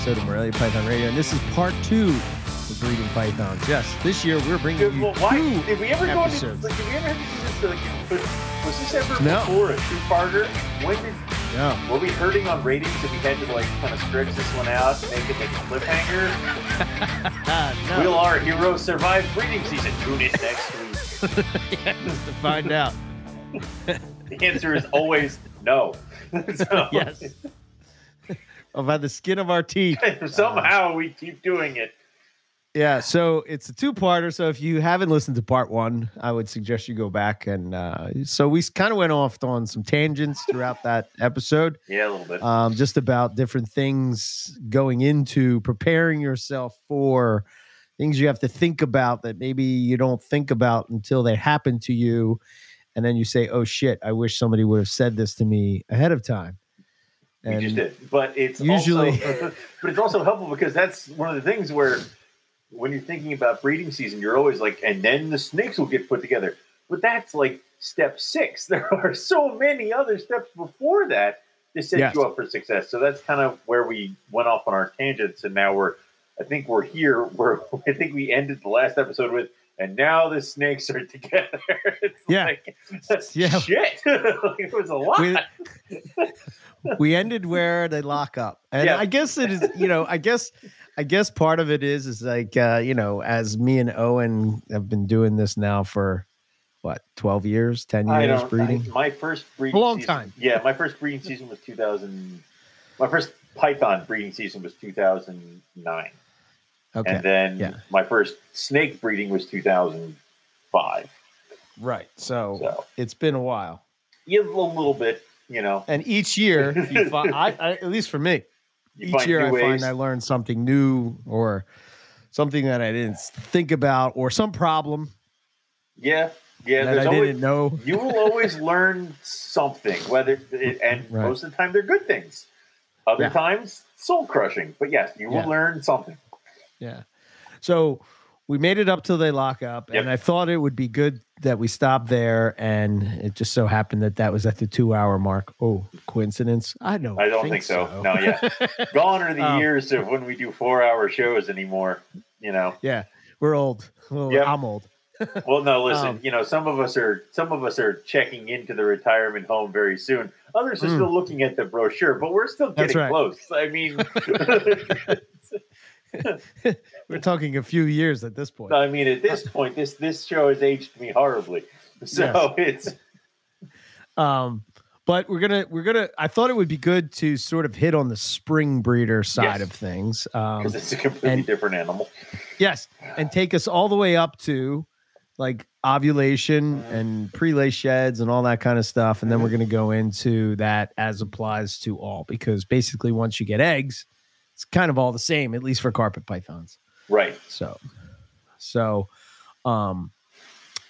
episode of Morelia Python Radio, and this is part two of breeding pythons. Yes, this year we're bringing Dude, you well, why two did we ever go into episodes. like, did we ever have to do this like was this ever No. before a two-parter? When did Yeah. were we hurting on ratings and we had to like kind of stretch this one out and make it like a cliffhanger? Ah, Will our heroes survive breeding season? Tune in next week. to find out. The answer is always no. So, Yes. Oh, by the skin of our teeth. Somehow we keep doing it. Yeah, so it's a two-parter. So if you haven't listened to part one, I would suggest you go back and uh, so we kind of went off on some tangents throughout that episode. Yeah, a little bit. um, just about different things going into preparing yourself for things you have to think about that maybe you don't think about until they happen to you. And then you say, oh shit, I wish somebody would have said this to me ahead of time. We And just did. But it's usually- also, but it's also helpful because that's one of the things where when you're thinking about breeding season, you're always like, and then the snakes will get put together. But that's like step six. There are so many other steps before that to set Yes. you up for success. So that's kind of where we went off on our tangents, and now we're, I think we're here where I think we ended the last episode with. And now the snakes are together. It's Yeah. like, that's Yeah. shit. It was a lot. we, we ended where they lock up. And Yeah. I guess it is, you know, I guess I guess part of it is is like uh, you know, as me and Owen have been doing this now for what, 12 years, 10 years breeding. I, my first breeding A long season- time. Yeah, my first breeding season was 2000. My first Python breeding season was 2009, okay. and then yeah. my first snake breeding was 2005. Right. So, So it's been a while. yeah, a little, bit, you know. And each year, you find, I, I, at least for me, You each year I ways. find I learn something new or something that I didn't think about or some problem yeah, yeah. that There's I always didn't know. you will always learn something, whether it, and Right. most of the time they're good things. Other Yeah. times soul crushing, but yes, you will Yeah. learn something. Yeah. So we made it up till they lock up, Yep. and I thought it would be good that we stopped there, and it just so happened that that was at the two-hour mark. Oh, coincidence? I don't. I don't think, so. No, yeah. Gone are the Um, years of when we do four hour shows anymore. You know. yeah, we're old. Well, Yep. I'm old. Well, no, listen. Um, you know, some of us are some of us are checking into the retirement home very soon. Others are Mm. still looking at the brochure, but we're still getting right. close. I mean, We're talking a few years at this point. I mean, at this point, this this show has aged me horribly. So it's Um, but we're gonna we're gonna. I thought it would be good to sort of hit on the spring breeder side Yes. of things. Um, because it's a completely and- different animal. Yes, and take us all the way up to like ovulation and pre-lay sheds and all that kind of stuff, and then we're going to go into that as applies to all because basically once you get eggs, it's kind of all the same, at least for carpet pythons. Right. So, so, um,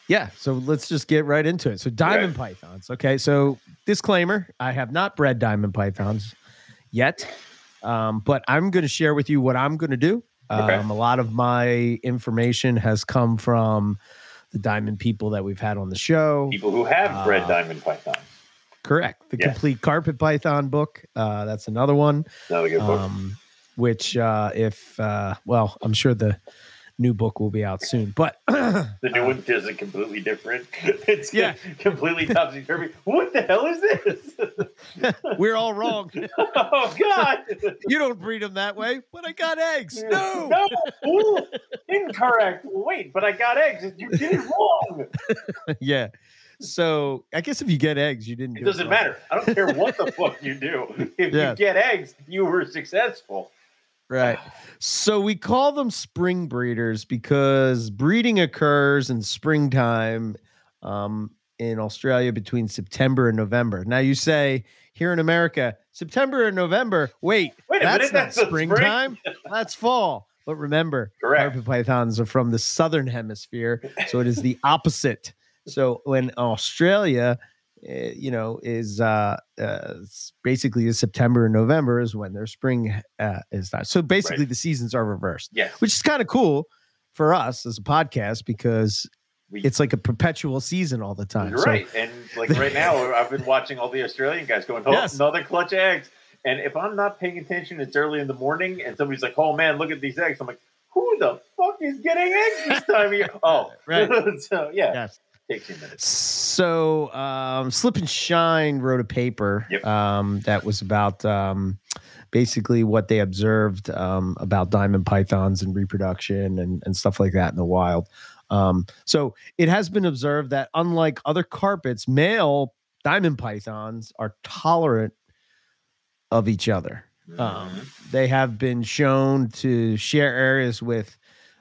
yeah. So let's just get right into it. So diamond pythons. Okay. So disclaimer: I have not bred diamond pythons yet, um, but I'm going to share with you what I'm going to do. Okay. Um, a lot of my information has come from the diamond people that we've had on the show. People who have bred Uh, diamond pythons. Correct. The Yeah. complete carpet python book. Uh, that's another one. Another good book. Um, which, uh, if uh, well, I'm sure the new book will be out soon. But the new one isn't completely different. It's Yeah. completely topsy turvy. What the hell is this? we're all wrong. oh God! You don't breed them that way, but I got eggs. No. no, Ooh, incorrect. Wait, but I got eggs. You did it wrong. yeah. So I guess if you get eggs, you didn't. It do doesn't wrong. matter. I don't care what the fuck you do. If Yeah. you get eggs, you were successful. Right. So we call them spring breeders because breeding occurs in springtime um, in Australia between September and November. Now you say here in America, September and November. Wait, Wait that's minute, not that's the spring? springtime. that's fall. But remember, Correct. carpet pythons are from the southern hemisphere, so it is the opposite. So when Australia, you know, is uh, uh, basically is September and November is when their spring uh, is that. So basically, Right. the seasons are reversed, Yes. which is kind of cool for us as a podcast because We- it's like a perpetual season all the time. So- right. And like right now, I've been watching all the Australian guys going, oh, Yes. another clutch of eggs. And if I'm not paying attention, it's early in the morning, and somebody's like, "Oh man, look at these eggs." I'm like, "Who the fuck is getting eggs this time of year?" Oh, Right. so yeah, Yes. Takes you minutes. So, um, Slip and Shine wrote a paper Yep. um, that was about um, basically what they observed um, about diamond pythons and reproduction and, and stuff like that in the wild. Um, so, it has been observed that unlike other carpets, male diamond pythons are tolerant of each other. Um, Mhm. they have been shown to share areas with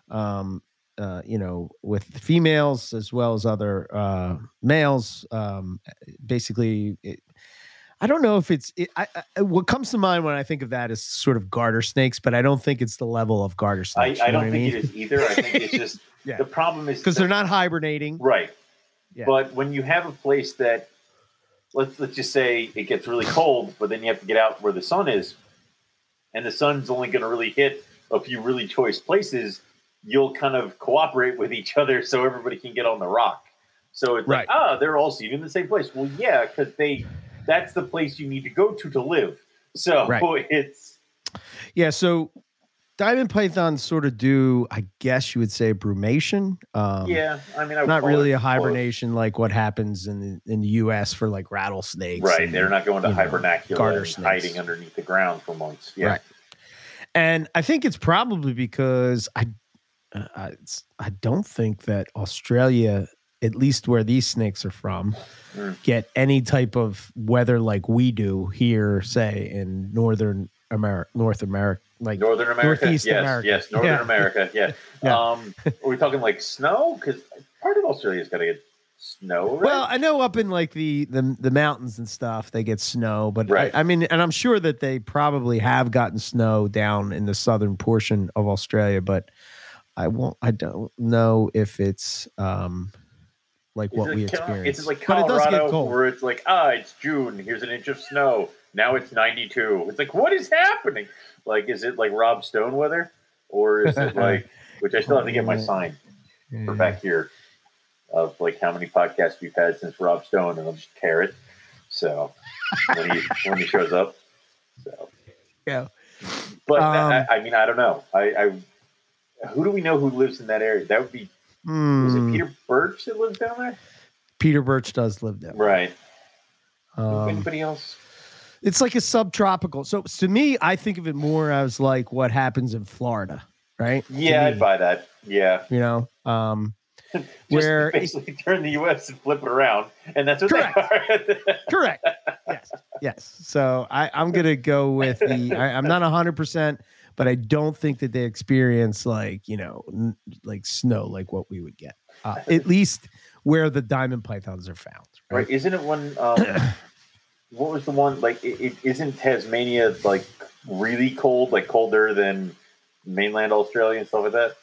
um uh, you know with females as well as other uh males um basically it, i don't know if it's it, I, I what comes to mind when i think of that is sort of garter snakes but i don't think it's the level of garter snakes I don't think it is either. I think it's just Yeah. the problem is because they're not hibernating right. Yeah. But when you have a place that let's let's just say it gets really cold, but then you have to get out where the sun is, and the sun's only going to really hit a few really choice places, you'll kind of cooperate with each other so everybody can get on the rock. So it's Right. like, ah, they're all seen in the same place. Well, yeah, because they that's the place you need to go to to live. So Right. it's yeah so diamond pythons sort of do i guess you would say brumation um yeah. I mean, I would not really a close. hibernation like what happens in the, in the U.S. for like rattlesnakes, Right, and- they're not going to hibernacula hiding underneath the ground for months. Yeah, Right. And I think it's probably because I, uh, I, I don't think that Australia, at least where these snakes are from, Mm. get any type of weather like we do here, say in northern America, North America, like Northern America, Northeast yes, America. yes, Northern Yeah. America, yeah. Yeah. Um, are we talking like snow? Because part of Australia's got to get snow. Right? Well, I know up in like the the, the mountains and stuff, they get snow, but Right. I, I mean, and I'm sure that they probably have gotten snow down in the southern portion of Australia, but I won't. I don't know if it's um like what it we experience. It's like but it does Colorado, get cold. where it's like, ah, it's June. Here's an inch of snow. Now it's 92. It's like, what is happening? Like, is it like Rob Stone weather, or is it like, which I still have to get my sign for back here of like how many podcasts we've had since Rob Stone, and I'll just tear it. So when he when he shows up, so Yeah. But Um, I, I mean, I don't know. I, I who do we know who lives in that area? That would be is Hmm. it Peter Birch that lives down there? Peter Birch does live there. Right. Um, Anybody else? it's like a subtropical. So to me, I think of it more as like what happens in Florida, right? Yeah, I'd buy that. Yeah. you know, um, Where- basically turn the U.S. and flip it around, and that's what Correct. they are. Correct. Yes. Yes. So I, I'm gonna go with the. I, I'm not hundred percent, but I don't think that they experience like you know n- like snow like what we would get. Uh, at least where the diamond pythons are found. Right. right? Isn't it one? Um, what was the one? Like, it, it isn't Tasmania like really cold, like colder than mainland Australia and stuff like that?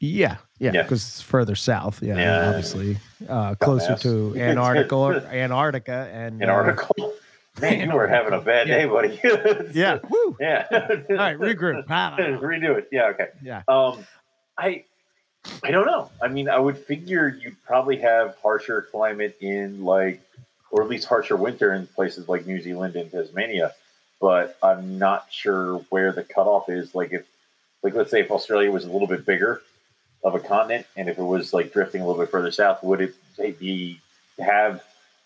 Yeah. Yeah. Yeah. Because it's further south. Yeah. Yeah. Obviously, uh, closer to. Antarctica, Antarctica, and uh, Antarctica. Man, you were having a bad Yeah. day, buddy. yeah. Woo. yeah. All right. Regroup. Redo it. Yeah. Okay. Yeah. Um, I I don't know. I mean, I would figure you'd probably have harsher climate in like, or at least harsher winter in places like New Zealand and Tasmania. But I'm not sure where the cutoff is. Like, if, like, let's say if Australia was a little bit bigger of a continent, and if it was like drifting a little bit further south, would it be have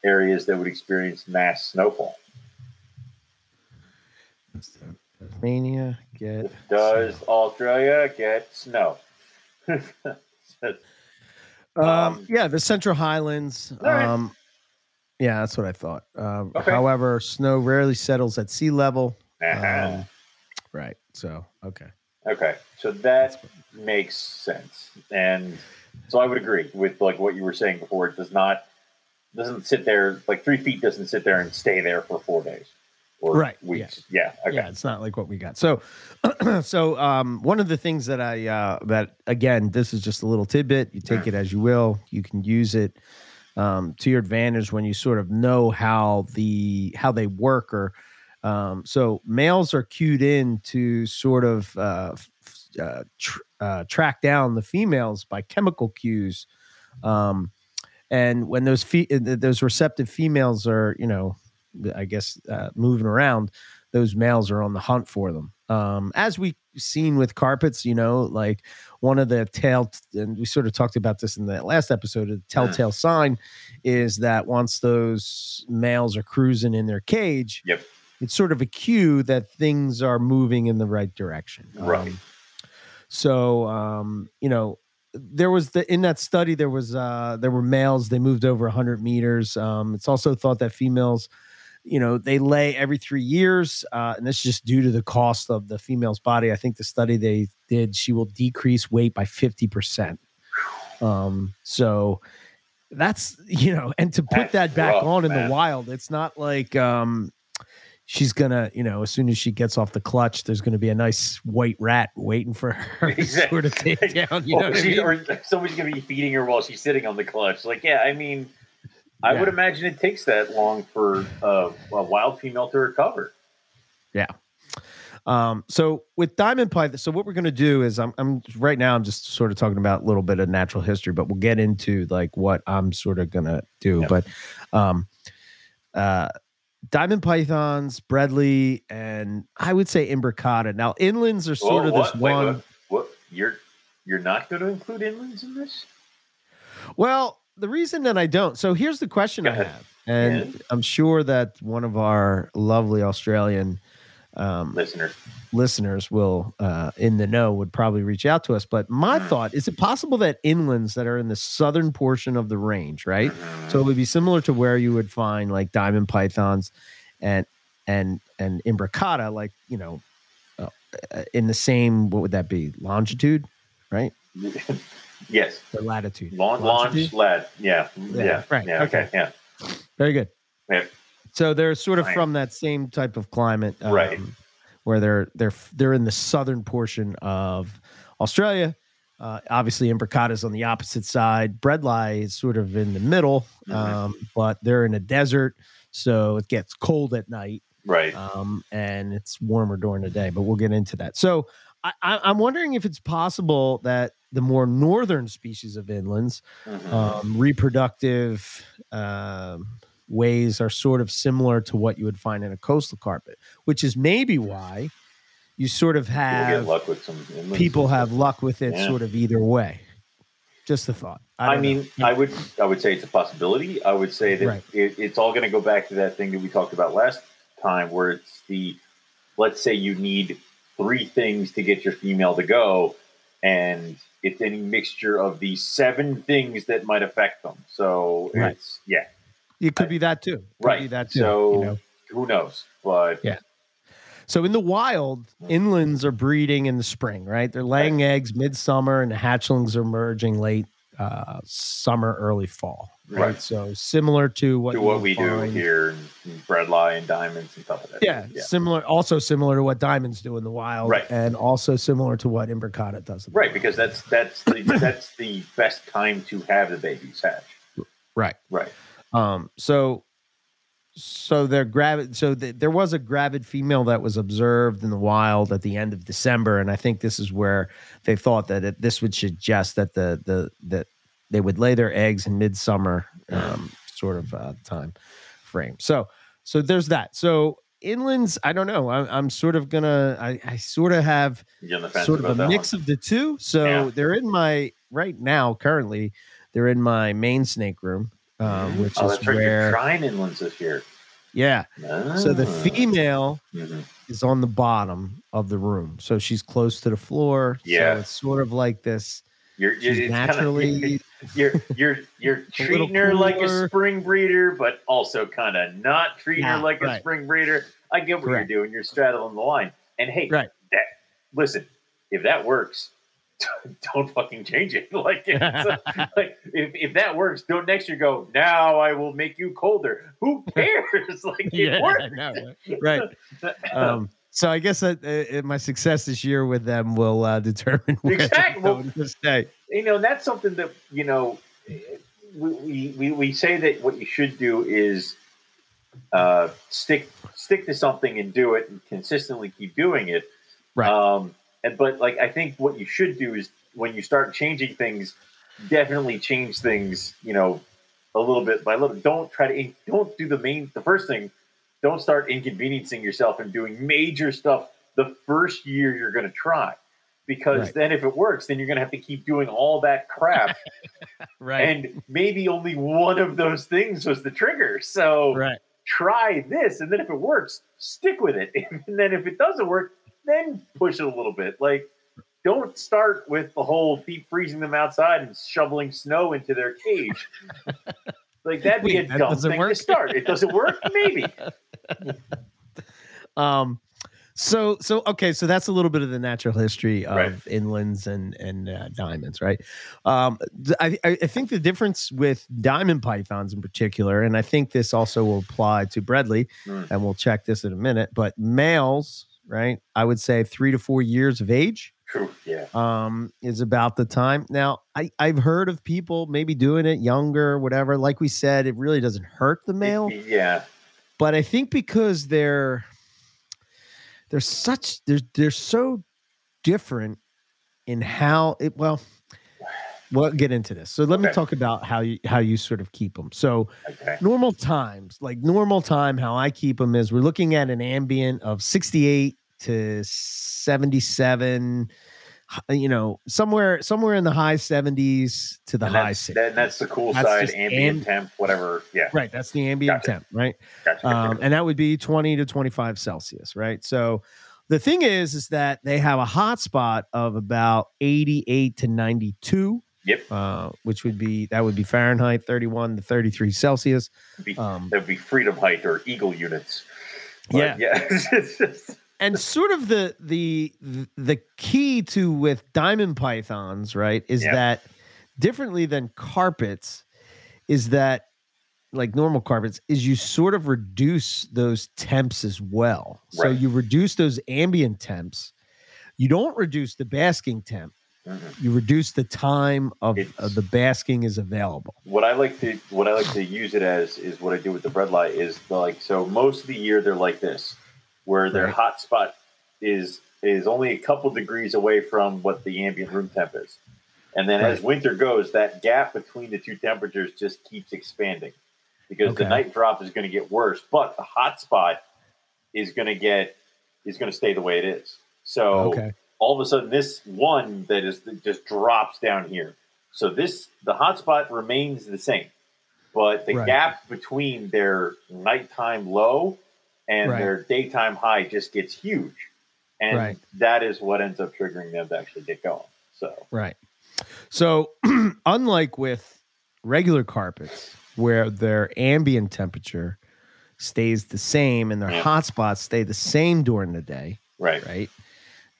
areas that would experience mass snowfall? Does Tasmania get Does Australia get snow? Um, yeah, the Central Highlands. Right. Um, yeah, that's what I thought. Um, Okay. However, snow rarely settles at sea level. Uh-huh. Um, right. So, okay. Okay, so that makes sense, and so I would agree with like what you were saying before. It does not doesn't sit there like three feet doesn't sit there and stay there for four days or Right, weeks. Yeah, okay, Yeah, it's not like what we got. So, so um, one of the things that I uh, that again, this is just a little tidbit. You take it as you will. You can use it um, to your advantage when you sort of know how the how they work. Or um, so males are cued in to sort of uh, uh, tr- uh, track down the females by chemical cues. Um, and when those fe- uh, those receptive females are, you know, I guess, uh, moving around, those males are on the hunt for them. Um, as we've seen with carpets, you know, like one of the tail, and we sort of talked about this in the last episode. The telltale sign is that once those males are cruising in their cage, Yep. it's sort of a cue that things are moving in the right direction. Right. Um, so, um, you know, there was the in that study there was uh there were males they moved over 100 meters. Um it's also thought that females you know they lay every three years uh and this is just due to the cost of the female's body. I think the study they did she will decrease weight by 50% um so that's you know and to put That's that back rough, on in man. the wild it's not like um she's gonna you know as soon as she gets off the clutch there's gonna be a nice white rat waiting for her to sort of take down you know Or what I mean? or somebody's gonna be feeding her while she's sitting on the clutch. Like, yeah, I mean, I would imagine it takes that long for uh, a wild female to recover. Yeah. Um, so with diamond python, so what we're gonna do is I'm, I'm right now I'm just sort of talking about a little bit of natural history, but we'll get into like what I'm sort of gonna do. Yeah. But um, uh, diamond pythons, Bredli, and I would say imbricata. Now inlands are sort Whoa, of what? this Wait, one. what? What? You're you're not going to include inlands in this? Well, the reason that I don't. So here's the question I have, and Yeah. I'm sure that one of our lovely Australian um, Listener, listeners will uh, in the know would probably reach out to us. But my Mhm. thought is it possible that inlands that are in the southern portion of the range, right? Mhm. So it would be similar to where you would find like diamond pythons and and and imbricata, like you know, uh, uh, in the same what would that be longitude, right? yes, The latitude. launch, Longitude? launch, lad. Yeah, yeah, right, Yeah, okay, okay. yeah, Very good. Yeah. So they're sort of from that same type of climate, um, Right. Where they're they're they're in the southern portion of Australia. Uh, obviously, Imbricata is on the opposite side. Bredli is sort of in the middle, Mhm. um, but they're in a desert, so it gets cold at night right. um, and it's warmer during the day. But we'll get into that. So I, I'm wondering if it's possible that the more northern species of inlands Mhm. um, reproductive um, ways are sort of similar to what you would find in a coastal carpet, which is maybe why you sort of have luck with some people have luck with it Yeah. sort of either way. Just the thought. I, know. mean, I would I would say it's a possibility. I would say that Right. it, it's all going to go back to that thing that we talked about last time, where it's the let's say you need three things to get your female to go, and it's any mixture of the seven things that might affect them. So Right. it's yeah, it could be that too. Could right. that too. so you know? who knows? But Yeah. So in the wild, inlands are breeding in the spring, right? They're laying eggs midsummer, and the hatchlings are emerging late uh, summer, early fall. Right. Right. So similar to what to what we do here in, in Bredli and diamonds and stuff like that. Yeah, yeah. similar. Also similar to what diamonds do in the wild, Right. And also similar to what imbricata does. In the Right, because that's that's the that's the best time to have the babies hatch. right. Right. Um. So, so they're gravid. So th- there was a gravid female that was observed in the wild at the end of December, and I think this is where they thought that it, this would suggest that the the that they would lay their eggs in midsummer um, sort of uh, time frame. So so there's that. So inlands, I don't know. I'm, I'm sort of gonna. I, I sort of have You're on the fence sort of a mix one. of the two. So Yeah. they're in my right now. Currently, they're in my main snake room, um, which oh, is that's right. where trying inlands this year. yeah. So the Ah. female Mhm. is on the bottom of the room, so she's close to the floor. Yeah. so it's sort of like this. You're, you're She's it's kinda- naturally you're you're you're treating her like a spring breeder, but also kind of not treating Yeah, her like a spring breeder. I get what Correct. you're doing. You're straddling the line. And hey, Right. that listen, if that works, don't fucking change it. Like, it's, like if, if that works, don't next year go. Now I will make you colder. Who cares? like it works. I right. Um, so I guess that uh, uh, my success this year with them will uh, determine Exactly. Well, to stay. you know that's something that you know we, we, we, we say that what you should do is uh, stick stick to something and do it and consistently keep doing it Right. um, and but like i think what you should do is when you start changing things definitely change things you know a little bit by little don't try to don't do the main the first thing don't start inconveniencing yourself and doing major stuff the first year you're going to try. Because Right. then if it works, then you're going to have to keep doing all that crap. Right. and maybe only one of those things was the trigger. So right. try this. And then if it works, stick with it. And then if it doesn't work, then push it a little bit. Like, don't start with the whole deep freezing them outside and shoveling snow into their cage. like that'd be Wait, a that dumb doesn't thing work? to start. It doesn't work, maybe. Um, so so okay, so that's a little bit of the natural history of Right. inlands and and uh, diamonds, right? Um, I I think the difference with diamond pythons in particular, and I think this also will apply to Bredli, Mm. and we'll check this in a minute. But males, right? I would say three to four years of age True. Yeah. um is about the time now i i've heard of people maybe doing it younger whatever like we said it really doesn't hurt the male Yeah. but i think because they're they're such they're they're so different in how it well we'll get into this so let me talk about how you how you sort of keep them so Okay. normal times like normal time how i keep them is we're looking at an ambient of 68 to 77 you know somewhere somewhere in the high 70s to the And high that's, 60s that, that's the cool That's side, ambient am- temp, whatever. Yeah. right that's the ambient Gotcha. temp right Gotcha. gotcha, um, and that would be 20 to 25 celsius right so the thing is is that they have a hot spot of about 88 to 92 Yep. uh, which would be that would be fahrenheit 31 to 33 celsius Be- um, that would be freedom height or eagle units. But Yeah. Yeah. Just- and sort of the the the key to with diamond pythons right is Yeah. that differently than carpets is that like normal carpets is you sort of reduce those temps as well so you reduce those ambient temps you don't reduce the basking temp Mhm. you reduce the time of, of the basking is available what I like to what I like to use it as is what I do with the Bredli is the, like so most of the year they're like this, where their Right. hot spot is is only a couple degrees away from what the ambient room temp is, and then as winter goes, that gap between the two temperatures just keeps expanding because the night drop is going to get worse, but the hot spot is going to get is going to stay the way it is. So okay all of a sudden this one that is that just drops down here. So this the hotspot remains the same, but the Right. gap between their nighttime low and Right. their daytime high just gets huge, and Right. that is what ends up triggering them to actually get going. So Right. So, unlike with regular carpets, where their ambient temperature stays the same and their Yeah. hot spots stay the same during the day, right, right?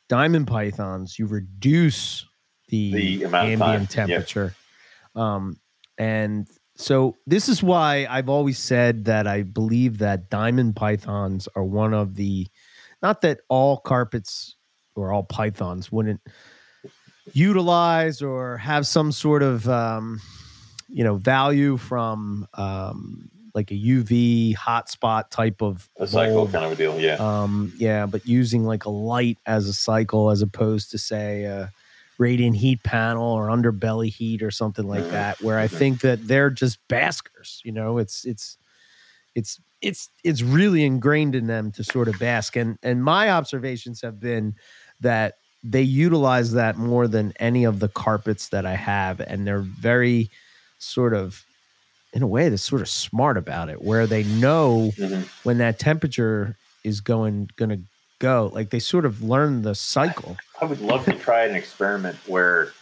Diamond pythons, you reduce the, The ambient temperature. Um, and so, this is why I've always said that I believe that diamond pythons are one of the, not that all carpets or all pythons wouldn't utilize or have some sort of um, you know value from um, like a UV hotspot type of a cycle bulb. kind of a deal. Yeah, Um, yeah, but using like a light as a cycle as opposed to say a radiant heat panel or underbelly heat or something like Mhm. that, where I Mhm. think that they're just baskers. You know, it's it's it's it's it's really ingrained in them to sort of bask. And and my observations have been that they utilize that more than any of the carpets that I have, and they're very sort of in a way they're sort of smart about it where they know Mhm. when that temperature is going going to go like they sort of learn the cycle I would love to try an experiment where.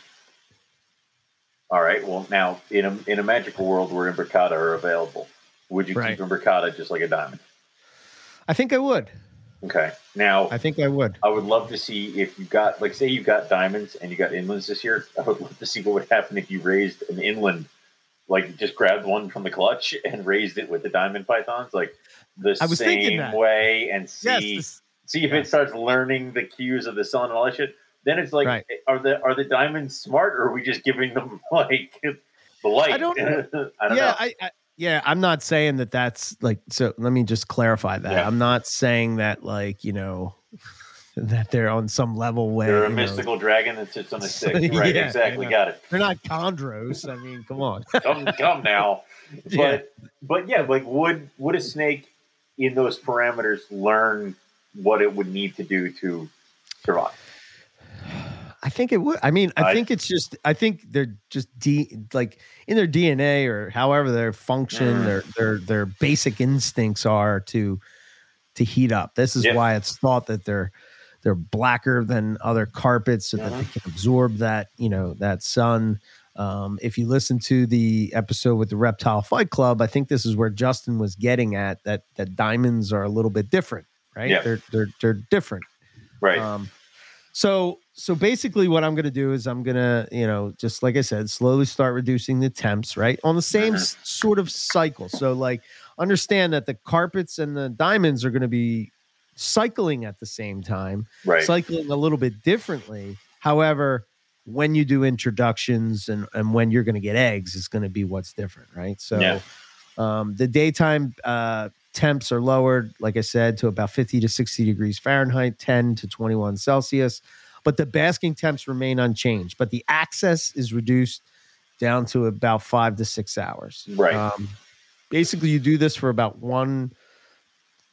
All right. Well, now in a in a magical world where imbricata are available, would you Right. keep imbricata just like a diamond? i think i would Okay. Now i think i would I would love to see if you got like say you got diamonds and you got inlands this year. I would love to see what would happen if you raised an inland, like just grabbed one from the clutch and raised it with the diamond pythons, like the same way, and yes see this- see if yes. it starts learning the cues of the sun and all that shit. Then it's like, Right. Eh, are the are the diamonds smart, or are we just giving them like the light? I don't know. I don't yeah know. I, I yeah i'm not saying that that's like so let me just clarify that Yeah. i'm not saying that like you know that they're on some level where They're a you know, mystical dragon that sits on a stick. Right, Yeah, exactly. Got it. they're not chondros i mean come on Come, come now. But Yeah. but yeah, like would would a snake in those parameters learn what it would need to do to survive? I think it would. I mean, I, I- think it's just. I think they're just d like in their DNA or however their function, Mm. their their their basic instincts are to to heat up. This is why it's thought that they're they're blacker than other carpets so that Mhm. they can absorb that you know that sun. Um, if you listen to the episode with the Reptile Fight Club, I think this is where Justin was getting at that that diamonds are a little bit different, right? Yeah. They're they're they're different. Right. Um, so so basically, what I'm going to do is I'm going to you know just like I said, slowly start reducing the temps, right, on the same s- sort of cycle. So like understand that the carpets and the diamonds are going to be cycling at the same time, right. cycling a little bit differently. However, when you do introductions and and when you're going to get eggs, is going to be what's different, right? So. Yeah. Um, the daytime uh, temps are lowered, like I said, to about 50 to 60 degrees Fahrenheit, 10 to 21 Celsius. But the basking temps remain unchanged. But the access is reduced down to about five to six hours. Right. Um, basically, you do this for about one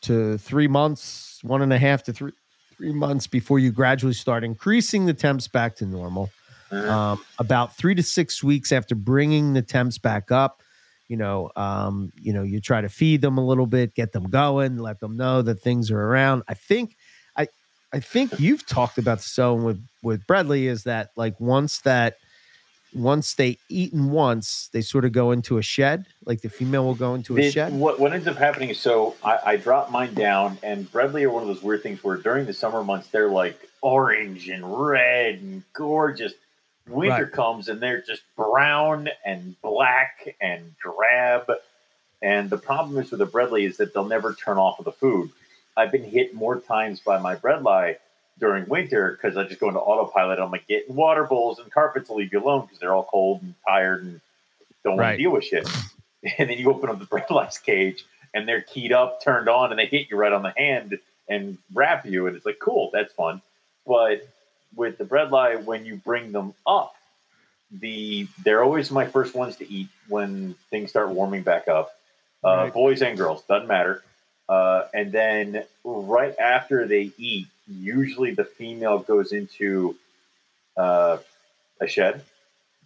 to three months, one and a half to three three months before you gradually start increasing the temps back to normal Mhm. um, about three to six weeks after bringing the temps back up you know um, you know you try to feed them a little bit get them going let them know that things are around i think i i think you've talked about the sewing with with Bredli is that like once that once they eaten once they sort of go into a shed like the female will go into a shed What, what ends up happening is so I, I drop mine down, and Bredli are one of those weird things where during the summer months they're like orange and red and gorgeous. Winter Right. comes and they're just brown and black and drab. And the problem is with the Bredli is that they'll never turn off of the food. I've been hit more times by my Bredli during winter because I just go into autopilot. I'm like getting water bowls and carpets to leave you alone because they're all cold and tired and don't want to deal with shit. And then you open up the Bredli's cage and they're keyed up, turned on, and they hit you right on the hand and wrap you. And it's like, cool, that's fun. But with the Bredli, when you bring them up, the they're always my first ones to eat when things start warming back up. Uh, Right. Boys and girls doesn't matter. Uh, and then right after they eat, usually the female goes into uh, a shed,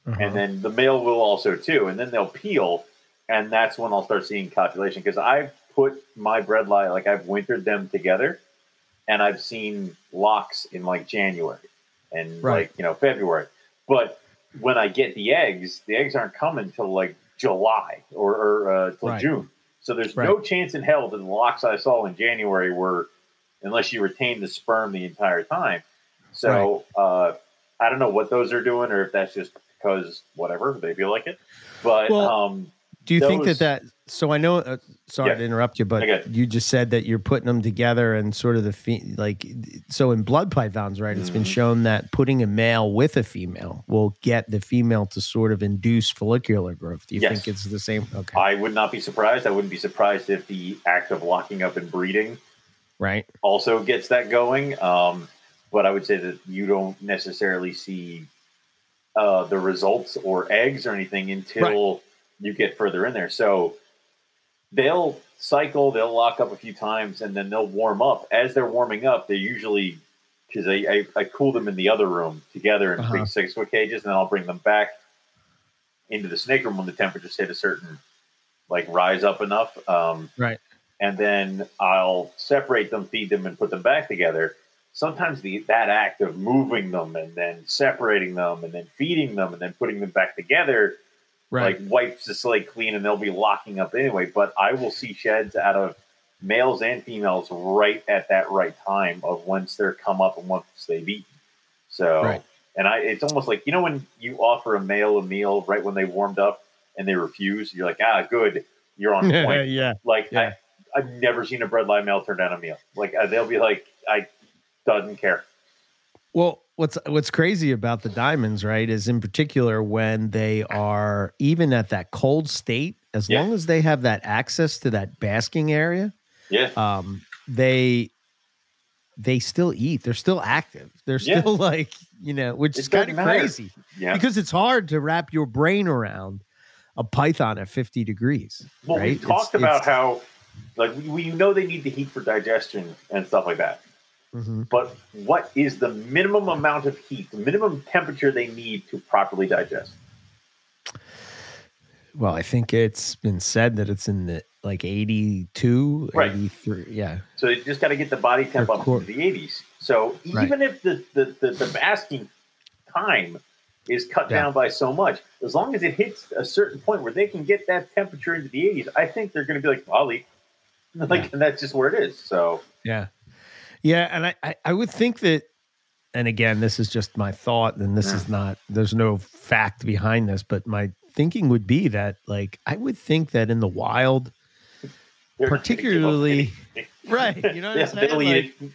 Uh-huh. and then the male will also too. And then they'll peel, and that's when I'll start seeing copulation because I've put my Bredli like I've wintered them together, and I've seen locks in like January and Right. like you know February. But when I get the eggs, the eggs aren't coming till like July or, or uh, till Right. June. So there's no chance in hell that the locks I saw in January were, unless you retain the sperm the entire time. So uh, I don't know what those are doing, or if that's just because whatever they feel like it. But Well, um, Do you think that that? So I know. Uh, sorry Yeah. to interrupt you, but Okay. you just said that you're putting them together and sort of the fe- like. So in blood pythons, right? It's been Mhm. shown that putting a male with a female will get the female to sort of induce follicular growth. Do you Yes. think it's the same? Okay, I would not be surprised. I wouldn't be surprised if the act of locking up and breeding right. also gets that going. Um, but I would say that you don't necessarily see uh, the results or eggs or anything until you get further in there. So they'll cycle, they'll lock up a few times, and then they'll warm up. As they're warming up, they usually because I, I, I cool them in the other room together in Uh-huh. big six foot cages, and then I'll bring them back into the snake room when the temperatures hit a certain like rise up enough. Um, Right. And then I'll separate them, feed them, and put them back together. Sometimes the that act of moving them and then separating them and then feeding them and then putting them back together Right. like wipes the slate clean and they'll be locking up anyway. But I will see sheds out of males and females right at that right time of once they're come up and once they've eaten. So Right. and I it's almost like you know when you offer a male a meal right when they warmed up and they refuse, you're like, ah good, you're on point. yeah. Like Yeah. I've never seen a Bredli male turn down a meal. Like uh, they'll be like, I doesn't care. Well, what's what's crazy about the diamonds, right, is in particular when they are even at that cold state, as Yeah. long as they have that access to that basking area, Yeah, um, they they still eat. They're still active. They're Yeah. still like you know, which It is kind of matter. crazy yeah. because it's hard to wrap your brain around a python at fifty degrees. Well, right? we talked It's- about it's- how Like we, we know they need the heat for digestion and stuff like that. hmm But what is the minimum amount of heat, the minimum temperature they need to properly digest? Well, I think it's been said that it's in the like 82, Right. 83. Yeah. So you just got to get the body temp up to the 80s. So Right. even if the, the, the, the basking time is cut Yeah. down by so much, as long as it hits a certain point where they can get that temperature into the 80s, I think they're going to be like, I'll eat. Like, Yeah. and that's just where it is. So, Yeah. Yeah. And I, I, I would think that, and again, this is just my thought, and this Yeah. is not, there's no fact behind this, but my thinking would be that, like, I would think that in the wild, they're not gonna give up particularly, right. You know what yeah, I'm saying? they'll eat Like.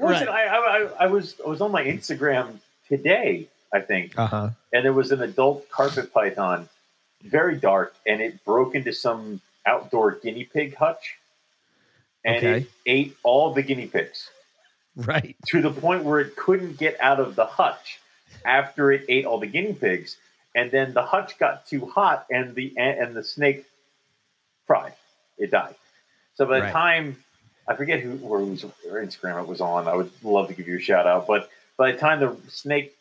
Listen, Right. I, I, I- I was I was on my Instagram today, I think, uh huh. and there was an adult carpet python, very dark, and it broke into some outdoor guinea pig hutch, and it ate all the guinea pigs Right. to the point where it couldn't get out of the hutch after it ate all the guinea pigs, and then the hutch got too hot, and the and the snake fried. It died. So by the Right. time I forget who or whose Instagram it was on, I would love to give you a shout out. But by the time the snake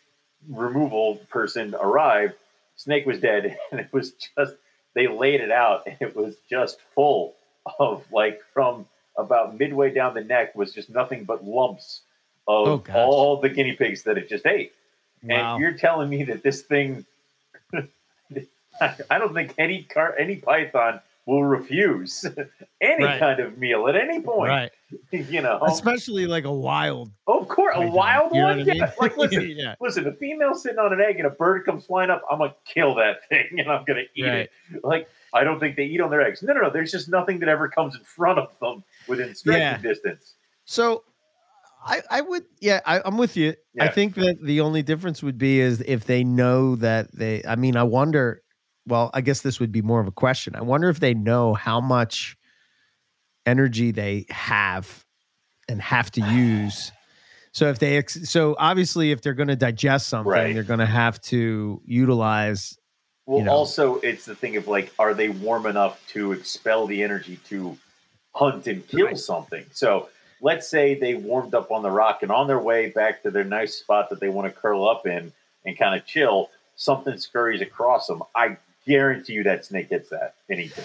removal person arrived, snake was dead, and it was just they laid it out, and it was just full of like from about midway down the neck was just nothing but lumps of Oh, all the guinea pigs that it just ate. Wow. And you're telling me that this thing, I don't think any car, any python will refuse any Right. kind of meal at any point. Right. You know, Especially like a wild. oh, of course, a wild you one. what I mean? Yeah. Like, listen, yeah. listen, a female sitting on an egg and a bird comes flying up, I'm gonna kill that thing and I'm gonna eat Right. it. Like, I don't think they eat on their eggs. No, no, no. There's just nothing that ever comes in front of them within striking Yeah. distance. So I, I would, yeah, I, I'm with you. I think that the only difference would be is if they know that they, I mean, I wonder, well, I guess this would be more of a question. I wonder if they know how much energy they have and have to use. So if they, so obviously if they're going to digest something, Right. they're going to have to utilize, Well, you know. also, it's the thing of like, are they warm enough to expel the energy to hunt and kill Right. something? So, let's say they warmed up on the rock and on their way back to their nice spot that they want to curl up in and kind of chill, something scurries across them. I guarantee you that snake hits that anything.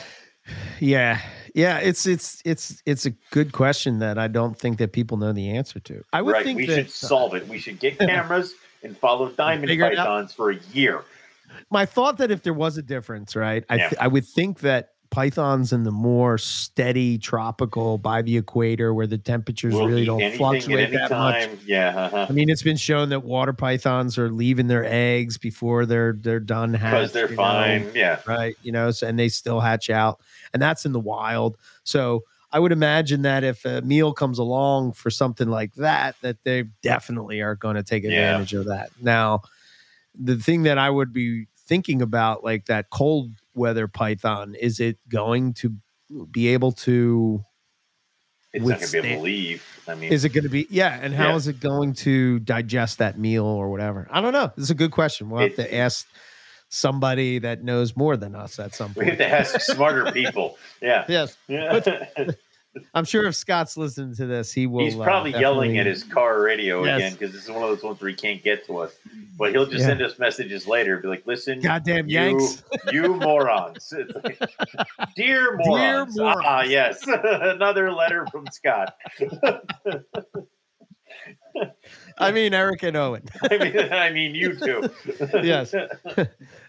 yeah, yeah, it's, it's, it's, it's a good question that I don't think that people know the answer to. I would Right? think We that should solve it. We should get cameras and follow diamond Figure it out. pythons for a year. My thought that if there was a difference, right, I Yeah. th- I would think that pythons in the more steady tropical by the equator where the temperatures We'll really don't fluctuate that much. Yeah, uh-huh. I mean, it's been shown that water pythons are leaving their eggs before they're they're done because hatched. they're you know, fine. Yeah, right? You know, so, and they still hatch out, and that's in the wild. So I would imagine that if a meal comes along for something like that, that they definitely are going to take Yeah. advantage of that. Now, the thing that I would be thinking about, like that cold weather python, is it going to be able to? it's not going to be able Withstand- to leave. I mean, Is it going to be? Yeah, and how Yeah. is it going to digest that meal or whatever? I don't know. It's a good question. We'll have It- to ask somebody that knows more than us at some point. we have to ask smarter people. Yeah. Yes. Yeah. I'm sure if Scott's listening to this, he will. He's uh, probably yelling at his car radio Yes. again because this is one of those ones where he can't get to us. But he'll just Yeah. send us messages later, be like, "Listen, goddamn you, Yanks. you morons, like, dear morons." morons. Ah, yes, another letter from Scott. I mean, Eric and Owen. I mean, I mean, you too. Yes.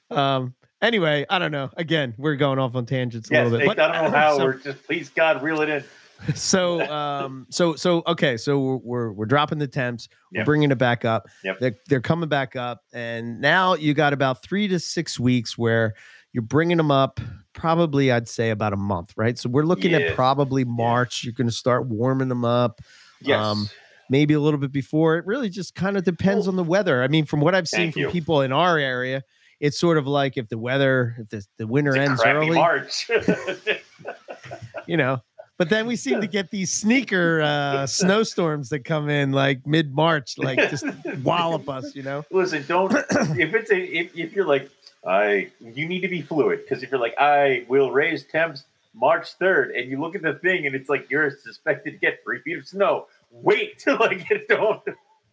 Um. Anyway, I don't know. Again, we're going off on tangents a yes. little bit. But, I don't know how. so, we're just please God, reel it in. so, um, so, so, okay. So we're we're, we're dropping the temps. We're bringing it back up. Yep. They're they're coming back up, and now you got about three to six weeks where you're bringing them up. Probably, I'd say about a month, right? So we're looking Yeah. at probably March. You're going to start warming them up. Yes. Um, maybe a little bit before. It really just kind of depends on the weather. I mean, from what I've seen thank from you. people in our area, it's sort of like if the weather, if the, the winter ends early, March. you know. But then we seem to get these sneaker uh, snowstorms that come in like mid March, like just wallop us, you know. Listen, don't if it's a if, if you're like I you need to be fluid because if you're like I will raise temps March 3rd, and you look at the thing and it's like you're suspected to get three feet of snow. Wait till like don't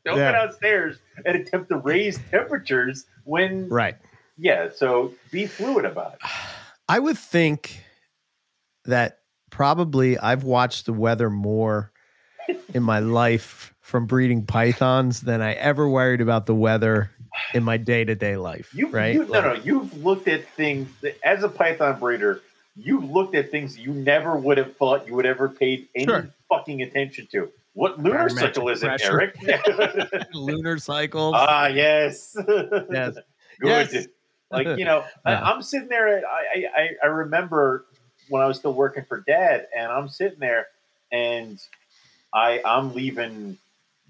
don't Yeah. get downstairs and attempt to raise temperatures when Right. Yeah. So be fluid about it. I would think that probably I've watched the weather more in my life from breeding pythons than I ever worried about the weather in my day to day life. You, right? you no no you've looked at things that, as a python breeder. You've looked at things you never would have thought you would ever paid any Sure. fucking attention to. What lunar cycle is it. Eric? lunar cycles. ah, yes. yes. Good. Yes. Like you know, Yeah. I, I'm sitting there. I, I I remember when I was still working for Dad, and I'm sitting there, and I I'm leaving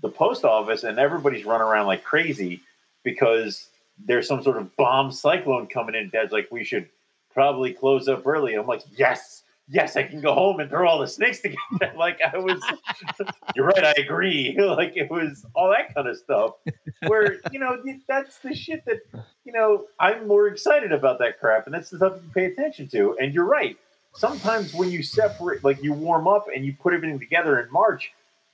the post office, and everybody's running around like crazy because there's some sort of bomb cyclone coming in. Dad's like, we should probably close up early. I'm like, yes. Yes, I can go home and throw all the snakes together. like I was, you're right. I agree. Like it was all that kind of stuff. Where you know that's the shit that you know, I'm more excited about that crap, and that's the stuff you pay attention to. And you're right. Sometimes when you separate, like you warm up and you put everything together in March,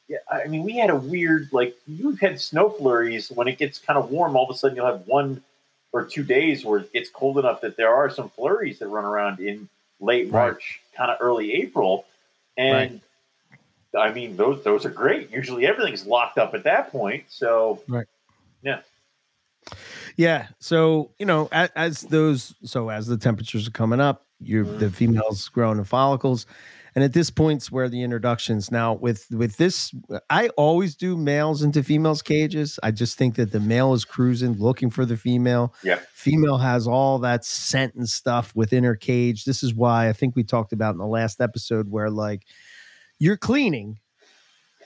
yeah, I mean, we had a weird, like, you've had snow flurries when it gets kind of warm. All of a sudden, you'll have one or two days where it gets cold enough that there are some flurries that run around in late Right. March, kind of early April. And I mean, those those are great. Usually everything's locked up at that point. So, Yeah. Yeah. So, you know, as, as those, so as the temperatures are coming up, you're, the mm-hmm. females growing in follicles. And at this point's where the introductions now with with this, I always do males into females cages. I just think that the male is cruising, looking for the female. Yeah. Female has all that scent and stuff within her cage. This is why I think we talked about in the last episode where like you're cleaning,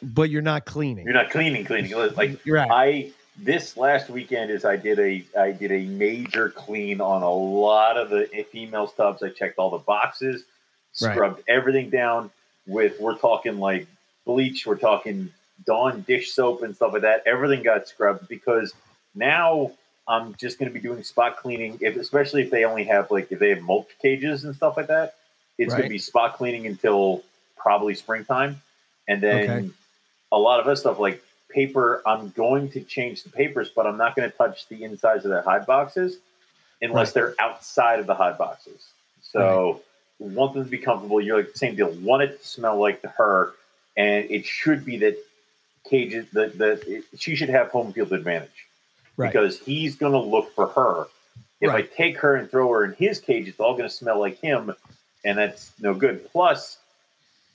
but you're not cleaning. you're not cleaning, cleaning. Like, You're right. I this last weekend is I did a I did a major clean on a lot of the female tubs. I checked all the boxes, Right. scrubbed everything down with we're talking like bleach, we're talking Dawn dish soap and stuff like that. Everything got scrubbed because now I'm just going to be doing spot cleaning. If especially if they only have like if they have mulch cages and stuff like that, it's going to be spot cleaning until probably springtime, and then Okay. a lot of other stuff like paper. I'm going to change the papers, but I'm not going to touch the insides of their hide boxes unless Right. they're outside of the hide boxes. So want them to be comfortable. You're like same deal. Want it to smell like her, and it should be that cages that that it, she should have home field advantage Right. because he's going to look for her. If Right. I take her and throw her in his cage, it's all going to smell like him, and that's no good. Plus,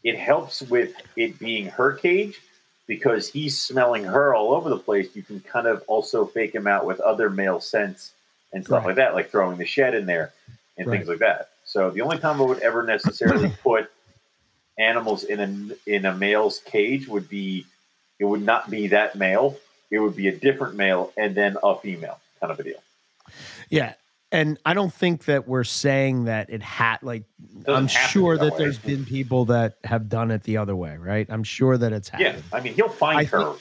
it helps with it being her cage because he's smelling her all over the place. You can kind of also fake him out with other male scents and stuff Right. like that, like throwing the shed in there and things like that. So the only time I would ever necessarily put animals in a in a male's cage would be it would not be that male. It would be a different male and then a female kind of a deal. Yeah. And I don't think that we're saying that it had like Doesn't I'm have to be sure that that there's been people that have done it the other way, right? I'm sure that it's happened. Yeah. I mean he'll find I her,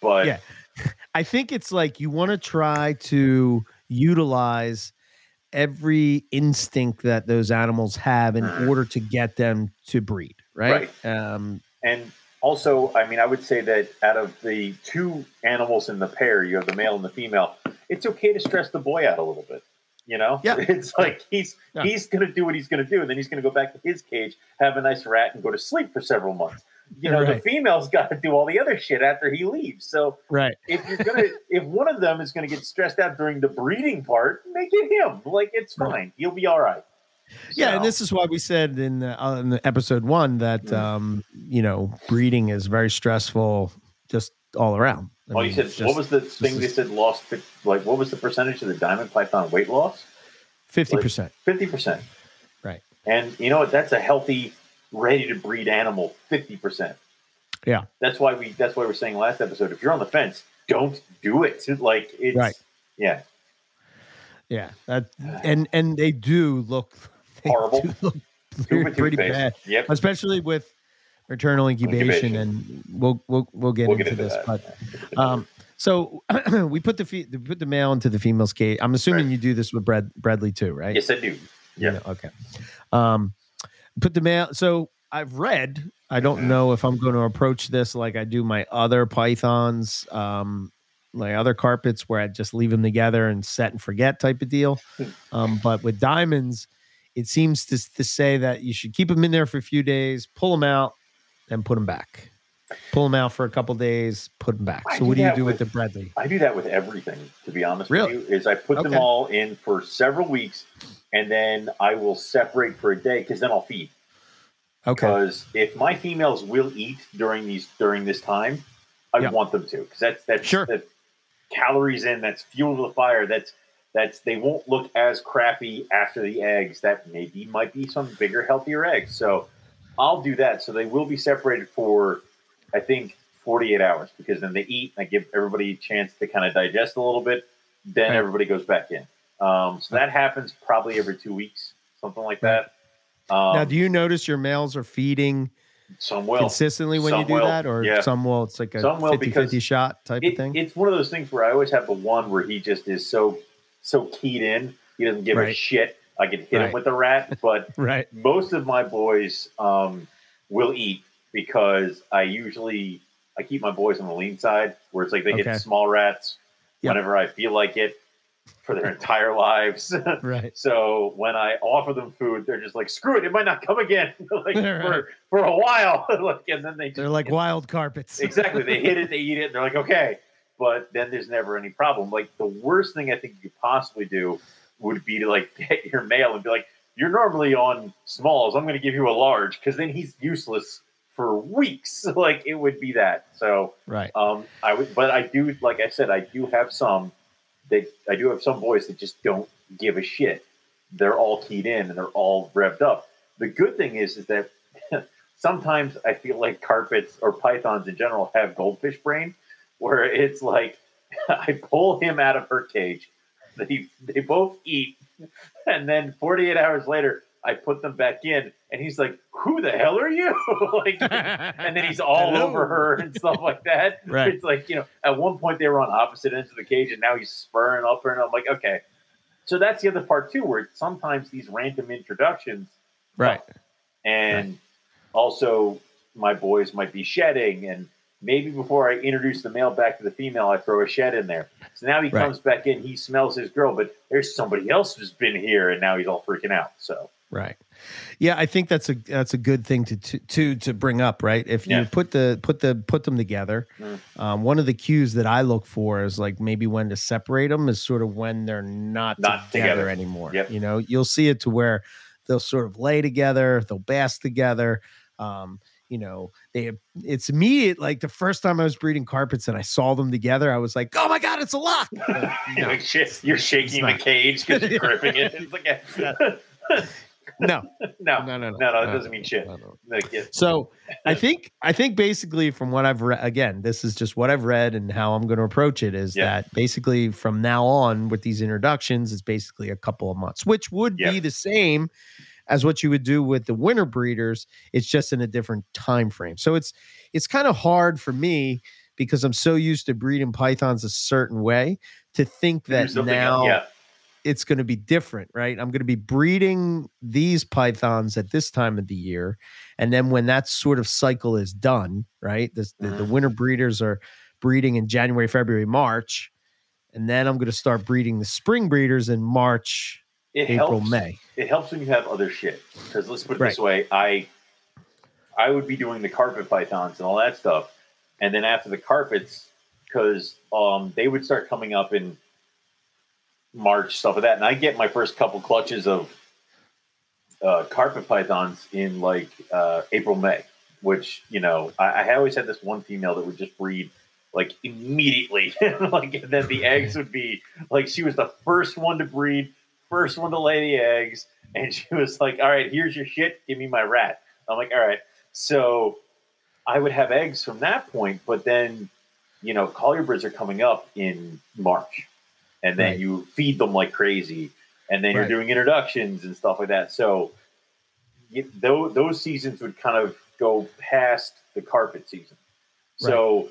but Yeah. I think it's like you want to try to utilize every instinct that those animals have in Mhm. order to get them to breed, right? Um And also, I mean, I would say that out of the two animals in the pair, you have the male and the female. It's okay to stress the boy out a little bit. You know, Yeah. it's like he's Yeah. he's going to do what he's going to do, and then he's going to go back to his cage, have a nice rat, and go to sleep for several months. You know, the Right. female's got to do all the other shit after he leaves. So right. if you're gonna, if one of them is going to get stressed out during the breeding part, make it him. Like it's Right. fine. He'll be all right. Yeah, and this is why we said in, the, uh, in the episode 1 that Mhm. um you know, breeding is very stressful just all around. I Oh, you said it's what was the thing they said lost? Like what was the percentage of the diamond python weight loss? 50%. Fifty percent. Right. And you know what? That's a healthy, ready to breed animal. Fifty percent. Yeah. That's why we. That's why we're saying last episode. If you're on the fence, don't do it. Like it's. Right. Yeah. Yeah, that and and they do look they Horrible. do look pretty, pretty bad, Yep. especially with maternal incubation, Incubation. and we'll we'll we'll get We'll into get into this. that. But um, so we put the fe- we put the male into the female's cage. I'm assuming Right. you do this with Brad Bredli too, right? yes, I do. You yeah. know, okay. Um, put the male. So I've read. I don't Mm-hmm. know if I'm going to approach this like I do my other pythons, um, my other carpets, where I just leave them together and set and forget type of deal. Um, but with diamonds, it seems to to say that you should keep them in there for a few days, pull them out, and put them back. Pull them out for a couple days, put them back. I So what do you do with, with- the Bredli? I do that with everything, to be honest Really? with you. Is I put them all in for several weeks, and then I will separate for a day because then I'll feed. Okay, Because if my females will eat during these during this time, I Yeah. want them to because that's that's Sure. that's calories in. That's fuel to the fire. That's that's they won't look as crappy after the eggs. That maybe might be some bigger, healthier eggs. So I'll do that. So they will be separated for I think 48 hours because then they eat. And I give everybody a chance to kind of digest a little bit. Then Right. everybody goes back in. Um, so that happens probably every two weeks, something like that. Um, now do you notice your males are feeding some will. consistently when you do will, that, or yeah. some will? It's like a Some will 50 because 50 shot type It- of thing. It's one of those things where I always have the one where he just is so so keyed in. He doesn't give a shit. I can hit Right. him with a rat, but right. most of my boys um, will eat because I usually I keep my boys on the lean side where it's like they Okay. hit small rats Yep. whenever I feel like it for their entire lives. Right. So when I offer them food, they're just like, "Screw it! It might not come again, like Right. for for a while." like, and then they they're like wild carpets. exactly. They hit it, they eat it, and they're like, "Okay." But then there's never any problem. Like the worst thing I think you could possibly do would be to like get your male and be like, "You're normally on smalls. I'm going to give you a large," because then he's useless for weeks. like it would be that. So right. um, I would, but I do, like I said, I do have some that I do have some boys that just don't give a shit. They're all keyed in and they're all revved up. The good thing is, is that sometimes I feel like carpets or pythons in general have goldfish brain, where it's like I pull him out of her cage, they they both eat, and then 48 hours later I put them back in, and he's like, "Who the hell are you?" like, and then he's all over her and stuff like that. Right. It's like, you know, at one point they were on opposite ends of the cage and now he's spurring up her and I'm like, okay. So that's the other part too, where sometimes these random introductions Right. and also my boys might be shedding and maybe before I introduce the male back to the female, I throw a shed in there. So now he Right. comes back in, he smells his girl, but there's somebody else who's been here and now he's all freaking out. So Right. Yeah, I think that's a that's a good thing to to to, to bring up, right? If you Yeah. put the put the put them together, Mm. um, one of the cues that I look for is like maybe when to separate them is sort of when they're not, Not together, together. anymore. Yep. You know, you'll see it to where they'll sort of lay together, they'll bask together. Um, you know, they it's immediate. Like the first time I was breeding carpets and I saw them together, I was like, "Oh my god, it's a lock!" But no, you're, like, shit, you're shaking the cage because you're gripping it. No, no, no, no, no, no, no, it doesn't mean shit. no, no. So I think I think basically from what I've read again, this is just what I've read and how I'm going to approach it is Yeah. that basically from now on with these introductions, it's basically a couple of months, which would Yeah. be the same as what you would do with the winter breeders. It's just in a different time frame. So it's it's kind of hard for me because I'm so used to breeding pythons a certain way to think that now else. yeah, it's going to be different, right? I'm going to be breeding these pythons at this time of the year, and then when that sort of cycle is done, right? This, the, the winter breeders are breeding in January, February, March, and then I'm going to start breeding the spring breeders in March, it April, helps. May. It helps when you have other shit. Because let's put it this way, I I would be doing the carpet pythons and all that stuff, and then after the carpets, because um, they would start coming up in March stuff like that, and I get my first couple clutches of uh, carpet pythons in like uh, April May, which you know I, I always had this one female that would just breed like immediately, like and then the eggs would be like she was the first one to breed, first one to lay the eggs, and she was like, "All right, here's your shit, give me my rat." I'm like, "All right." So I would have eggs from that point, but then you know collier birds are coming up in March, and then Right. you feed them like crazy, and then Right. you're doing introductions and stuff like that. So you, those, those seasons would kind of go past the carpet season. So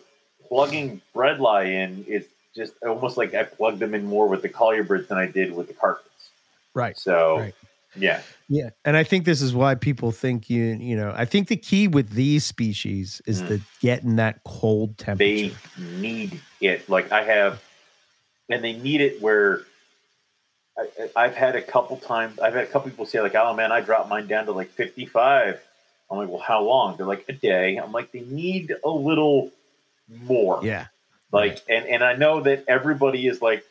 plugging Bredli in is just almost like I plugged them in more with the collier birds than I did with the carpets. Right. So Right. Yeah. Yeah, and I think this is why people think you you know I think the key with these species is Mm. the getting that cold temperature. they need it. Like I have, and they need it where I, I've had a couple times. I've had a couple people say like, "Oh man, I dropped mine down to like 55." I'm like, "Well, how long?" They're like, "A day." I'm like, "They need a little more." yeah, Like, and and I know that everybody is like,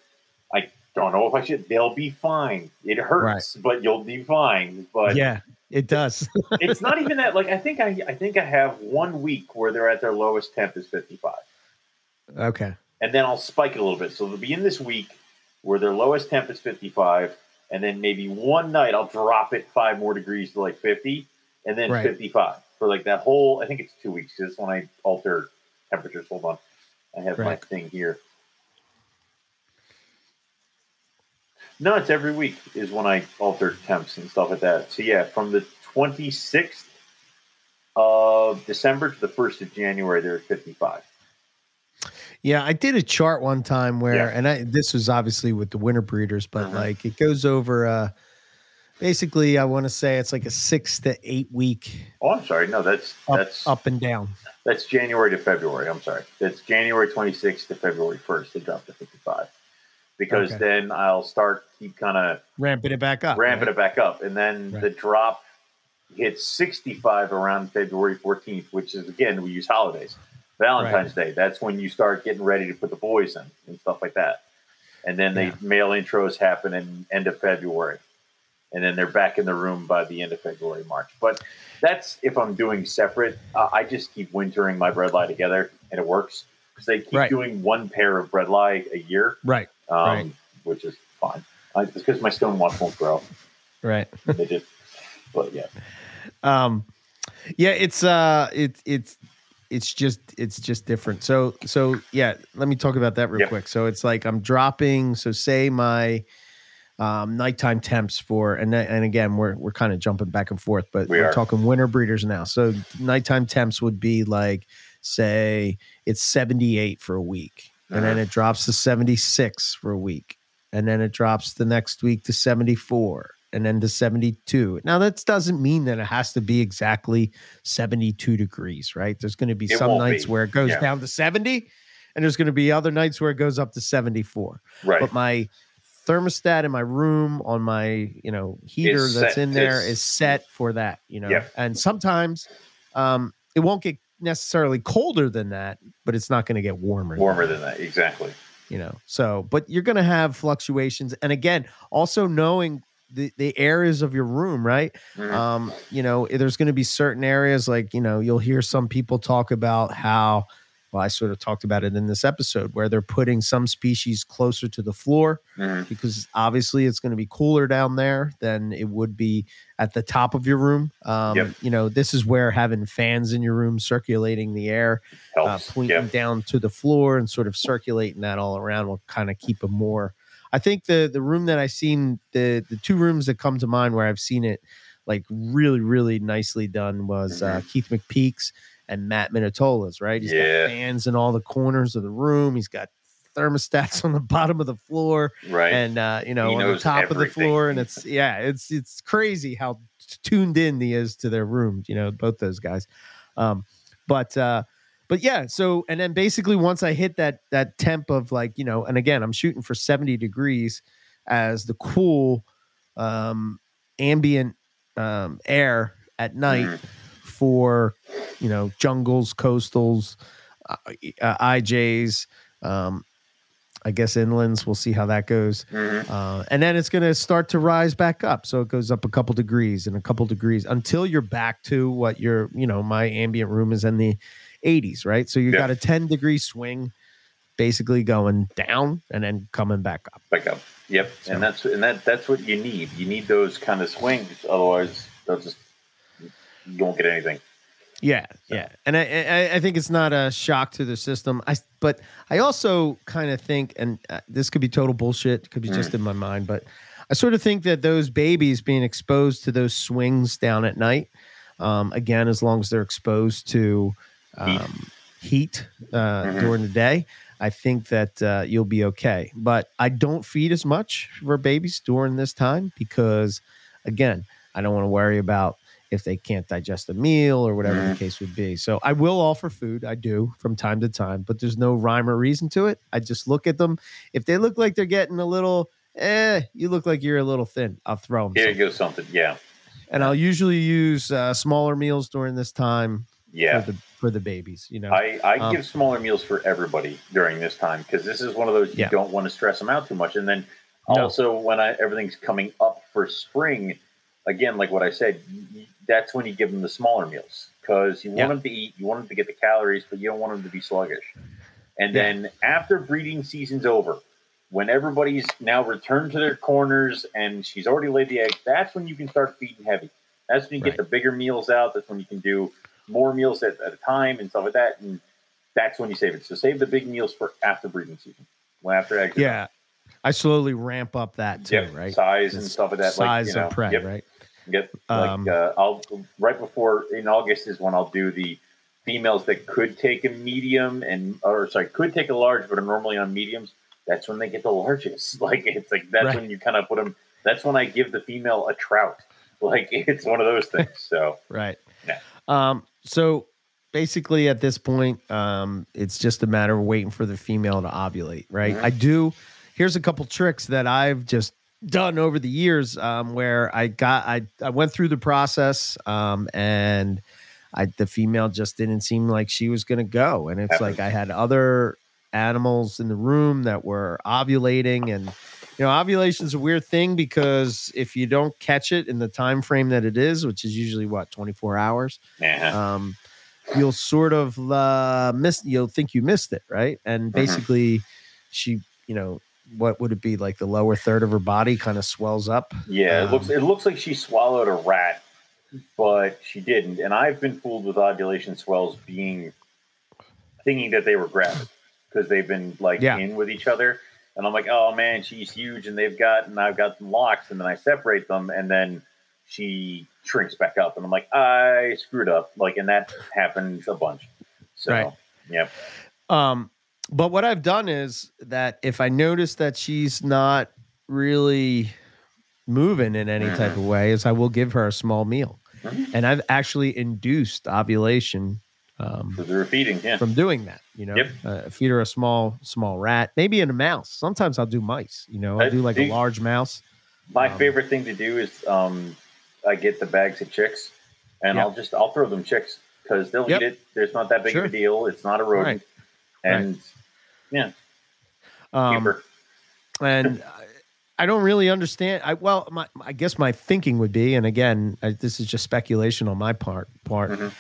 I don't know if I should. They'll be fine. It hurts, but you'll be fine. But yeah, it does. it's not even that. Like, I think I I think I have one week where they're at their lowest temp is 55 okay, and then I'll spike it a little bit. So they'll be in this week where their lowest temp is 55, and then maybe one night I'll drop it five more degrees to like 50, and then Right. 55 for like that whole. I think it's two weeks. This when I alter temperatures. Hold on, I have my thing here. No, it's every week is when I alter temps and stuff like that. So yeah, from the 26th of December to the 1st of January, they're at 55. Yeah. I did a chart one time where, Yeah. and I this was obviously with the winter breeders, but Mhm. like it goes over. uh Basically, I want to say it's like a six to eight week Oh, I'm sorry. No, that's up, that's up and down. That's January to February. I'm sorry. That's January 26th to February 1st to drop to 55. Because Okay. then I'll start keep kind of ramping it back up. ramping right? it back up. And then Right. the drop hits 65 around February 14th, which is, again, we use holidays. Valentine's Day. That's when you start getting ready to put the boys in and stuff like that. And then Yeah. the male intros happen in end of February. And then they're back in the room by the end of February, March. But that's if I'm doing separate. Uh, I just keep wintering my Bredli together, and it works because they keep Right. doing one pair of Bredli a year, Right, um, Right. which is fine. I, it's because my stone watch won't grow. right. They just, but yeah, um yeah it's uh it it's it's just it's just different. So so yeah let me talk about that real quick. So it's like i'm dropping so say my um nighttime temps for and then- and again we're we're kind of jumping back and forth but We are are. talking winter breeders now. So nighttime temps would be like say it's 78 for a week and then Uh-huh. it drops to 76 for a week and then it drops the next week to 74 and then to 72 now that doesn't mean that it has to be exactly 72 degrees right there's going to be It some nights be. where it goes Yeah. down to 70 and there's going to be other nights where it goes up to 74 right. but my thermostat in my room on my you know heater Is that's set in there is set for that you know Yep. and sometimes um it won't get necessarily colder than that but it's not going to get warmer Warmer than that, exactly. you know so but you're going to have fluctuations and again also knowing the, the areas of your room right Mhm. um you know there's going to be certain areas like you know you'll hear some people talk about how well i sort of talked about it in this episode where they're putting some species closer to the floor Mhm. because obviously it's going to be cooler down there than it would be at the top of your room um Yep. you know this is where having fans in your room circulating the air uh, pointing Yep. down to the floor and sort of circulating that all around will kind of keep them more. I think the the room that I've seen the the two rooms that come to mind where I've seen it like really really nicely done was uh, Mm-hmm. Keith McPeaks and Matt Minatola's. Right, He's Yeah. got fans in all the corners of the room. He's got thermostats on the bottom of the floor Right. and uh, you know on the top of the floor and it's yeah it's it's crazy how tuned in he is to their rooms you know both those guys um but uh but yeah so and then basically once i hit that that temp of like you know and again i'm shooting for 70 degrees as the cool um ambient um air at night Mhm. for you know jungles coastals uh, uh, ijs um i guess inlands we'll see how that goes Mhm. uh, and then it's going to start to rise back up so it goes up a couple degrees and a couple degrees until you're back to what your you know my ambient room is in the 80s right so you Yeah. got a 10 degree swing basically going down and then coming back up Back up. Yep. So- And that's and that that's what you need. You need those kind of swings. Otherwise, they'll just you won't get anything. Yeah, yeah, and I, I I think it's not a shock to the system. I but I also kind of think, and uh, this could be total bullshit, could be just in my mind, but I sort of think that those babies being exposed to those swings down at night, um, again, as long as they're exposed to. Um, heat uh, Mhm. during the day, I think that uh, you'll be okay. But I don't feed as much for babies during this time because again, I don't want to worry about if they can't digest a meal or whatever the Mhm. case would be. So I will offer food. I do from time to time, but there's no rhyme or reason to it. I just look at them. If they look like they're getting a little, eh, you look like you're a little thin, I'll throw them. Here goes something. Yeah. And I'll usually use uh, smaller meals during this time Yeah. for the for the babies. You know, I, I Um, give smaller meals for everybody during this time because this is one of those you Yeah. don't want to stress them out too much. And then No. also when I, everything's coming up for spring, again, like what I said, that's when you give them the smaller meals because you want Yeah. them to eat, you want them to get the calories, but you don't want them to be sluggish. And Yeah. then after breeding season's over, when everybody's now returned to their corners and she's already laid the eggs, that's when you can start feeding heavy. That's when you Right. get the bigger meals out. That's when you can do more meals at, at a time and stuff like that. And that's when you save it. So save the big meals for after breeding season. When after done. yeah, I slowly ramp up that too, Yep, right? Size and stuff like that. Size like, you know, of prey, yep, right? Yep. Um, like uh, I'll right before in August is when I'll do the females that could take a medium and or sorry could take a large but are normally on mediums. That's when they get the largest. Like it's like that's Right. when you kind of put them. That's when I give the female a trout. Like it's one of those things. So Right. Um, so basically at this point, um, it's just a matter of waiting for the female to ovulate, right? Mhm. I do here's a couple tricks that I've just done over the years um, where I got I, I went through the process um, and I the female just didn't seem like she was gonna go. And it's like I had other animals in the room that were ovulating and you know ovulation is a weird thing because if you don't catch it in the time frame that it is which is usually what 24 hours um, you'll sort of uh, miss you'll think you missed it right and Mhm. basically she you know what would it be like the lower third of her body kind of swells up Yeah, it Um, looks it looks like she swallowed a rat, but she didn't. And I've been fooled with ovulation swells being thinking that they were gravid because they've been like Yeah. in with each other. And I'm like, oh man, she's huge, and they've got and I've got them locks, and then I separate them, and then she shrinks back up, and I'm like, I screwed up, like, and that happens a bunch. So, Right. yep, Um, but what I've done is that if I notice that she's not really moving in any type of way, is I will give her a small meal. Mhm. And I've actually induced ovulation um, they're feeding, yeah. from doing that. You know, Yep. uh, feed her a small small rat, maybe in a mouse. Sometimes I'll do mice. You know, I'll do like a large mouse. My Um, favorite thing to do is um, I get the bags of chicks, and Yep. I'll just I'll throw them chicks because they'll Yep. eat it. There's not that big Sure. of a deal. It's not a rodent, and yeah Um, and I- don't really understand. I well, my I guess my thinking would be, and again, I, this is just speculation on my part. Part Mhm.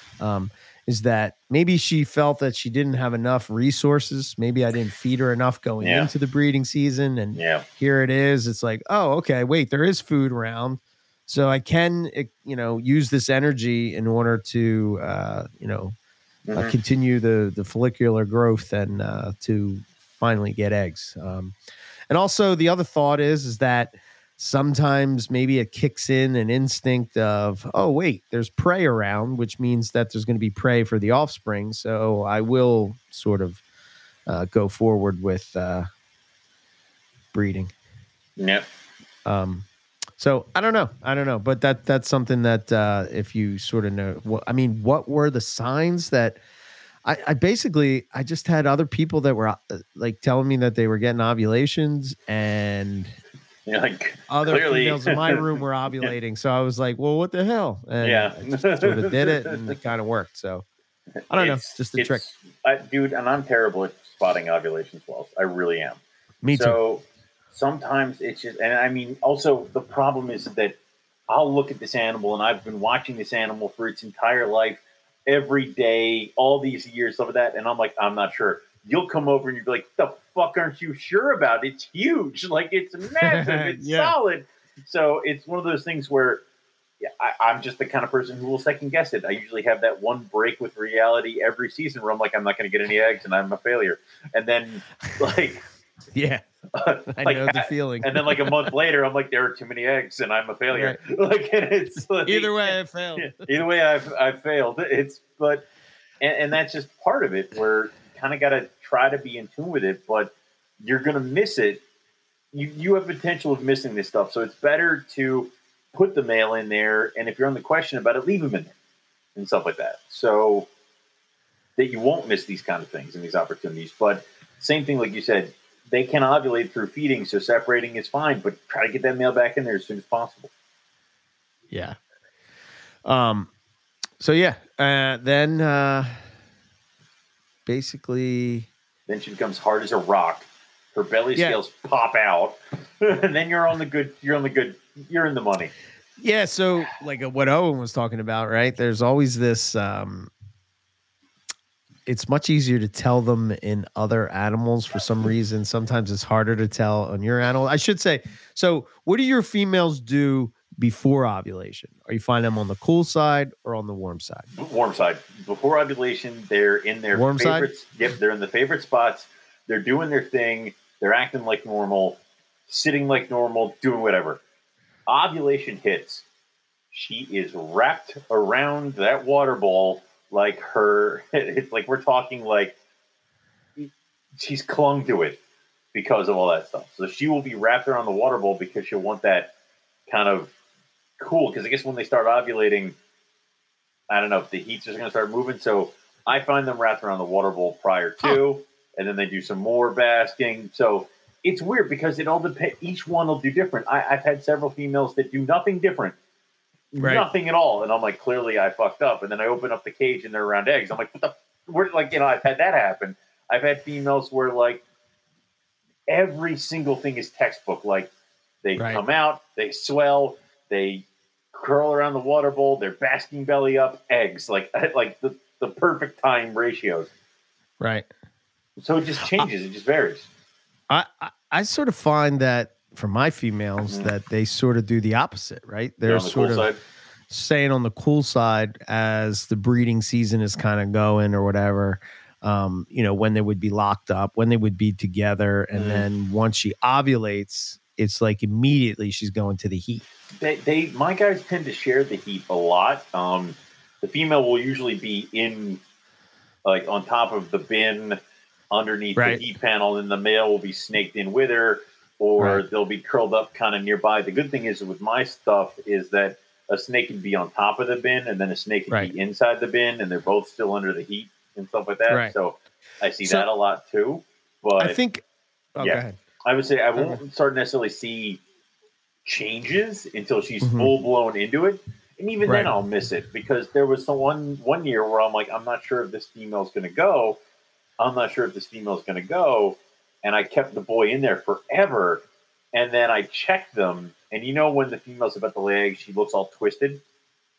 Is that maybe she felt that she didn't have enough resources. Maybe I didn't feed her enough going Yeah. into the breeding season, and Yeah, here it is. It's like, oh, okay, wait, there is food around, so I can, eh, you know, use this energy in order to, uh, you know, uh, Mhm. continue the the follicular growth and uh, to finally get eggs. Um, and also, the other thought is is that sometimes maybe it kicks in an instinct of, oh wait, there's prey around, which means that there's going to be prey for the offspring. So I will sort of uh, go forward with uh, breeding. yep. Um, so I don't know, I don't know, but that that's something that uh, if you sort of know, what I mean, what were the signs that I, I basically I just had other people that were uh, like telling me that they were getting ovulations and You're like other Clearly. females in my room were ovulating. So I was like, well, what the hell? And Yeah. I just sort of did it and it kind of worked. So I don't know, it's- just a trick. I, dude. And I'm terrible at spotting ovulation swells. I really am. me too. So sometimes it's just, and I mean, also the problem is that I'll look at this animal, and I've been watching this animal for its entire life, every day, all these years, stuff like that, and I'm like, I'm not sure. You'll come over and you'll be like, "The fuck aren't you sure about? It's huge, like it's massive, it's Yeah. solid." So it's one of those things where. Yeah, I, I'm just the kind of person who will second guess it. I usually have that one break with reality every season where I'm like, I'm not going to get any eggs and I'm a failure. And then, like, yeah, I like, know the feeling. and then like a month later, I'm like, there are too many eggs, and I'm a failure. Like, and it's like, Either way, I failed. either way, I've I've failed. It's but, and, and that's just part of it. Where you kind of got to try to be in tune with it, but you're gonna miss it. You you have potential of missing this stuff, so it's better to put the male in there, and if you're on the question about it, leave him in there and stuff like that. So that you won't miss these kind of things and these opportunities. But same thing, like you said, they can ovulate through feeding, so separating is fine, but try to get that male back in there as soon as possible. Yeah. Um. So yeah. Uh, then uh, basically, Then she becomes hard as a rock. Her belly Yeah. scales pop out, and then you're on the good. You're on the good. You're in the money. yeah. So like uh, what Owen was talking about, right? There's always this. Um, it's much easier to tell them in other animals for some reason. Sometimes it's harder to tell on your animal. I should say. So, what do your females do before ovulation? Are you find them on the cool side or on the warm side? Warm side. Before ovulation, they're in their Warm side? favorite. Yep, they're in the favorite spots. They're doing their thing. They're acting like normal, sitting like normal, doing whatever. Ovulation hits. She is wrapped around that water ball like her. It's like we're talking like she's clung to it because of all that stuff. So she will be wrapped around the water bowl because she'll want that kind of cool. Because I guess when they start ovulating, I don't know if the heat's just going to start moving. So I find them wrapped around the water bowl prior to, and then they do some more basking. So it's weird because it all depends. Each one will do different. I, I've had several females that do nothing different, Right. nothing at all, and I'm like, clearly I fucked up. And then I open up the cage and they're around eggs. I'm like, what the? Where, like you know, I've had that happen. I've had females where like every single thing is textbook. Like they Right. come out, they swell, they curl around the water bowl, they're basking belly up, eggs, like like the, the perfect time ratios. Right. So it just changes, it just varies. I, I I sort of find that for my females Mhm. that they sort of do the opposite, right? They're They're the sort cool of side. staying on the cool side as the breeding season is kind of going or whatever. Um, you know, when they would be locked up, when they would be together, and Mhm. then once she ovulates, it's like immediately she's going to the heat. They, they my guys tend to share the heat a lot. Um, the female will usually be in like on top of the bin underneath Right. the heat panel, and the male will be snaked in with her, or Right. they'll be curled up kind of nearby. The good thing is with my stuff is that a snake can be on top of the bin, and then a snake can Right. be inside the bin, and they're both still under the heat and stuff like that. So I see So- that a lot too. But I think. Oh, yeah. I would say I won't start necessarily see changes until she's Mhm. full blown into it, and even Right. then I'll miss it because there was some one one year where I'm like, I'm not sure if this female's going to go. I'm not sure if this female's going to go, and I kept the boy in there forever, and then I checked them, and you know when the female's about to lay eggs, she looks all twisted.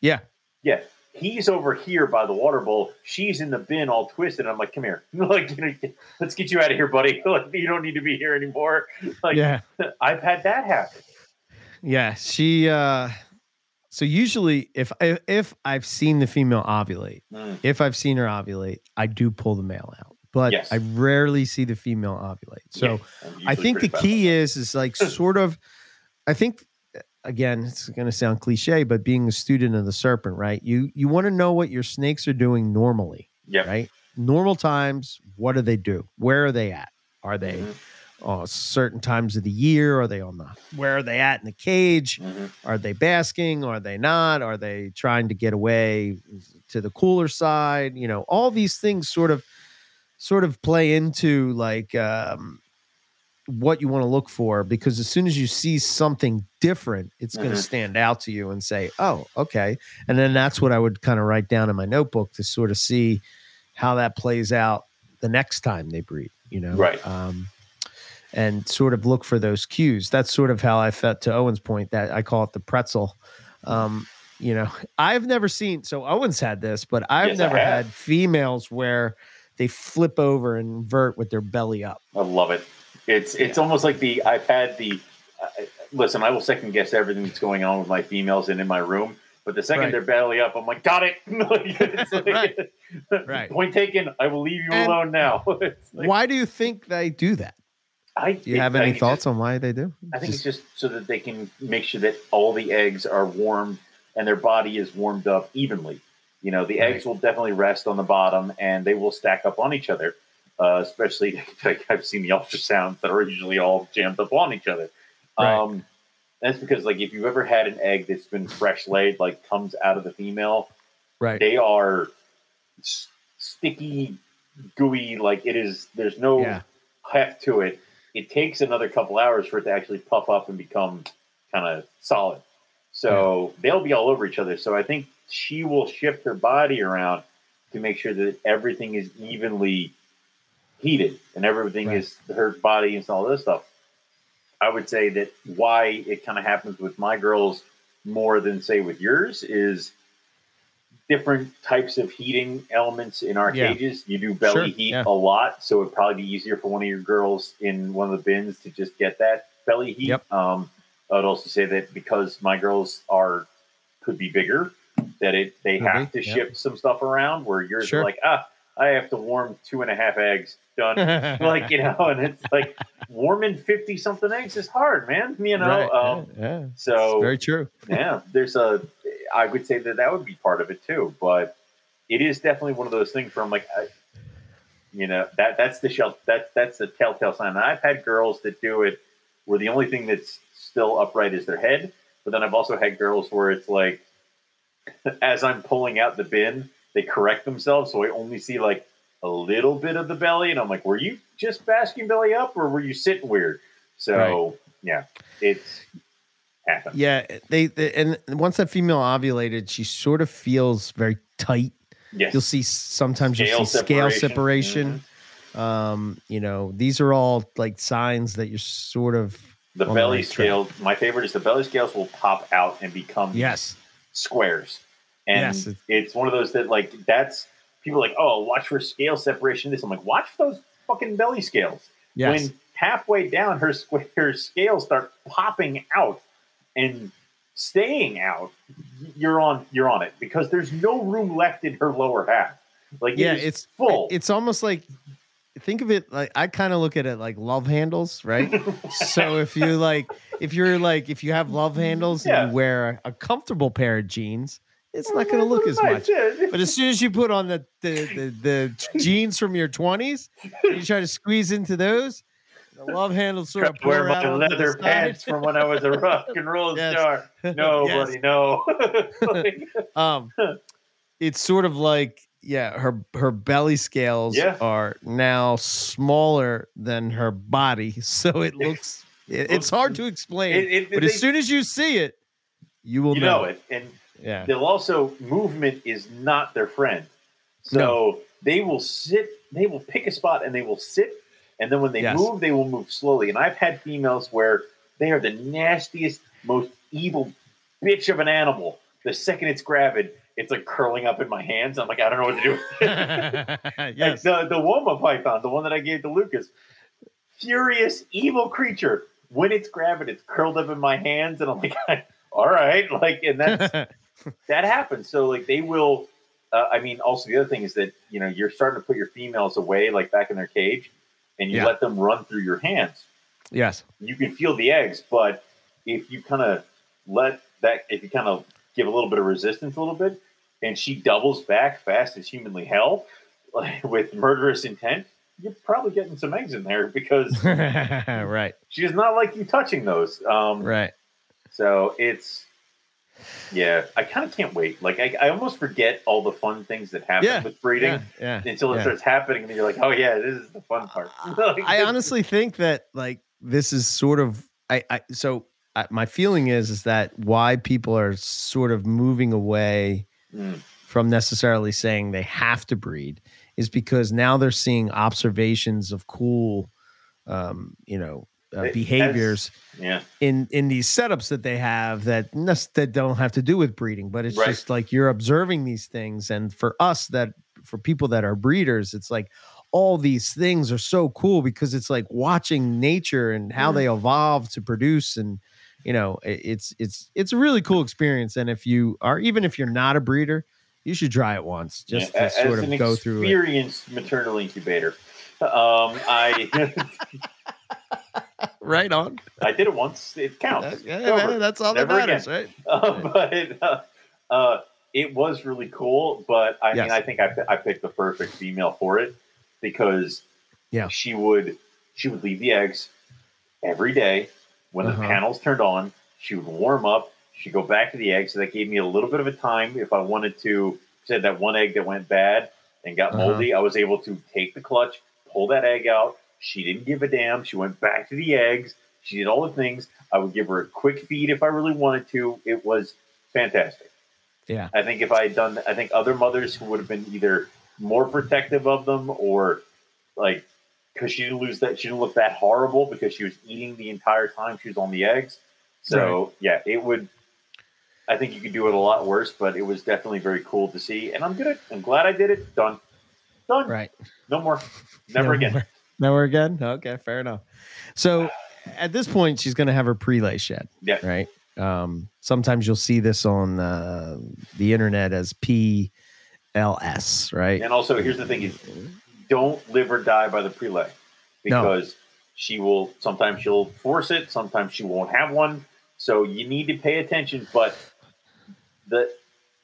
Yeah. Yeah. He's over here by the water bowl. She's in the bin, all twisted. I'm like, "Come here, like, you know, let's get you out of here, buddy. like, you don't need to be here anymore." Like, yeah. I've had that happen. Yeah, she. uh So usually, if if, if I've seen the female ovulate, Mm. if I've seen her ovulate, I do pull the male out, but Yes. I rarely see the female ovulate. So Yeah, I think the key is is like sort of. I think again, it's going to sound cliche, but being a student of the serpent, right? You you want to know what your snakes are doing normally. Yep. right? Normal times, what do they do? Where are they at? Are they Mhm, uh, certain times of the year? Are they on the where are they at in the cage? mhm. Are they basking? Are they not? Are they trying to get away to the cooler side? You know, all these things sort of sort of play into like um, what you want to look for because as soon as you see something different, it's going Mhm. to stand out to you and say, "Oh, okay." And then that's what I would kind of write down in my notebook to sort of see how that plays out the next time they breed. You know, Right. Um, and sort of look for those cues. That's sort of how I felt to Owen's point that I call it the pretzel. Um, you know, I've never seen so Owen's had this, but I've Yes, never had females where they flip over and invert with their belly up. I love it. It's it's almost like the I've had the. Uh, listen, I will second guess everything that's going on with my females and in my room. But the second Right. they're belly up, I'm like, got it. Like, it's like- Right. Right. Point taken. I will leave you And alone now. Like- why do you think they do that? I Do you have any thoughts on why they do? I think Just- it's just so that they can make sure that all the eggs are warmed and their body is warmed up evenly. You know, the Right. eggs will definitely rest on the bottom and they will stack up on each other. Uh, especially, like I've seen the ultrasounds that are usually all jammed up on each other. Right. Um, That's because like if you've ever had an egg that's been fresh laid, like comes out of the female, Right. they are s- sticky, gooey. Like it is. There's no Yeah. heft to it. It takes another couple hours for it to actually puff up and become kind of solid. So they'll be all over each other. So I think she will shift her body around to make sure that everything is evenly heated and everything Right. is her body and all this stuff. I would say that why it kind of happens with my girls more than say with yours is different types of heating elements in our Yeah. cages. You do belly Sure, heat yeah. a lot, so it'd probably be easier for one of your girls in one of the bins to just get that belly heat. Yep. Um, I would also say that because my girls are could be bigger, that it they Could have to yep. shift some stuff around. Where yours Sure. are like, ah, I have to warm two and a half eggs. Done. like you know, and it's like warming fifty something eggs is hard, man. You know, Right, um, yeah, yeah. so It's very true. yeah, there's a. I would say that that would be part of it too, but it is definitely one of those things where I'm like, I, you know, that that's the shell. That that's the telltale sign. And I've had girls that do it where the only thing that's still upright is their head, but then I've also had girls where it's like, as I'm pulling out the bin, they correct themselves, so I only see like a little bit of the belly, and I'm like, were you just basking belly up, or were you sitting weird? So yeah, it's happened. Yeah, they, they and once that female ovulated, she sort of feels very tight. Yes. You'll see sometimes Scale you'll see scale separation. separation. Um, you know, these are all like signs that you're sort of The the belly right track. scale. My favorite is the belly scales will pop out and become yes, squares, and Yes, it's one of those that like that's people are like oh watch for scale separation. This I'm like watch those fucking belly scales. yes, When halfway down her square her scales start popping out and staying out, you're on you're on it because there's no room left in her lower half. Like yeah. is It's full. It's almost like think of it like I kind of look at it like love handles, right? so if you like, if you're like, if you have love handles Yeah. and you wear a comfortable pair of jeans, it's not going to look as much. But as soon as you put on the the, the, the jeans from your twenties, you try to squeeze into those, the love handles sort of wear my out onto the leather pants from when I was a rock and roll Yes. star. No, Yes. buddy, no. Like, Um, it's sort of like yeah, her her belly scales Yeah. are now smaller than her body, so it looks it, it's hard to explain. it- it- but they- as soon as you see it, you will you know it, and Yeah, they'll also movement is not their friend. So they will sit, they will pick a spot and they will sit, and then when they Yes. move, they will move slowly. And I've had females where they are the nastiest, most evil bitch of an animal. The second it's gravid, it's like curling up in my hands. I'm like, I don't know what to do. with it. Like the the Woma python, the one that I gave to Lucas, furious evil creature. When it's gravid, it's curled up in my hands, and I'm like, all right, like, and that's that happens. So like they will. Uh, I mean, also the other thing is that you know you're starting to put your females away, like back in their cage, and you Yeah. let them run through your hands. yes, You can feel the eggs, but if you kind of let that, if you kind of give a little bit of resistance, a little bit, and she doubles back fast as humanly hell, like with murderous intent, you're probably getting some eggs in there because right, she does not like you touching those. Um, right. so it's yeah, I kind of can't wait. Like I, I almost forget all the fun things that happen Yeah, with breeding Yeah, yeah. until it starts happening, and then you're like, oh yeah, this is the fun part. Like, I honestly think that like this is sort of I, I so I, my feeling is is that why people are sort of moving away Mm, from necessarily saying they have to breed is because now they're seeing observations of cool um you know uh, It- behaviors yeah, in in these setups that they have that that don't have to do with breeding but it's Right. just like you're observing these things and for us that for people that are breeders it's like all these things are so cool because it's like watching nature and how Mhm. they evolve to produce and you know it- it's it's it's a really cool experience and if you are even if you're not a breeder you should try it once just yeah. to As sort an of go through experienced maternal incubator. Um, I right on I did it once. It counts. yeah, man, that's all that Never matters right Uh, but uh, uh, it was really cool. But I Yes. mean, I think I, I picked the perfect female for it because Yeah. she would she would leave the eggs every day when Uh-huh. the panels turned on. She would warm up. She'd go back to the egg. So that gave me a little bit of a time if I wanted to. Said that one egg that went bad and got Uh-huh. moldy, I was able to take the clutch, pull that egg out. She didn't give a damn. She went back to the eggs. She did all the things. I would give her a quick feed if I really wanted to. It was fantastic. Yeah. I think if I had done, I think other mothers who would have been either more protective of them or like because she didn't lose that, she didn't look that horrible because she was eating the entire time she was on the eggs. So yeah, it would. I think you could do it a lot worse, but it was definitely very cool to see, and I'm good. I'm glad I did it. Done. Done. Right. No more. Never No again. more. Never again. Okay, fair enough. So at this point, she's going to have her pre-lay shed. Yeah. Right. Um, sometimes you'll see this on uh, the internet as PLS. Right. And also, here's the thing: is don't live or die by the prelay No. because she will. Sometimes she'll force it. Sometimes she won't have one. So you need to pay attention. But the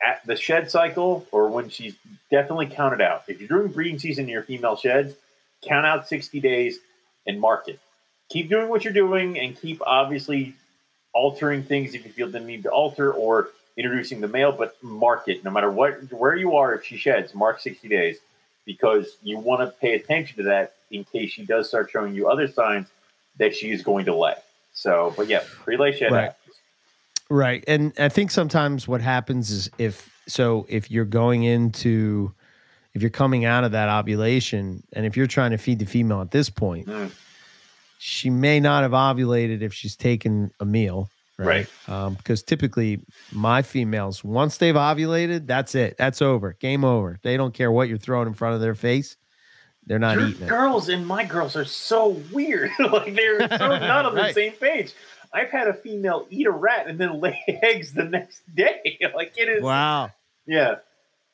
at the shed cycle, or when she's definitely counted out. If you're doing breeding season in your female sheds, count out 60 days and mark it. Keep doing what you're doing, and keep obviously altering things if you feel the need to alter or introducing the male, but mark it no matter what where you are. If she sheds, mark 60 days because you want to pay attention to that in case she does start showing you other signs that she is going to lay. So, but yeah, relay shed. Right. Right. And I think sometimes what happens is if so if you're going into if you're coming out of that ovulation and if you're trying to feed the female at this point, Mm. she may not have ovulated if she's taken a meal. Right. Um, because typically my females, once they've ovulated, that's it. That's over. Game over. They don't care what you're throwing in front of their face. They're not Your eating it. girls and my girls are so weird. like they're so not on the same page. I've had a female eat a rat and then lay eggs the next day. like it is. Wow. Yeah.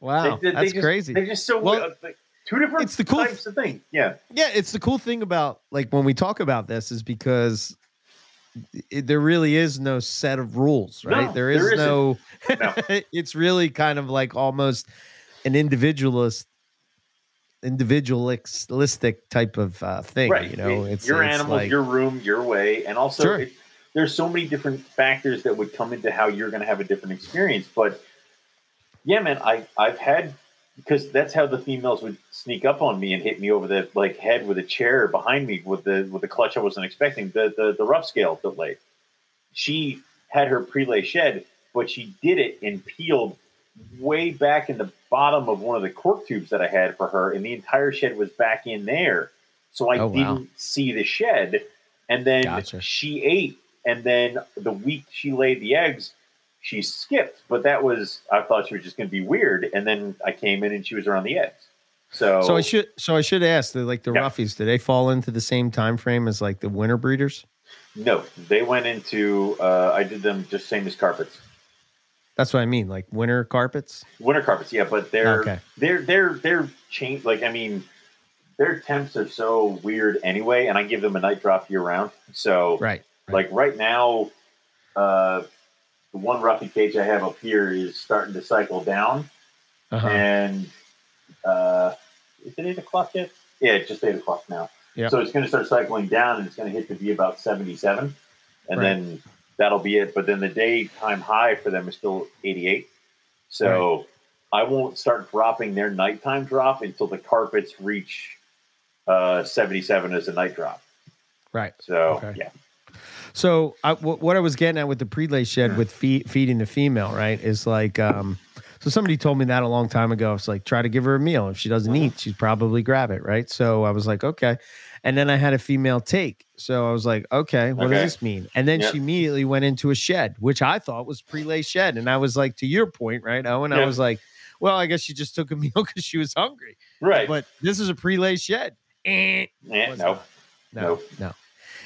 Wow. They- they- they that's just- crazy. They're just so Well. Like, two different it's the cool types of thing. Yeah. Yeah, it's the cool thing about like when we talk about this is because it, there really is no set of rules, right? No, there is there no. No. it's really kind of like almost an individualist, individualistic type of uh, thing. right. You know, It- it's your it's animals, like- your room, your way, and also Sure. it, there's so many different factors that would come into how you're going to have a different experience. But yeah, man, I I've had because that's how the females would sneak up on me and hit me over the like head with a chair behind me with the with the clutch I wasn't expecting. The the the rough scale delay. She had her prelay shed, but she did it and peeled way back in the bottom of one of the cork tubes that I had for her, and the entire shed was back in there. So I Oh, wow. didn't see the shed. And then Gotcha. she ate, and then the week she laid the eggs, she skipped. But that was I thought she was just going to be weird, and then I came in and she was around the eggs. So, So I should so I should ask the like the Yeah. roughies, do they fall into the same time frame as like the winter breeders? no, they went into uh, I did them just same as carpets. That's what I mean, like winter carpets. Winter carpets, yeah, but they're Okay. they're they're they're change like I mean their temps are so weird anyway, and I give them a night drop year round. So Right. right. like right now, uh, the one roughy cage I have up here is starting to cycle down, Uh-huh. and uh, is it eight o'clock yet? Yeah, it's just eight o'clock now. Yeah. So it's going to start cycling down, and it's going to hit to be about seventy-seven, and Right. then that'll be it. But then the daytime high for them is still eighty-eight. So I won't start dropping their nighttime drop until the carpets reach uh, seventy-seven as a night drop. Right. So Okay. yeah, So I, wh- what I was getting at with the prelay shed with fe- feeding the female, right, is like, um, so somebody told me that a long time ago. It's like try to give her a meal. If she doesn't eat, she'd probably grab it, right? So I was like, okay. And then I had a female take. So I was like, okay, what Okay. does this mean? And then Yep. she immediately went into a shed, which I thought was prelay shed. And I was like, to your point, right, Owen? I was like, well, I guess she just took a meal because she was hungry. right. But this is a prelay shed. Eh. Eh, Was no. No, no.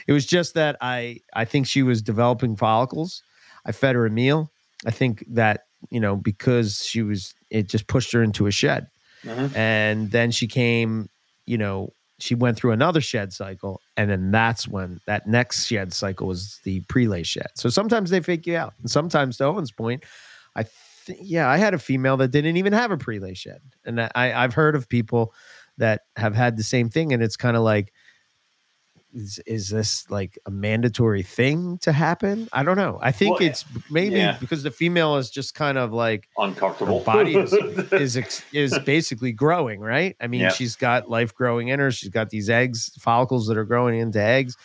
It was just that I I think she was developing follicles. I fed her a meal. I think that you know because she was it just pushed her into a shed, Mhm. and then she came. You know, she went through another shed cycle, and then that's when that next shed cycle was the prelay shed. So sometimes they fake you out, and sometimes to Owen's point, I think yeah, I had a female that didn't even have a prelay shed, and I I've heard of people that have had the same thing, and it's kind of like is is this like a mandatory thing to happen? I don't know. I think Well, it's maybe yeah. because the female is just kind of like Uncomfortable. body is is ex- is basically growing, right? I mean, Yeah. she's got life growing in her. She's got these eggs, follicles that are growing into eggs,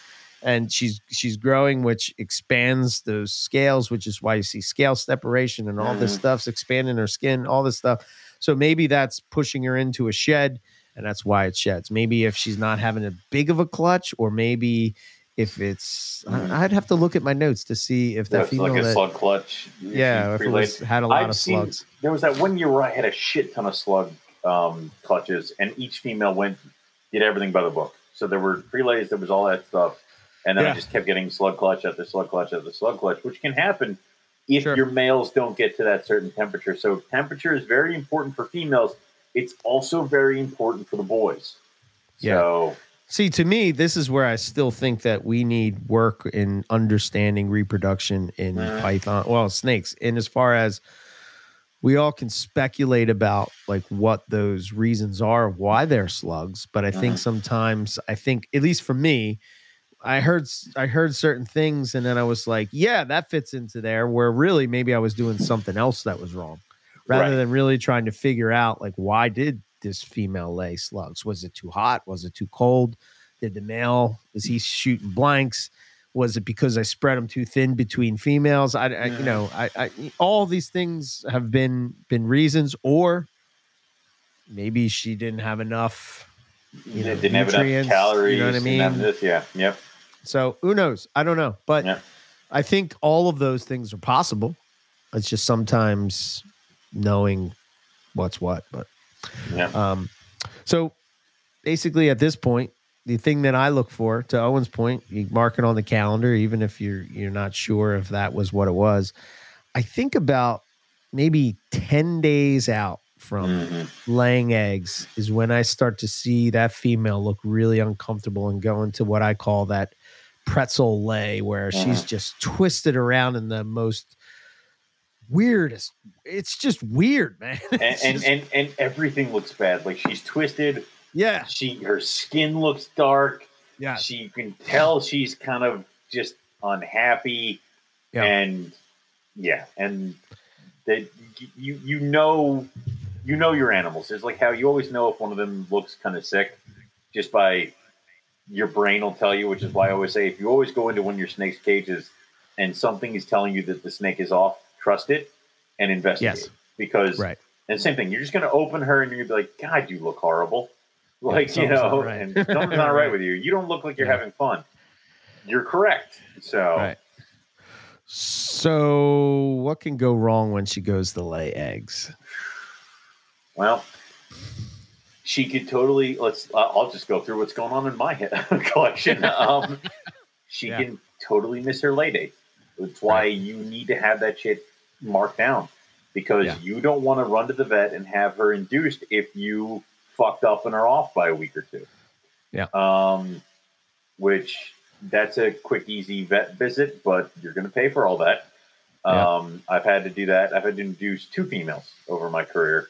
and she's she's growing, which expands those scales, which is why you see scale separation and all this Mhm. stuff's expanding her skin, all this stuff. So maybe that's pushing her into a shed, and that's why it sheds. Maybe if she's not having a big of a clutch, or maybe if it's, I'd have to look at my notes to see if that That's female like a that, slug clutch. yeah, if it was, had a lot I've of seen- slugs. There was that one year where I had a shit ton of slug um, clutches, and each female went did everything by the book. So there were relays, there was all that stuff, and then Yeah. I just kept getting slug clutch after slug clutch after slug clutch, which can happen if Sure. your males don't get to that certain temperature. So temperature is very important for females. It's also very important for the boys. Yeah. So See, to me, this is where I still think that we need work in understanding reproduction in Mhm. python, well, snakes. And as far as we all can speculate about like what those reasons are of why they're slugs, but I think Mhm. sometimes I think at least for me, I heard I heard certain things and then I was like, yeah, that fits into there where really maybe I was doing something else that was wrong. Rather Right. than really trying to figure out like why did this female lay slugs? Was it too hot? Was it too cold? Did the male is he shooting blanks? Was it because I spread them too thin between females? I, I you know, I, I all these things have been been reasons, or maybe she didn't have enough. You know, didn't have enough calories. you know what I mean? this, yeah, yep. So who knows? I don't know, but Yeah. I think all of those things are possible. It's just sometimes knowing what's what. But Yeah. um, so basically, at this point, the thing that I look for, to Owen's point, you mark it on the calendar, even if you're you're not sure if that was what it was. I think about maybe ten days out from Mhm. laying eggs is when I start to see that female look really uncomfortable and go into what I call that pretzel lay, where she's Mhm. just twisted around in the most weirdest. It's just weird, man. and, and, just- and and everything looks bad. Like she's twisted. yeah, She her skin looks dark. yeah, She can tell she's kind of just unhappy. Yeah. And yeah, and that you you know you know your animals. It's like how you always know if one of them looks kind of sick just by your brain will tell you, which is why I always say if you always go into one of your snake's cages and something is telling you that the snake is off, trust it and investigate. Yes. Because right. and same thing, you're just going to open her and you're going to be like, God, you look horrible. Like, you know, right. and something's not right with you. You don't look like you're Yeah. having fun. You're correct. So, Right. So, what can go wrong when she goes to lay eggs? well, she could totally, let's, uh, I'll just go through what's going on in my head collection. Um, she Yeah. can totally miss her lay date. That's why you need to have that shit marked down because Yeah. you don't want to run to the vet and have her induced if you fucked up and are off by a week or two. Yeah. Um, which that's a quick, easy vet visit, but you're going to pay for all that. Yeah. Um, I've had to do that. I've had to induce two females over my career,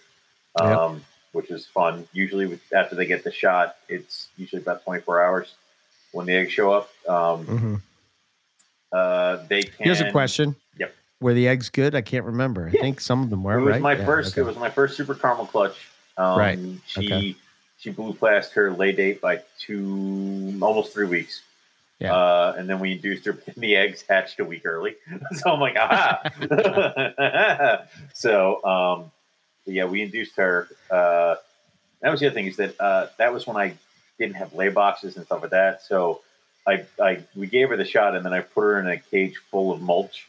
um, which is fun. Usually, with, after they get the shot, it's usually about 24 hours when the eggs show up. Um, Mhm. uh, they can. Here's a question. Yep. Were the eggs good? I can't remember. I Yeah. think some of them were. It was right? my Yeah, first. okay. It was my first super caramel clutch. Um, Right. She Okay. she blue plasted her lay date by two, almost three weeks. Yeah. Uh, and then we induced her. But the eggs hatched a week early, so I'm like, aha. so, um, yeah, we induced her. Uh, that was the other thing is that uh, that was when I didn't have lay boxes and stuff like that. So I, I we gave her the shot, and then I put her in a cage full of mulch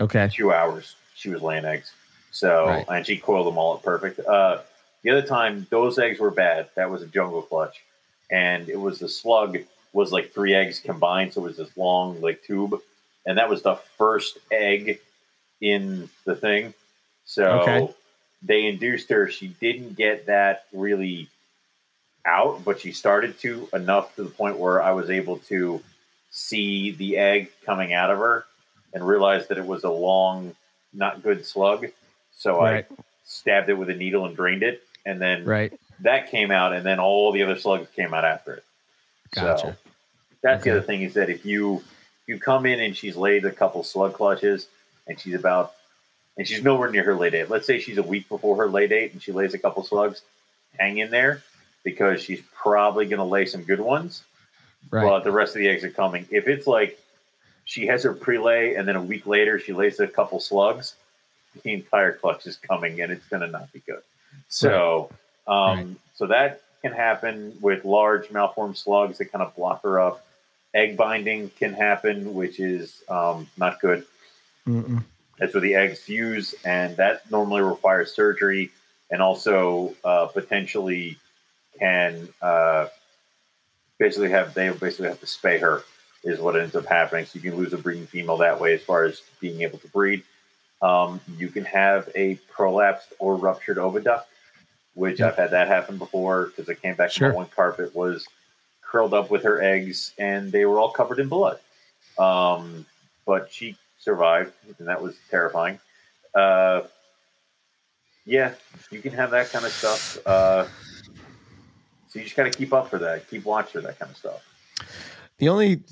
Okay. two hours she was laying eggs. So Right. and she coiled them all up perfect. Uh, the other time those eggs were bad. That was a jungle clutch, and it was the slug was like three eggs combined, so it was this long like tube, and that was the first egg in the thing. So Okay. they induced her. She didn't get that really out, but she started to enough to the point where I was able to see the egg coming out of her and realized that it was a long, not good slug. So Right. I stabbed it with a needle and drained it, and then Right. that came out, and then all the other slugs came out after it. Gotcha. That's the other thing is that if you you come in and she's laid a couple slug clutches and she's about and she's nowhere near her lay date. Let's say she's a week before her lay date and she lays a couple slugs. Hang in there because she's probably going to lay some good ones. Right. But the rest of the eggs are coming. If it's like she has her pre-lay and then a week later she lays a couple slugs, the entire clutch is coming and it's going to not be good. So, um, Right. so that can happen with large malformed slugs that kind of block her up. Egg binding can happen, which is um, not good. Mm-mm. That's where the eggs fuse, and that normally requires surgery, and also uh, potentially can uh, basically have they basically have to spay her is what ends up happening. So you can lose a breeding female that way, as far as being able to breed. Um, you can have a prolapsed or ruptured oviduct, which Yeah. I've had that happen before because I came back Sure. from one carpet was curled up with her eggs and they were all covered in blood. Um, but she survived, and that was terrifying. Uh, yeah, you can have that kind of stuff. Uh, so you just got to keep up for that, keep watch for that kind of stuff. The only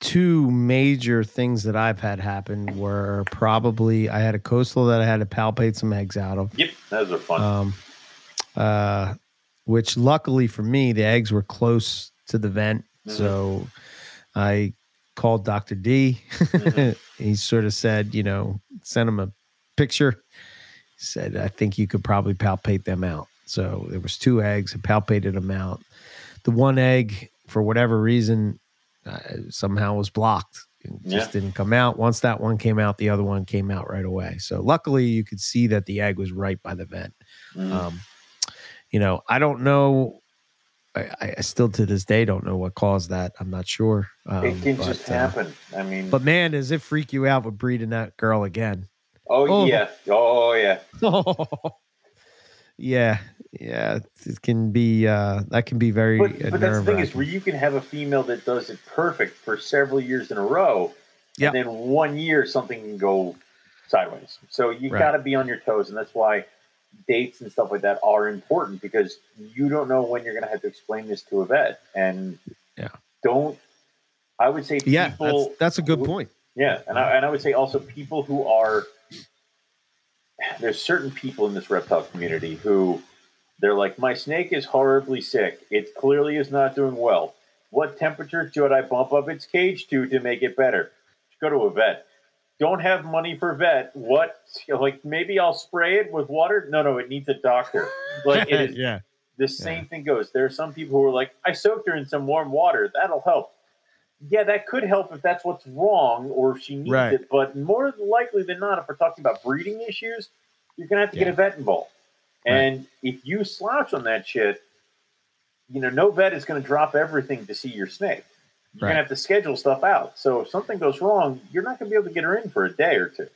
two major things that I've had happen were probably I had a coastal that I had to palpate some eggs out of. Yep, those are fun. Um, uh, which luckily for me, the eggs were close to the vent. Mhm. So I called Dr. D. Mhm. he sort of said, you know, sent him a picture. He said, I think you could probably palpate them out. So there was two eggs. I palpated them out. The one egg, for whatever reason, uh, somehow was blocked. It just didn't come out. Once that one came out, the other one came out right away. So luckily, you could see that the egg was right by the vent. Mm. Um, you know, I don't know. I, I still to this day don't know what caused that. I'm not sure. Um, it can but, just uh, happen. I mean, but man, does it freak you out with breeding that girl again? oh, oh. yeah, oh yeah. yeah, yeah, it can be. Uh, that can be very. But, but that's the thing is, where you can have a female that does it perfect for several years in a row, Yep. and then one year something can go sideways. So you Right. got to be on your toes, and that's why dates and stuff like that are important because you don't know when you're going to have to explain this to a vet, and Yeah. don't. I would say yeah, people. that's, that's a good who- point. Yeah, and I, and I would say also people who are there's certain people in this reptile community who they're like, my snake is horribly sick. It clearly is not doing well. What temperature should I bump up its cage to to make it better? Go to a vet. Don't have money for vet. What? Like maybe I'll spray it with water. No, no, it needs a doctor. Like it is yeah, the same thing goes. There are some people who are like, I soaked her in some warm water. That'll help. Yeah, that could help if that's what's wrong or if she needs Right. it. But more likely than not, if we're talking about breeding issues, you're going to have to get a vet involved. And if you slouch on that shit, you know, no vet is going to drop everything to see your snake. You're Right. going to have to schedule stuff out. So if something goes wrong, you're not going to be able to get her in for a day or two.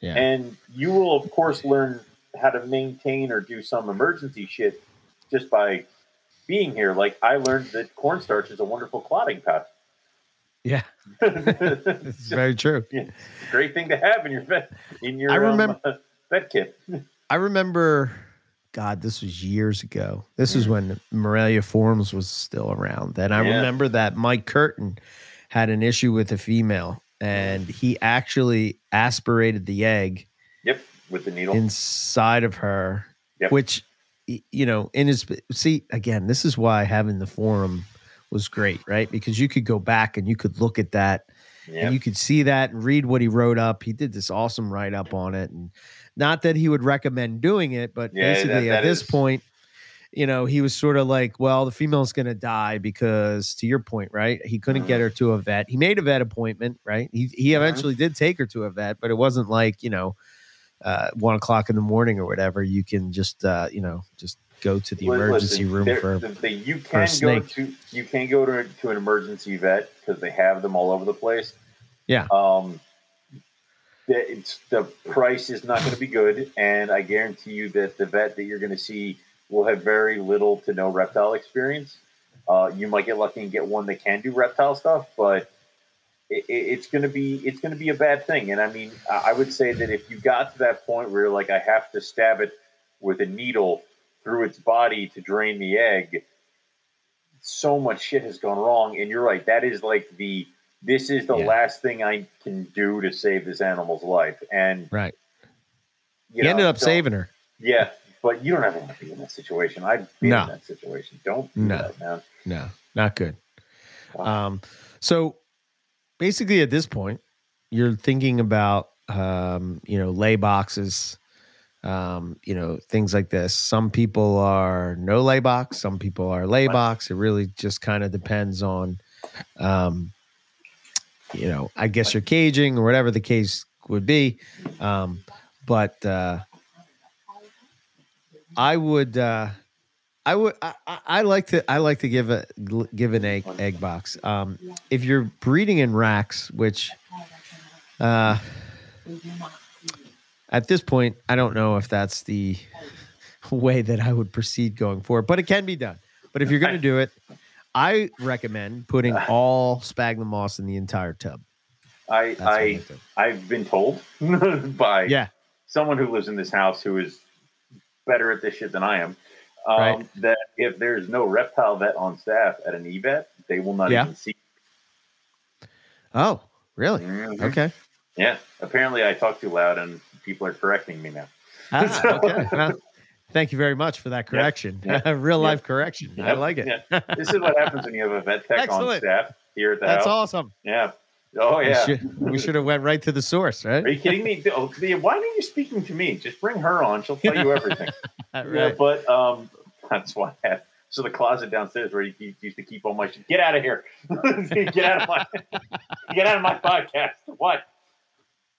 yeah, And you will, of course, learn how to maintain or do some emergency shit just by being here. Like I learned that cornstarch is a wonderful clotting powder. Yeah. it's very true. a great thing to have in your vet in your I remember- um, vet kit. I remember, God, this was years ago. This was Mm. when Morelia Forums was still around. And I Yeah. remember that Mike Curtin had an issue with a female and he actually aspirated the egg Yep, with the needle. inside of her, Yep. which, you know, in his, see, again, this is why having the forum was great, right? Because you could go back and you could look at that yeah. and you could see that and read what he wrote up. He did this awesome write up on it, and not that he would recommend doing it, but Yeah, basically that at this point, you know, he was sort of like, well, the female's going to die because, to your point, right? He couldn't get Mhm. her to a vet. He made a vet appointment, right? He he Mhm. eventually did take her to a vet, but it wasn't like you know, uh, one o'clock in the morning or whatever. You can just uh, you know just go to the emergency listen, room there- for the, the- you a can go to you can go to to an emergency vet because they have them all over the place. Yeah. Um, the, it's, the price is not going to be good, and I guarantee you that the vet that you're going to see will have very little to no reptile experience. Uh, you might get lucky and get one that can do reptile stuff, but it, it, it's going to be it's going to be a bad thing. And I mean, I I would say that if you got to that point where you're like, I have to stab it with a needle through its body to drain the egg, so much shit has gone wrong. And you're right, that is like the this is the Yeah. last thing I can do to save this animal's life. And Right. you he know, ended up saving her. Yeah, but you don't ever want to be in that situation. I'd be No. in that situation. Don't do No. that, man. No, not good. Wow. Um, so basically, at this point, you're thinking about um, you know lay boxes, um, you know things like this. Some people are no lay box. Some people are lay box. It really just kind of depends on, um, you know, I guess your caging or whatever the case would be. Um, but uh, I would. Uh, I would. I, I- like to. I like to give a give an egg egg box. Um, if you're breeding in racks, which uh, at this point, I don't know if that's the way that I would proceed going forward, but it can be done. But if you're going to do it, I recommend putting all sphagnum moss in the entire tub. I That's I. I've been told by Yeah, someone who lives in this house who is better at this shit than I am. Um, Right. That if there's no reptile vet on staff at an evet, they will not Yeah. even see. Oh, really? Mhm. Okay. Yeah. Apparently, I talk too loud, and people are correcting me now. Ah, So- okay. Well, thank you very much for that correction. yeah, Real yeah. life correction. I like it. yeah. This is what happens when you have a vet tech on staff here at the house. That's house. awesome. Yeah. Oh We yeah. should, we should have went right to the source, right? Are you kidding me? Oh, Why are you speaking to me? Just bring her on. She'll tell you everything. Yeah, but um, that's why I have. So the closet downstairs where you keep- used to keep all my shit. Get out of here. get out of my. get out of my podcast. What?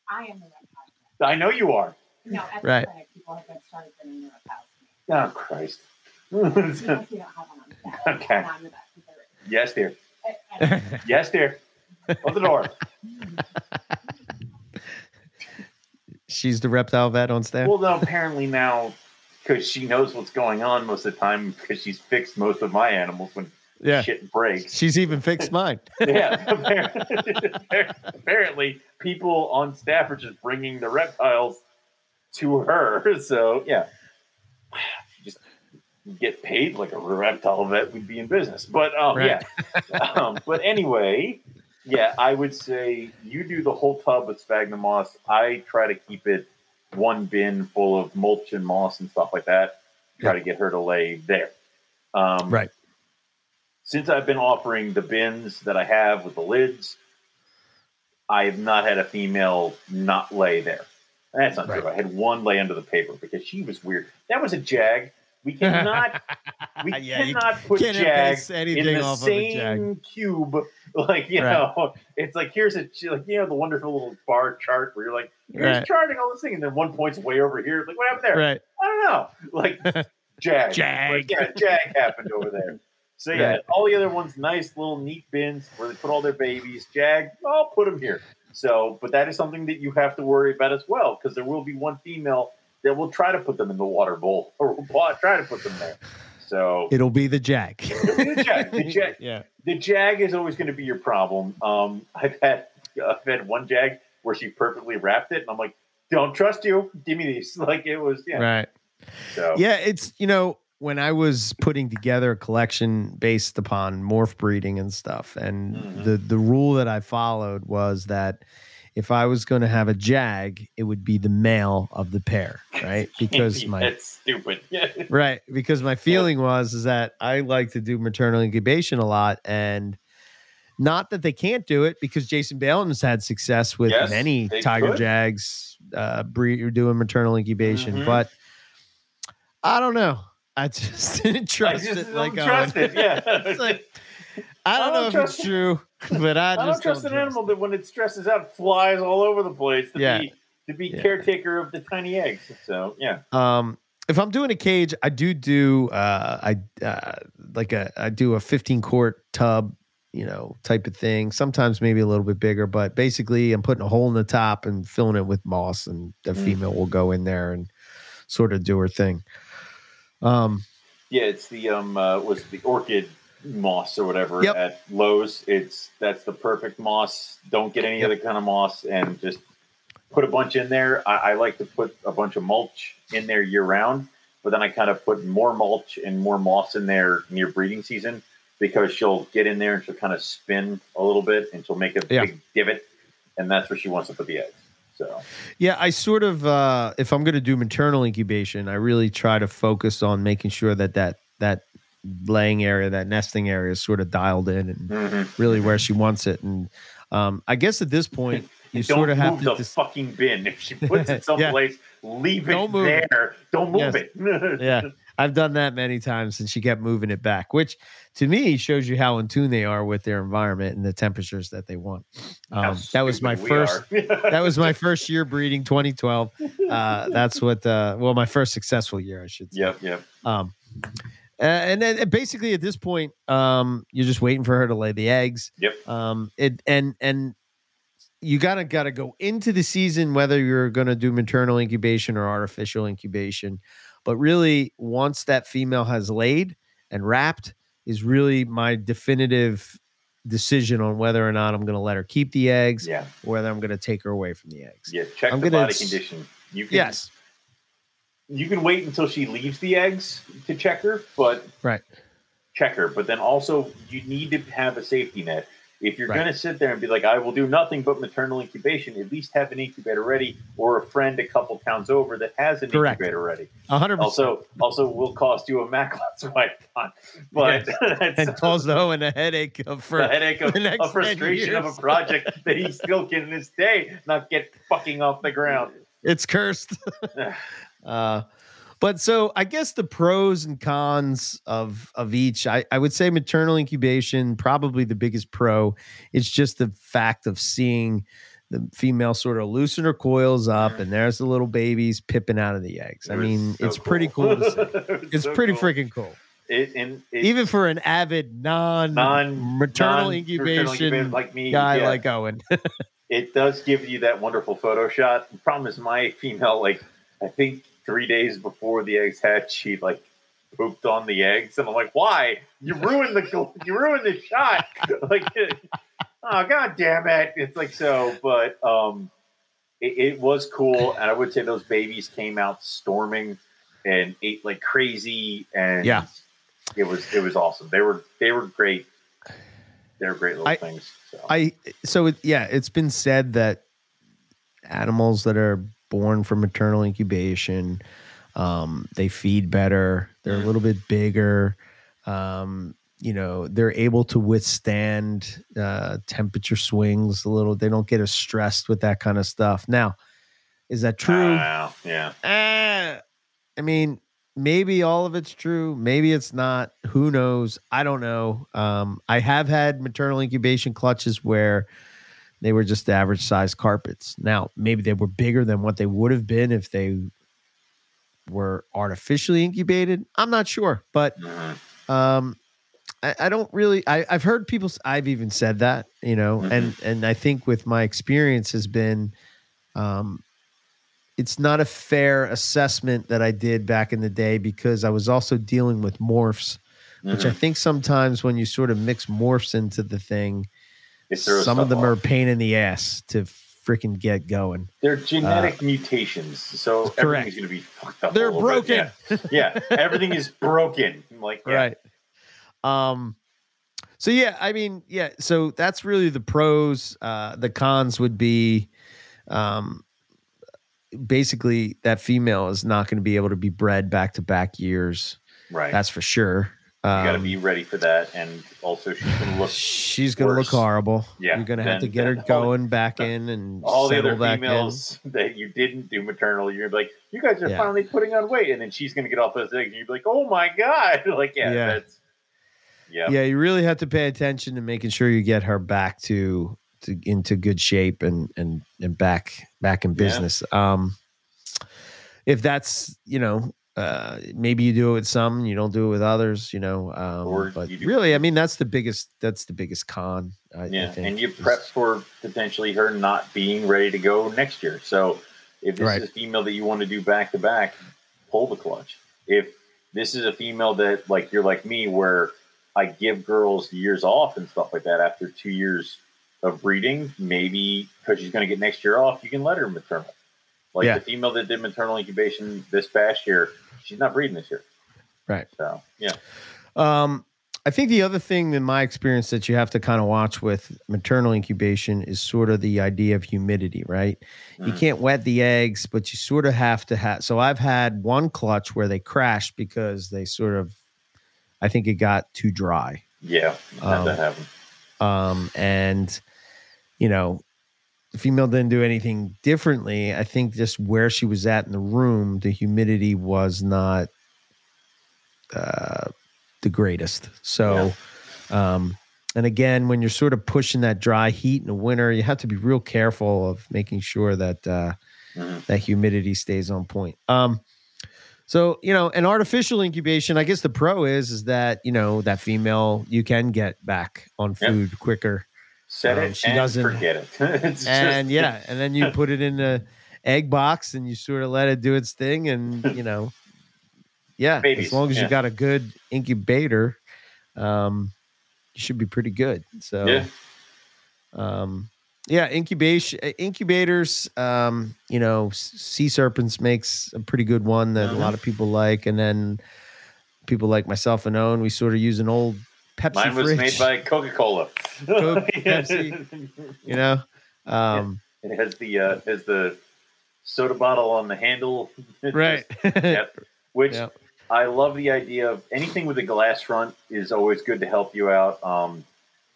I am the reptile. I know you are. No, at Right. the people have been started bringing the reptiles Oh Christ. to me. Because we don't have one on staff. Okay. And I'm the best because yes, dear. Yes, dear. Close the door. She's the reptile vet on staff. Well, no, apparently now, because she knows what's going on most of the time, because she's fixed most of my animals when yeah. shit breaks. She's even fixed mine. yeah, apparently, apparently, people on staff are just bringing the reptiles to her. So, yeah, just get paid like a reptile vet, we'd be in business. But, um, Right. yeah. um, but anyway, yeah, I would say you do the whole tub with sphagnum moss. I try to keep it one bin full of mulch and moss and stuff like that. Try to get her to lay there. Um, Right. Since I've been offering the bins that I have with the lids, I have not had a female not lay there. That's not Right. true. I had one lay under the paper because she was weird. That was a jag. We cannot, we Yeah, cannot put Can't jag in the off of a jag. same cube. Like you Right. know, it's like here's a like you know the wonderful little bar chart where you're like here's Right. charting all this thing, and then one point's way over here. Like what happened there? Right. I don't know. Like jag, Jag. Like, yeah, jag happened over there. So yeah, Right. all the other ones, nice little neat bins where they put all their babies. Jag, I'll put them here. So, but that is something that you have to worry about as well, because there will be one female that will try to put them in the water bowl or will try to put them there. So It'll be the jag. the jag, the jag, yeah. the jag is always going to be your problem. Um, I've had I've had one jag where she perfectly wrapped it, and I'm like, don't trust you. Give me these. Like it was, yeah. Right. So Yeah, it's you know when I was putting together a collection based upon morph breeding and stuff, and Mhm. the the rule that I followed was that if I was going to have a jag, it would be the male of the pair, right? Because my that's stupid. Right because my feeling was is that I like to do maternal incubation a lot and. Not that they can't do it because Jason Balen's had success with Yes, many tiger could. jags uh, breed, doing maternal incubation, Mhm. but I don't know. I just didn't I trust just it. don't Like trust Owen. it. Yeah. It's like, I don't, I know don't if trust it's it. true, but I I don't trust don't an animal that when it stresses out flies all over the place to Yeah. be to be Yeah. caretaker of the tiny eggs. So yeah. Um, if I'm doing a cage, I do do uh, I uh, like a I do a 15 quart tub, you know, type of thing. Sometimes maybe a little bit bigger, but basically, I'm putting a hole in the top and filling it with moss, and the Mm. female will go in there and sort of do her thing. Um, Yeah, it's the um uh, was the orchid moss or whatever Yep. at Lowe's. It's that's the perfect moss. Don't get any Yep. other kind of moss and just put a bunch in there. I, I like to put a bunch of mulch in there year round, but then I kind of put more mulch and more moss in there near breeding season. because she'll get in there and she'll kind of spin a little bit and she'll make a Yeah. big divot, and that's where she wants to put the eggs. So Yeah, I sort of uh if I'm going to do maternal incubation, I really try to focus on making sure that that that laying area, that nesting area is sort of dialed in and mhm. really where she wants it and um I guess at this point you don't sort of have move to the dis- fucking bin. If she puts it Yeah. someplace, leave it Don't it. there. Don't move Yes. it. Yeah. I've done that many times and she kept moving it back, which to me shows you how in tune they are with their environment and the temperatures that they want. Um, that was my first that was my first year breeding 2012 uh that's what uh well my first successful year i should say yep, yep. um and then basically at this point um you're just waiting for her to lay the eggs Yep. um it and and you gotta gotta go into the season whether you're gonna do maternal incubation or artificial incubation but really once that female has laid and wrapped is really my definitive decision on whether or not i'm gonna let her keep the eggs Yeah, or whether i'm gonna take her away from the eggs yeah. Check I'm the gonna body condition. You can, yes you can wait until she leaves the eggs to check her, but Right. check her. But then also, you need to have a safety net. If you're Right. going to sit there and be like, I will do nothing but maternal incubation, at least have an incubator ready or a friend a couple towns over that has an Correct. incubator ready. A hundred percent. Also, also will cost you a Mac swipe on, but that's And cause the a headache of for the headache of, the of frustration of a project that he still can this day not get fucking off the ground. it's cursed. uh, but so I guess the pros and cons of of each, I, I would say maternal incubation probably the biggest pro. It's just the fact of seeing the female sort of loosen her coils up, and there's the little babies pipping out of the eggs. I It mean, so it's pretty cool to see. It It's so pretty cool. freaking cool. It, and it, Even for an avid non non maternal non- incubation like me, guy yeah, like Owen. it does give you that wonderful photo shot. The problem is my female, like I think three days before the eggs hatch, she like pooped on the eggs, and I'm like, why? You ruined the you ruined the shot. like, oh god damn it! It's like so, but um, it, it was cool, and I would say those babies came out storming and ate like crazy, and Yeah. it was it was awesome. They were they were great. They were great little I- things. So. I so it, yeah, it's been said that animals that are born from maternal incubation, um, they feed better. They're a little bit bigger. Um, you know, they're able to withstand uh, temperature swings a little. They don't get as stressed with that kind of stuff. Now, is that true? Wow, yeah. Eh, I mean, maybe all of it's true. Maybe it's not. Who knows? I don't know. Um, I have had maternal incubation clutches where they were just average size carpets. Now, maybe they were bigger than what they would have been if they were artificially incubated. I'm not sure, but Mhm. um, I, I don't really. I, I've heard people. I've even said that, you know, Mhm. and and I think with my experience has been, um, it's not a fair assessment that I did back in the day because I was also dealing with morphs, which I Mhm. think sometimes when you sort of mix morphs into the thing, some of them are a pain in the ass to freaking get going. They're genetic mutations, so Correct. everything's going to be fucked up. They're bit. broken. Yeah, yeah. everything is broken. I'm like, yeah. right um so yeah i mean yeah so that's really the pros uh the cons would be um basically that female is not going to be able to be bred back to back years right. that's for sure you got to Um, be ready for that, and also she's going to look. she's going to look horrible Yeah, you're going to have to get her then all the- going back in and All the other back in. that you didn't do maternal, you're gonna be like, you guys are Yeah. finally putting on weight, and then she's going to get off those eggs, and you're like, oh my god, like yeah, Yeah. that's yeah, yeah you really have to pay attention to making sure you get her back to, to into good shape and and and back back in Yeah. business um if that's you know uh maybe you do it with some you don't do it with others you know um but you really i mean that's the biggest that's the biggest con I, I Yeah, think, and you prep for potentially her not being ready to go next year. So if this Right. is a female that you want to do back to back, pull the clutch. If this is a female that like you're like me, where I give girls years off and stuff like that after two years of breeding, maybe because she's going to get next year off, you can let her maternal. Like Yeah. the female that did maternal incubation this past year, she's not breeding this year. Right. So yeah, Um, I think the other thing in my experience that you have to kind of watch with maternal incubation is sort of the idea of humidity, right? You Mm. can't wet the eggs, but you sort of have to have. So I've had one clutch where they crashed because they sort of, I think it got too dry. Yeah, Um, that happen. Um, and, you know, the female didn't do anything differently. I think just where she was at in the room, the humidity was not uh, the greatest. So, um, and again, when you're sort of pushing that dry heat in the winter, you have to be real careful of making sure that uh, Mhm. that humidity stays on point. Um, so you know, an artificial incubation, I guess the pro is is that you know that female you can get back on Yep. food quicker, Set um, it she doesn't- forget it. and just, yeah, and then you put it in the egg box and you sort of let it do its thing, and you know, yeah, Babies, as long as yeah. you got a good incubator, um, you should be pretty good. So yeah, um yeah incubation uh, incubators um you know sea serpents makes a pretty good one that a Mhm. lot of people like and then people like myself and owen we sort of use an old pepsi mine was fridge, made by Coca Cola. Coke, Pepsi. you know um It has the uh, has the soda bottle on the handle. right Yep. Which Yep. I love the idea of anything with a glass front is always good to help you out. Um,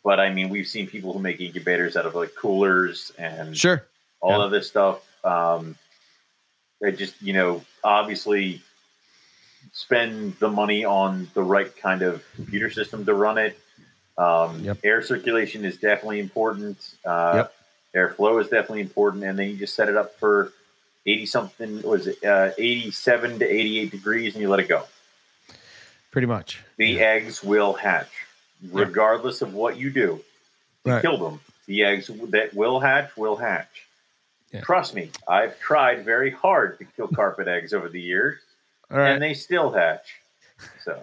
but I mean, we've seen people who make incubators out of like coolers and sure all Yeah. of this stuff. Um, they just, you know, obviously spend the money on the right kind of computer system to run it. Um, Yep. Air circulation is definitely important. Uh, Yep. Airflow is definitely important. And then you just set it up for 80 something, was it uh, 87 to 88 degrees and you let it go. pretty much The eggs will hatch regardless of what you do to Right. kill them. The eggs that will hatch will hatch. Yeah. Trust me, I've tried very hard to kill carpet eggs over the years, all right and they still hatch. So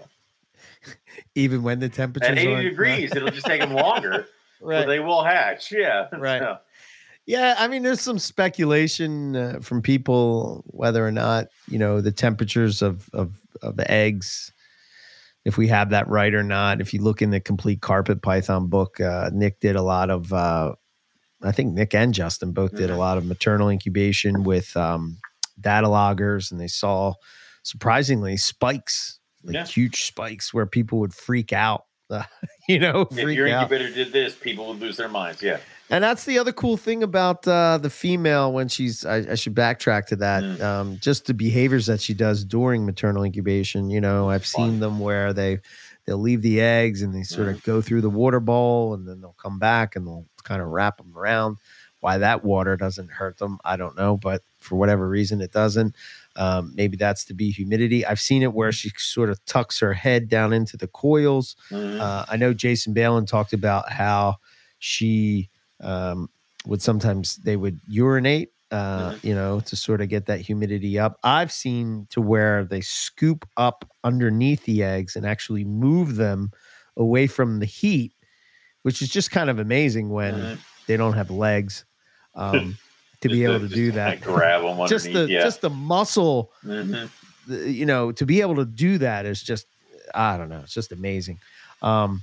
even when the temperature at 80 aren't- degrees, it'll just take them longer, right but they will hatch. Yeah, Right. So, Yeah, I mean, there's some speculation uh, from people whether or not you know the temperatures of of of the eggs, if we have that right or not. If you look in the complete carpet python book, uh, Nick did a lot of. Uh, I think Nick and Justin both did a Mhm. lot of maternal incubation with um, data loggers, and they saw surprisingly spikes, like Yeah. huge spikes, where people would freak out. Uh, you know, if your out. incubator did this, people would lose their minds. Yeah, And that's the other cool thing about uh, the female when she's, I, I should backtrack to that, Mm. um, just the behaviors that she does during maternal incubation. You know, I've Fun. seen them where they, they'll leave the eggs and they sort Mm. of go through the water bowl and then they'll come back and they'll kind of wrap them around. Why that water doesn't hurt them, I don't know, but for whatever reason, it doesn't. Um, maybe that's to be humidity. I've seen it where she sort of tucks her head down into the coils Mhm. uh, I know Jason Balin talked about how she um, would sometimes they would urinate, uh, Mhm. you know, to sort of get that humidity up. I've seen to where they scoop up underneath the eggs and actually move them away from the heat, which is just kind of amazing when Mhm. they don't have legs um, to be able to do that. grab them Just the yeah. just the muscle Mhm. the- you know to be able to do that is just i don't know it's just amazing um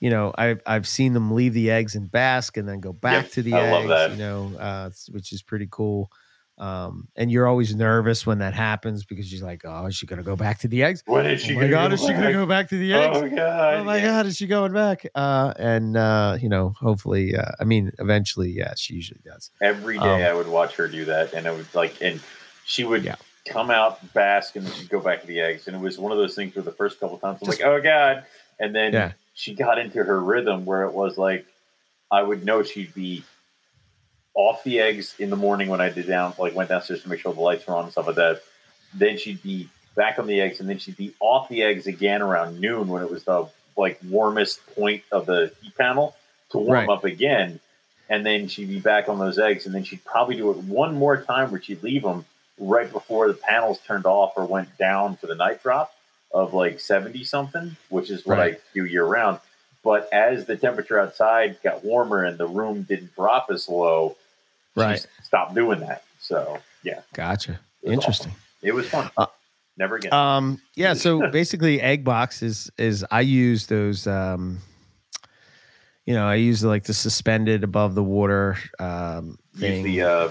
you know i've i've seen them leave the eggs and bask and then go back Yep, to the I eggs you know uh which is pretty cool um and you're always nervous when that happens because you're like oh is she gonna go back to the eggs When is she oh my god go is she gonna back? go back to the eggs Oh god! oh my yeah. god is she going back uh and uh you know hopefully uh, i mean eventually yeah she usually does Every day Um, I would watch her do that, and it was like, and she would Yeah. come out, bask, and then she'd go back to the eggs. And it was one of those things where the first couple times I'm Just- like, oh god, and then Yeah. she got into her rhythm where it was like, I would know she'd be off the eggs in the morning when I did down, like went downstairs to make sure the lights were on and stuff like that. Then she'd be back on the eggs, and then she'd be off the eggs again around noon when it was the like warmest point of the heat panel to warm Right. up again. And then she'd be back on those eggs, and then she'd probably do it one more time where she'd leave them right before the panels turned off or went down to the night drop of like 70 something, which is what Right. I do year round. But as the temperature outside got warmer and the room didn't drop as low, Right. stopped doing that. So yeah, gotcha It interesting it was fun. Never again. Um, yeah. So basically, egg box is is I use those. Um, you know, I use like the suspended above the water um, Use the uh, uh,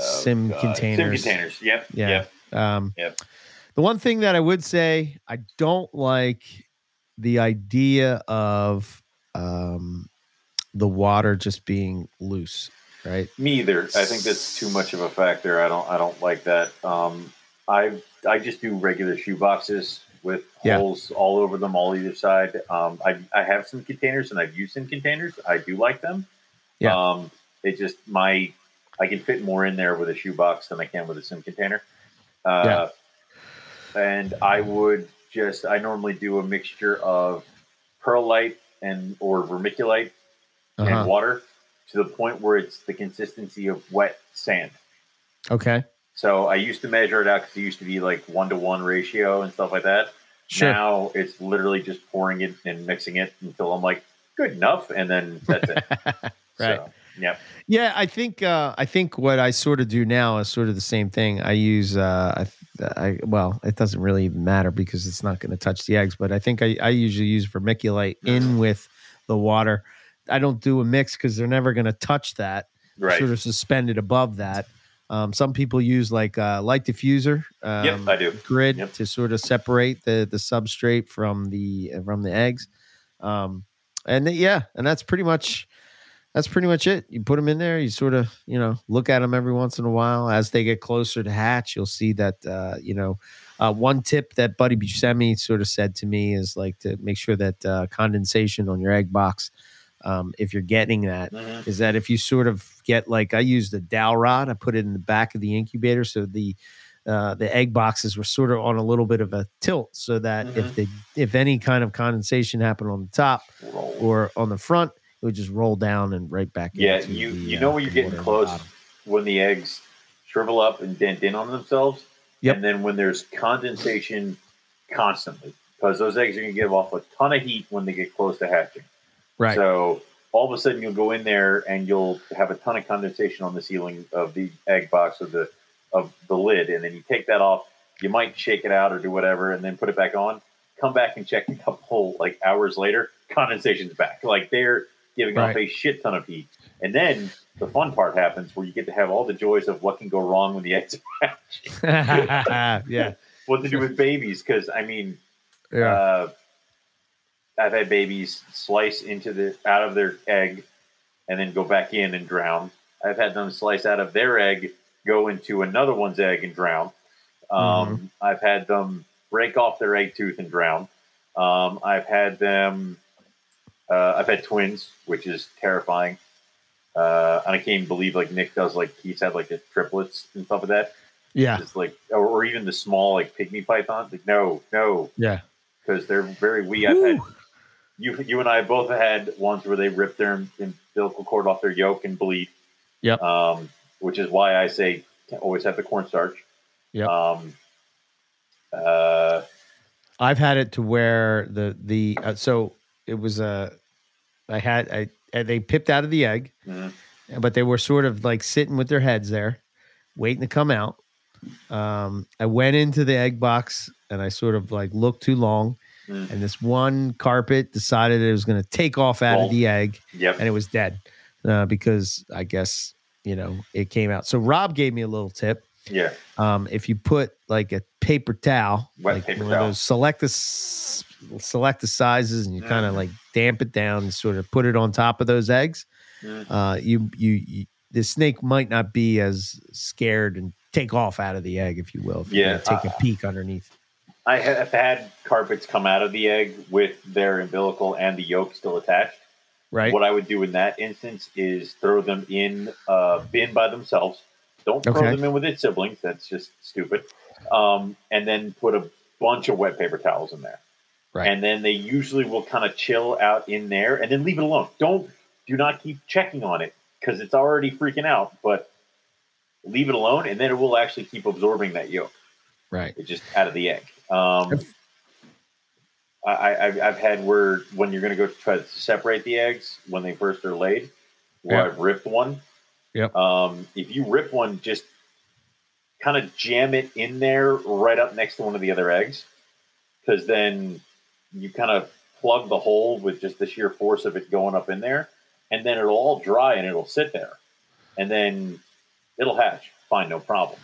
Sim uh, Sim containers. containers. Yep. Yeah. Yep. Um, Yep. The one thing that I would say, I don't like the idea of um, the water just being loose, right? Me either. I think that's too much of a factor. I don't. I don't like that. Um, I I just do regular shoe boxes with Yeah. holes all over them, all either side. Um, I I have some containers and I've used some containers. I do like them. Yeah. Um, it just my I can fit more in there with a shoe box than I can with a sim container. Uh, And I would just I normally do a mixture of perlite and or vermiculite Uh-huh. and water to the point where it's the consistency of wet sand. Okay. So I used to measure it out because it used to be like one to one ratio and stuff like that. Sure. Now it's literally just pouring it and mixing it until I'm like, good enough, and then that's it. Right. So, yeah. Yeah, I think uh, I think what I sort of do now is sort of the same thing. I use uh, I, I well, it doesn't really even matter because it's not going to touch the eggs. But I think I, I usually use vermiculite in with the water. I don't do a mix because they're never going to touch that. Right. Sort of suspended above that. Um, some people use like uh, light diffuser um, yep, I do. grid Yep. to sort of separate the the substrate from the from the eggs. Um, and yeah, and that's pretty much that's pretty much it. You put them in there. You sort of you know look at them every once in a while as they get closer to hatch. You'll see that uh, you know uh, one tip that Buddy Buscemi sort of said to me is like to make sure that uh, condensation on your egg box, um, if you're getting that, Mhm. is that if you sort of get like I used a dowel rod, I put it in the back of the incubator, so the uh, the egg boxes were sort of on a little bit of a tilt, so that if the if any kind of condensation happened on the top Roll. or on the front, it would just roll down and right back. Yeah, into you the, you uh, know when you're getting at the close when the eggs shrivel up and dent in on themselves. Yep. And then when there's condensation constantly, because those eggs are going to give off a ton of heat when they get close to hatching. Right. So all of a sudden you'll go in there and you'll have a ton of condensation on the ceiling of the egg box of the of the lid, and then you take that off. You might shake it out or do whatever, and then put it back on. Come back and check a couple like hours later, condensation's back. Like they're giving off a shit ton of heat, and then the fun part happens where you get to have all the joys of what can go wrong when the eggs are hatching. yeah, what to do with babies? Because I mean, yeah, uh, I've had babies slice into the out of their egg and then go back in and drown. I've had them slice out of their egg, go into another one's egg and drown. Um, I've had them break off their egg tooth and drown. Um, I've had them. Uh, I've had twins, which is terrifying. Uh, and I can't even believe like Nick does like he's had like the triplets and stuff like that. yeah, It's like or, or even the small like pygmy pythons. Like no, no, yeah. because they're very wee. I've had you, you and I both had ones where they ripped their umbilical cord off their yolk and bleed. Yep. Um, which is why I say always have the cornstarch. Yep. Um, uh, I've had it to where the the uh, so it was a I had I uh, they pipped out of the egg, mhm. but they were sort of like sitting with their heads there, waiting to come out. Um, I went into the egg box and I sort of like looked too long, Mm. and this one carpet decided it was going to take off out Roll. of the egg, Yep. and it was dead uh, because I guess you know it came out. So Rob gave me a little tip. Yeah. Um, if you put like a paper towel, Wet like paper towel. select the select the sizes, and you kind of like damp it down and sort of put it on top of those eggs. Mhm. Uh, you, you you the snake might not be as scared and take off out of the egg, if you will. If Yeah, you take a uh, peek underneath. I have had carpets come out of the egg with their umbilical and the yolk still attached. Right. What I would do in that instance is throw them in a bin by themselves. Don't throw Okay. them in with its siblings. That's just stupid. Um, and then put a bunch of wet paper towels in there. Right. And then they usually will kind of chill out in there and then leave it alone. Don't do not keep checking on it because it's already freaking out. But leave it alone, and then it will actually keep absorbing that yolk. Right. It's just out of the egg. Um, I, I've had where when you're going to go try to separate the eggs when they first are laid, where Yeah. I've ripped one. Yep. Um, if you rip one, just kind of jam it in there right up next to one of the other eggs, because then you kind of plug the hole with just the sheer force of it going up in there, and then it'll all dry and it'll sit there, and then it'll hatch. Fine, no problem.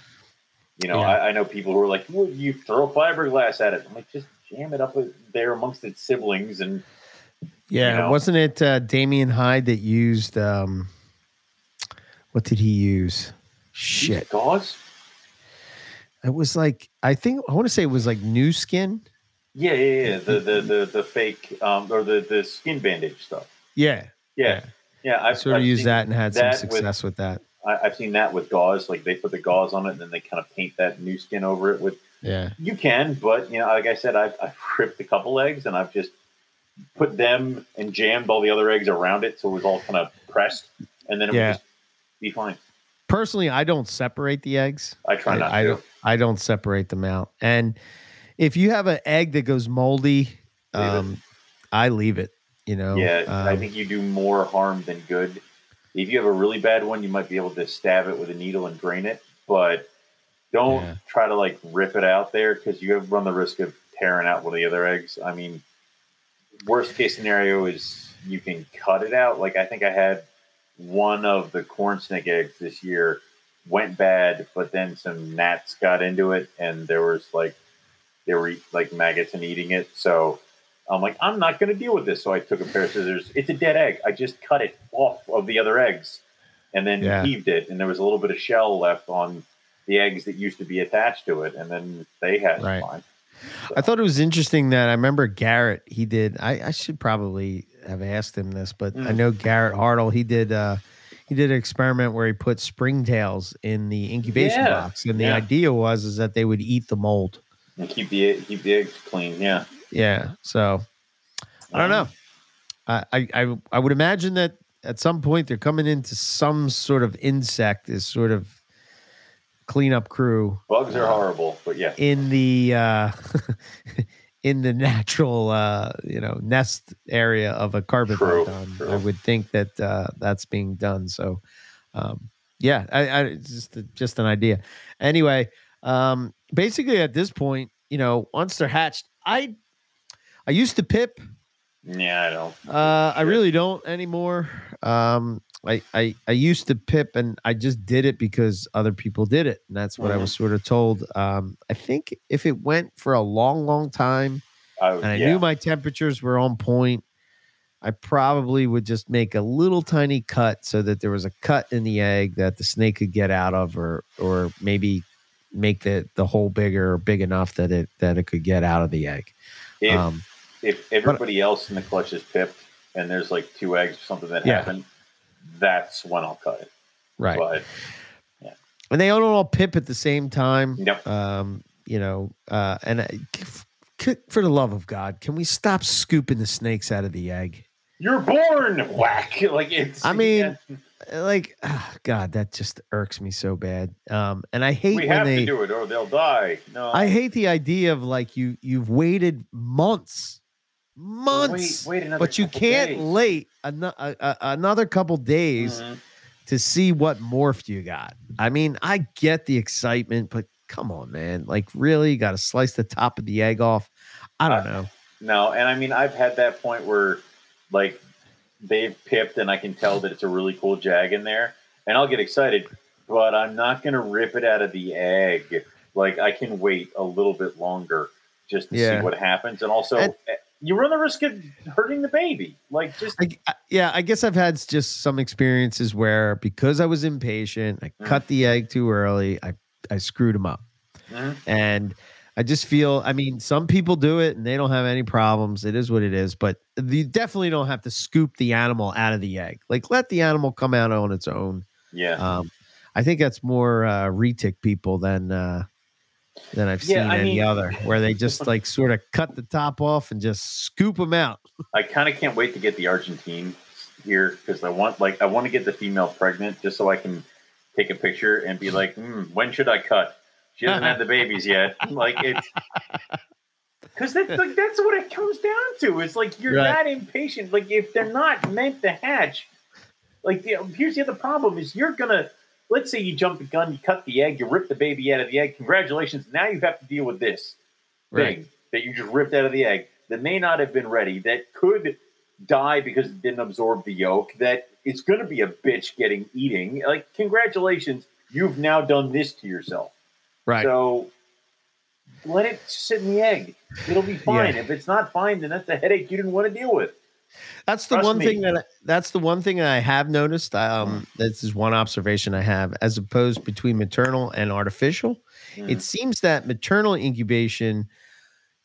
You know, Yeah. I, I know people who are like, well, you throw fiberglass at it. I'm like, just jam it up there amongst its siblings and Yeah, you know? wasn't it uh, Damien Hyde that used um, what did he use? Shit, gauze. it was like I think I want to say it was like new skin. Yeah, yeah, yeah. The the the, the fake um, or the the skin bandage stuff. Yeah, Yeah, yeah. I I've sort of I've used that and had some that with- success with that. I, I've seen that with gauze. Like they put the gauze on it, and then they kind of paint that new skin over it. With Yeah, you can, but you know, like I said, I've, I've ripped a couple eggs, and I've just put them and jammed all the other eggs around it, so it was all kind of pressed, and then it Yeah. would just be fine. personally, I don't separate the eggs. I try not I to. don't. I don't separate them out. And if you have an egg that goes moldy, Leave um, I leave it. You know. Yeah, I Um, think you do more harm than good. If you have a really bad one, you might be able to stab it with a needle and drain it, but don't Yeah. try to like rip it out there because you have run the risk of tearing out one of the other eggs. I mean, worst case scenario is you can cut it out. Like I think I had one of the corn snake eggs this year went bad, but then some gnats got into it, and there was like they were like maggots and eating it. So I'm like, I'm not going to deal with this. So I took a pair of scissors. It's a dead egg. I just cut it off of the other eggs and then Yeah. heaved it. And there was a little bit of shell left on the eggs that used to be attached to it. And then they had Right. fine. I thought it was interesting that I remember Garrett. He did. I, I should probably have asked him this, but I Mm. know Garrett Hartle. He did. uh He did an experiment where he put springtails in the incubation Yeah, box, and the yeah. idea was is that they would eat the mold. And keep the keep the eggs clean. Yeah. Yeah. So I don't know. I, I I would imagine that at some point they're coming into some sort of insect is sort of cleanup crew Bugs are horrible, but yeah. in the uh in the natural uh you know nest area of a carpet True, python. true. I would think that uh that's being done. So um yeah, I, I it's just just an idea. Anyway, um basically at this point, you know, once they're hatched, I I used to pip Yeah, I know. uh, I really don't anymore. Um, I, I I used to pip, and I just did it because other people did it, and that's what I Mhm. was sort of told. Um, I think if it went for a long, long time, I, and I yeah. knew my temperatures were on point, I probably would just make a little tiny cut so that there was a cut in the egg that the snake could get out of, or or maybe make the the hole bigger or big enough that it that it could get out of the egg. if, um, if everybody else in the clutch is pipped and there's like two eggs or something that Yeah. happened, that's when I'll cut it. right. But and they don't all pip at the same time. Yep. Um, you know, uh, and uh, for the love of God, can we stop scooping the snakes out of the egg? you're born whack. Like it's I mean, Like, ah, God, that just irks me so bad. Um, and I hate we when have they. to do it or they'll die. No, I hate the idea of like you you've waited months, months, Wait, wait but you can't days. late ano- a, a, another couple days Mhm. to see what morph you got. I mean, I get the excitement, but come on, man. Like, really? You got to slice the top of the egg off? I don't Uh, know. No, and I mean I've had that point where like they've pipped and I can tell that it's a really cool jag in there, and I'll get excited, but I'm not gonna rip it out of the egg. Like I can wait a little bit longer just to Yeah. see what happens, and also And- you run the risk of hurting the baby. Like just I, yeah, I guess I've had just some experiences where because I was impatient, I Mm. cut the egg too early. I, I screwed them up. Mhm. And I just feel, I mean, some people do it and they don't have any problems. It is what it is, but you definitely don't have to scoop the animal out of the egg. Like, let the animal come out on its own. yeah. Um, I think that's more uh, retic people than uh, than I've Yeah, seen I any mean- other, where they just like sort of cut the top off and just scoop them out. I kind of can't wait to get the Argentine here because I want like I want to get the female pregnant just so I can take a picture and be like, hmm, when should I cut? She doesn't have the babies yet. Like it's because that's like that's what it comes down to. It's like you're Right. that impatient. Like if they're not meant to hatch, like the, here's the other problem is you're gonna let's say you jump the gun, you cut the egg, you rip the baby out of the egg. Congratulations! Now you have to deal with this Right. thing that you just ripped out of the egg that may not have been ready, that could die because it didn't absorb the yolk. That it's going to be a bitch getting eating. Like, congratulations! You've now done this to yourself. Right. So let it sit in the egg. It'll be fine. If it's not fine, then that's a headache you didn't want to deal with. That's the Trust one me. thing that I, that's the one thing I have noticed. Um, this is one observation I have, as opposed between maternal and artificial. Mm. It seems that maternal incubation,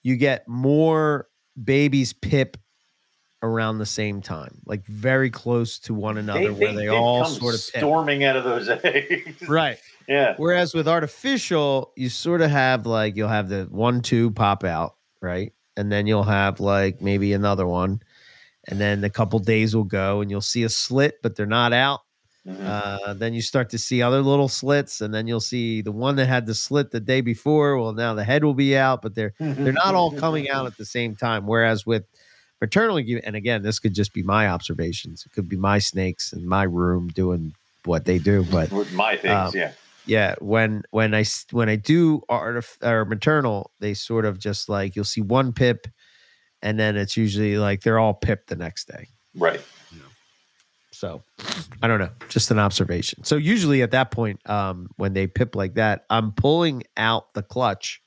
you get more babies pip around the same time, like very close to one another, where they, did all sort of pip. storming out of those eggs. Right. Yeah. Whereas with artificial, you sort of have like you'll have the one, two pop out, right? And then you'll have like maybe another one. And then a couple days will go and you'll see a slit, but they're not out. Mhm. Uh, then you start to see other little slits, and then you'll see the one that had the slit the day before. Well, now the head will be out, but they're they're not all coming out at the same time. Whereas with maternal, and again, this could just be my observations. It could be my snakes in my room doing what they do, but my things, Um, yeah. yeah when when i s- when i do artif- or maternal they sort of just like you'll see one pip and then it's usually like they're all pipped the next day Right. so i don't know just an observation so usually at that point um when they pip like that i'm pulling out the clutch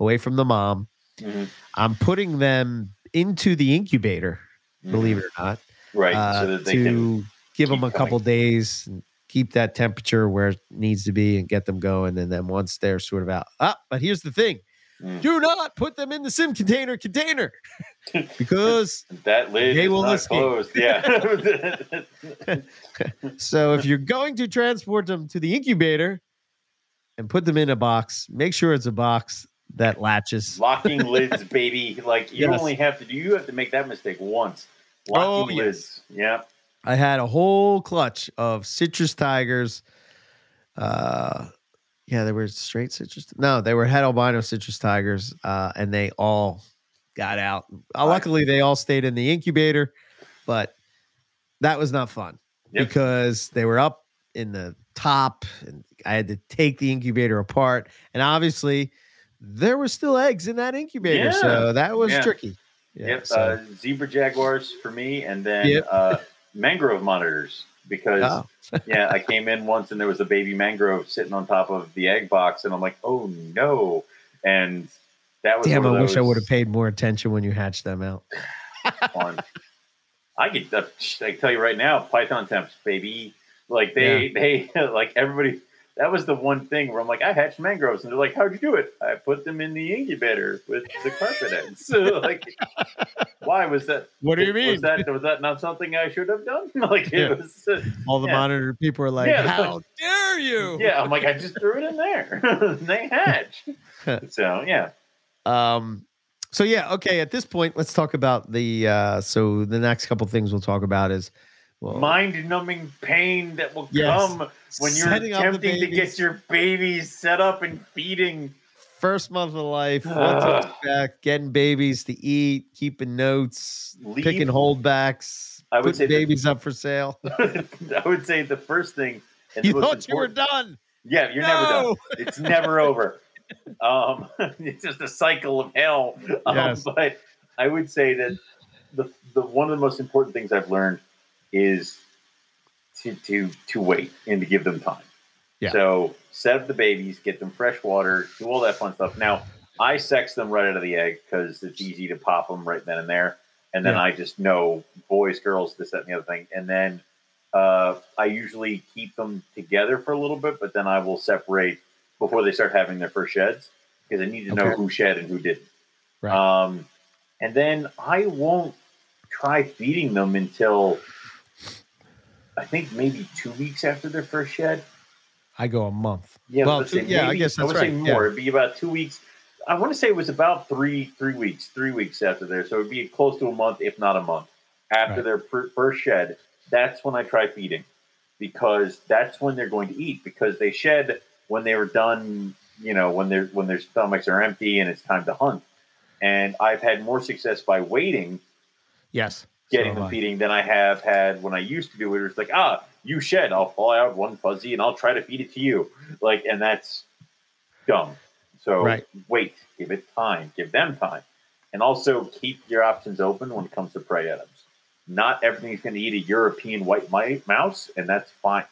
away from the mom Mhm. i'm putting them into the incubator believe it or not Right. uh, so that they to can. give them a keep couple days and keep that temperature where it needs to be and get them going. And then once they're sort of out, ah, but here's the thing Mm. do not put them in the sim container container because That lid they will not escape. closed. Yeah. so if you're going to transport them to the incubator and put them in a box, make sure it's a box that latches. Locking lids, baby. Like you Yes. only have to do. You have to make that mistake once. Oh, Locking yes. lids. Yeah. I had a whole clutch of citrus tigers. Uh, yeah, they were straight citrus. No, they were het albino citrus tigers, uh, and they all got out. Uh, luckily, they all stayed in the incubator, but that was not fun Yep. because they were up in the top, and I had to take the incubator apart, and obviously, there were still eggs in that incubator, Yeah. so that was Yeah. tricky. Yeah, yep. so- Uh, zebra jaguars for me, and then Yep. uh, mangrove monitors because Oh. yeah, I came in once and there was a baby mangrove sitting on top of the egg box, and I'm like, oh no, and that was Damn, I wish I would have paid more attention when you hatched them out. I could uh, I can tell you right now, Python temps, baby. Like they they like everybody. That was the one thing where I'm like, I hatched mangroves, and they're like, "How'd you do it?" I put them in the incubator with the carpet eggs. So, like, why was that? What do you mean? Was that was that not something I should have done? like Yeah. it was. Uh, All the yeah. monitor people are like, Yeah. "How dare you?" yeah, I'm like, I just threw it in there. they hatch. so yeah, Um. So yeah, okay. At this point, let's talk about the. uh So the next couple things we'll talk about is, mind-numbing pain that will Yes. come when you're setting attempting to get your babies set up and feeding. first month of life, what to Ugh. expect, getting babies to eat, keeping notes, Leave- picking holdbacks, I would say the- babies up for sale. I would say the first thing. and You the thought you were done. Yeah, you're never done. It's never over. Um, it's just a cycle of hell. Um, Yes. But I would say that the the one of the most important things I've learned is to to to wait and to give them time. Yeah. So set up the babies, get them fresh water, do all that fun stuff. Now I sex them right out of the egg because it's easy to pop them right then and there, and then Yeah. I just know boys, girls, this, that, and the other thing, and then uh, I usually keep them together for a little bit, but then I will separate before they start having their first sheds because I need to know who shed and who didn't. Right. Um, and then I won't try feeding them until I think maybe two weeks after their first shed. I go a month. Yeah, Well, two- say yeah, I maybe- guess I that's would say right, more. It'd be about two weeks. I want to say it was about three three weeks, three weeks after there. So it'd be close to a month, if not a month, after Right. their fir- first shed. That's when I try feeding because that's when they're going to eat because they shed when they were done. You know, when their when their stomachs are empty and it's time to hunt. And I've had more success by waiting Yes. Getting So them feeding than I have had when I used to do it. It was like, ah, you shed, I'll fall out one fuzzy and I'll try to feed it to you. Like, and that's dumb. So Right. wait, give it time, give them time, and also keep your options open when it comes to prey items. Not everything's going to eat a European white mouse, and that's fine.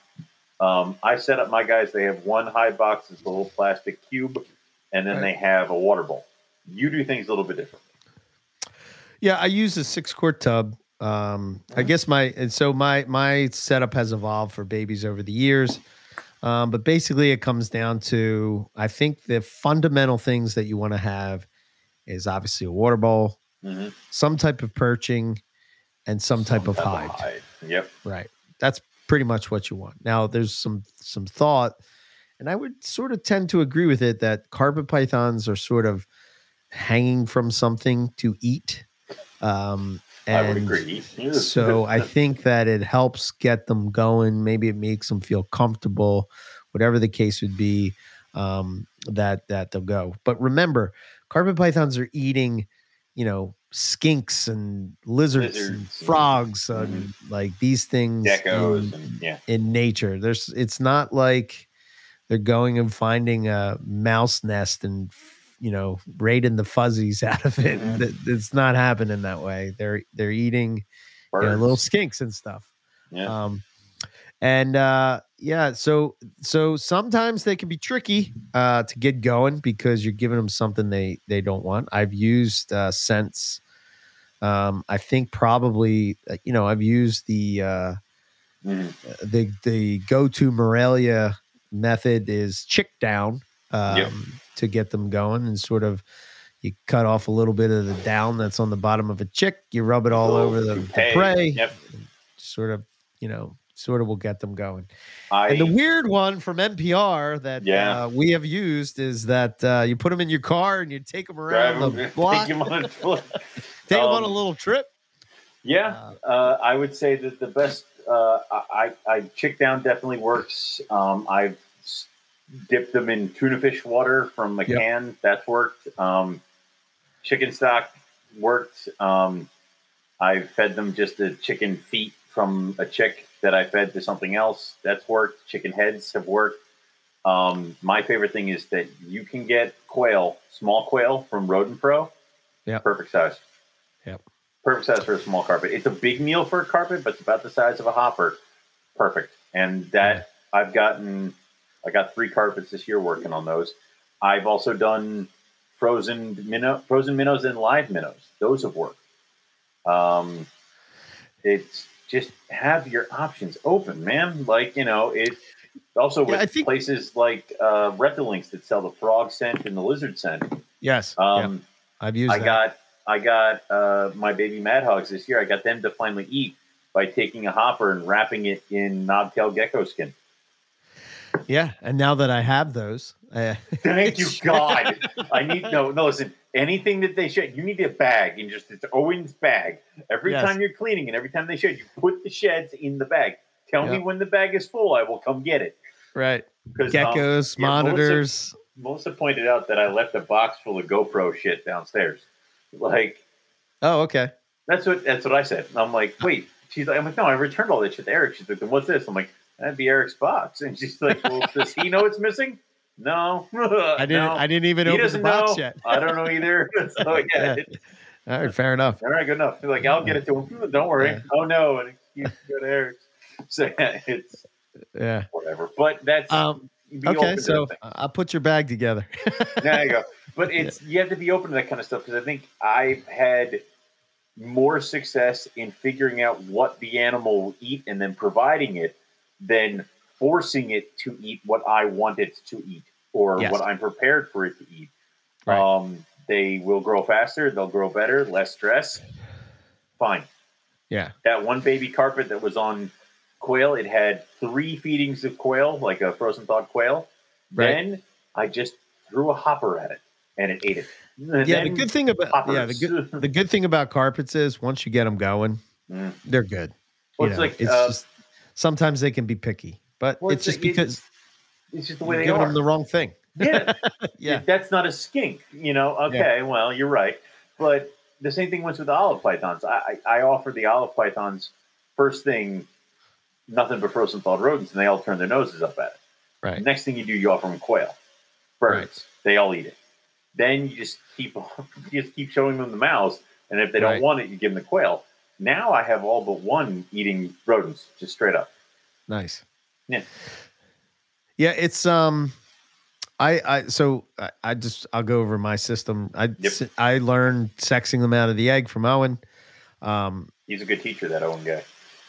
Um, I set up my guys. They have one high box, it's a little plastic cube, and then Right. they have a water bowl. You do things a little bit different. Yeah, I use a six quart tub. Um, I guess my and so my my setup has evolved for babies over the years. Um, but basically, it comes down to I think the fundamental things that you want to have is obviously a water bowl, Mhm. some type of perching, and some type of hide. Yep. Right. That's pretty much what you want. Now, there's some some thought, and I would sort of tend to agree with it that carpet pythons are sort of hanging from something to eat. Um, I would agree. so I think that it helps get them going. Maybe it makes them feel comfortable, whatever the case would be. Um, that that they'll go. But remember, carpet pythons are eating, you know, skinks and lizards, and Lizards and- frogs and like these things geckos in, and yeah. in nature. There's it's not like they're going and finding a mouse nest and you know raiding the fuzzies out of it. It's not happening that way. They're they're eating you know, little skinks and stuff. yeah. Um, and uh, yeah, so so sometimes they can be tricky uh, to get going because you're giving them something they they don't want. I've used uh, scents. Um, I think probably uh, you know I've used the uh, Mhm. the the go to Morelia method is chick down um, Yep. To get them going and sort of you cut off a little bit of the down that's on the bottom of a chick, you rub it all over the, the prey, Yep. sort of you know sort of will get them going. I And the weird one from NPR that Yeah. uh, we have used is that uh, you put them in your car and you take them drive around the them- block, take 'em on take them on a Um, little trip. Yeah, uh, I would say that the best. Uh, I, I chick down definitely works. Um, I've dipped them in tuna fish water from a Yep. can. That's worked. Um, chicken stock worked. Um, I fed them just the chicken feet from a chick that I fed to something else. That's worked. Chicken heads have worked. Um, my favorite thing is that you can get quail, small quail from Rodent Pro. Yeah. Perfect size. Yep. Perfect size for a small carpet. It's a big meal for a carpet, but it's about the size of a hopper. Perfect. And that I've gotten, I got three carpets this year working on those. I've also done frozen minnow, frozen minnows and live minnows. Those have worked. Um, it's just have your options open, man. Like you know, it also with I think- places like uh, Reptilinks that sell the frog scent and the lizard scent. Yes, yeah, Um, I've used I that. got I got uh, my baby mad hogs this year. I got them to finally eat by taking a hopper and wrapping it in knobtail gecko skin. Yeah, and now that I have those, uh, Thank you, God. I need no no. Listen, anything that they shed, you need a bag and just it's Owens bag. Every Yes. time you're cleaning and every time they shed, you put the sheds in the bag. Tell me when the bag is full. I will come get it. right, Because geckos, yeah, Melissa- monitors. Melissa pointed out that I left a box full of GoPro shit downstairs. Like Oh, okay. That's what that's what I said. I'm like, wait. She's like, I'm like, no, I returned all that shit to Eric. She's like, then what's this? I'm like, that'd be Eric's box. And she's like, well, does he know it's missing? No, I didn't. No. I didn't even he open the box know. yet. I don't know either. so yeah, Yeah. it- All right, fair enough. all right, good enough. Like, I'll get it to him. Don't worry. Yeah. Oh no, and you go to Eric. So yeah, it's Yeah. whatever. But that's Um. Okay, so. I'll put your bag together. there you go. But it's you have to be open to that kind of stuff because I think I've had more success in figuring out what the animal will eat and then providing it than forcing it to eat what I want it to eat or Yes. what I'm prepared for it to eat. Right. Um, they will grow faster, they'll grow better, less stress. Fine. Yeah. That one baby carpet that was on quail, it had three feedings of quail, like a frozen thawed quail. Right. Then I just threw a hopper at it and it ate it. And Yeah. The good thing about yeah the good the good thing about carpets is once you get them going, Mm. they're good. Well, it's know, like it's uh, just sometimes they can be picky, but well, it's just like- because it's just the way you're they giving are. them the wrong thing. yeah, Yeah. that's not a skink, you know. Okay, well, you're right, but the same thing was with the olive pythons. I, I, I offer the olive pythons first thing. nothing but frozen thawed rodents, and they all turn their noses up at it. Right. Next thing you do, you offer them a quail, birds. They all eat it. Then you just keep you just keep showing them the mouse, and if they don't Right. want it, you give them the quail. Now I have all but one eating rodents, just straight up. Nice. Yeah. Yeah, it's um I I so I, I just I'll go over my system. I Yep. I learned sexing them out of the egg from Owen. Um He's a good teacher, that Owen guy.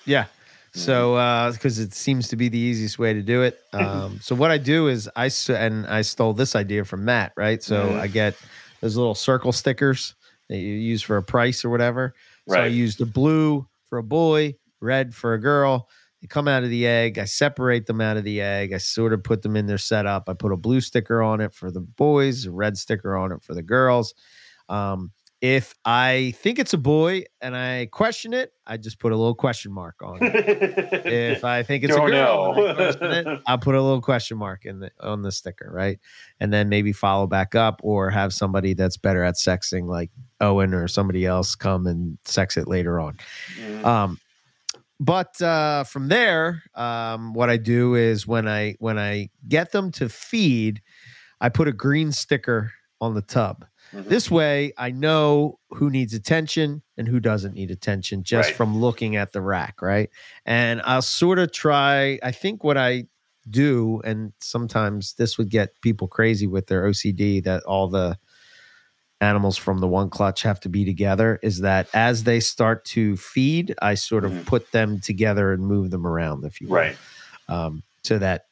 yeah. So uh because it seems to be the easiest way to do it. Um so what I do is I and I stole this idea from Matt, right? So Mhm. I get those little circle stickers that you use for a price or whatever. So I use the blue for a boy, red for a girl. They come out of the egg. I separate them out of the egg. I sort of put them in their setup. I put a blue sticker on it for the boys, a red sticker on it for the girls. Um, if I think it's a boy and I question it, I just put a little question mark on it. If I think it's a Don't girl, and I question it, I'll put a little question mark in the on the sticker, right? And then maybe follow back up or have somebody that's better at sexing, like Owen or somebody else, come and sex it later on. Mhm. Um, but uh, from there, um, what I do is when I when I get them to feed, I put a green sticker on the tub. Mhm. This way, I know who needs attention and who doesn't need attention just Right. from looking at the rack, right? And I'll sort of try. I think what I do, and sometimes this would get people crazy with their OCD that all the animals from the one clutch have to be together is that as they start to feed, I sort of Mhm. put them together and move them around, if you will right. um, so that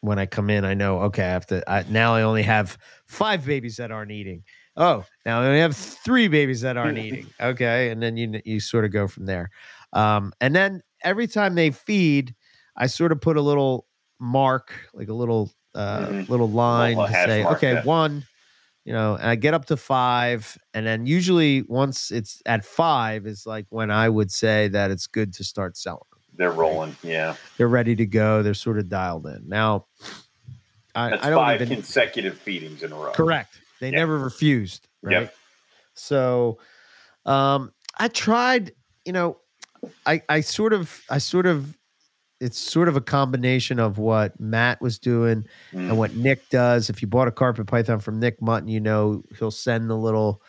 when I come in, I know okay, I have to. I, now I only have five babies that aren't eating. Oh, now only have three babies that aren't eating. Okay, and then you you sort of go from there. Um, and then every time they feed, I sort of put a little mark, like a little uh, Mhm. little line Little to say, mark, okay, yeah. one. You know, and I get up to five, and then usually once it's at five is like when I would say that it's good to start selling They're rolling. Yeah. they're ready to go. They're sort of dialed in. Now, I, That's I don't five even consecutive feedings in a row. correct. They Yeah. never refused, right? Yep. So, um, I tried. You know, I I sort of I sort of it's sort of a combination of what Matt was doing Mm. and what Nick does. If you bought a carpet python from Nick Mutton, you know he'll send the little.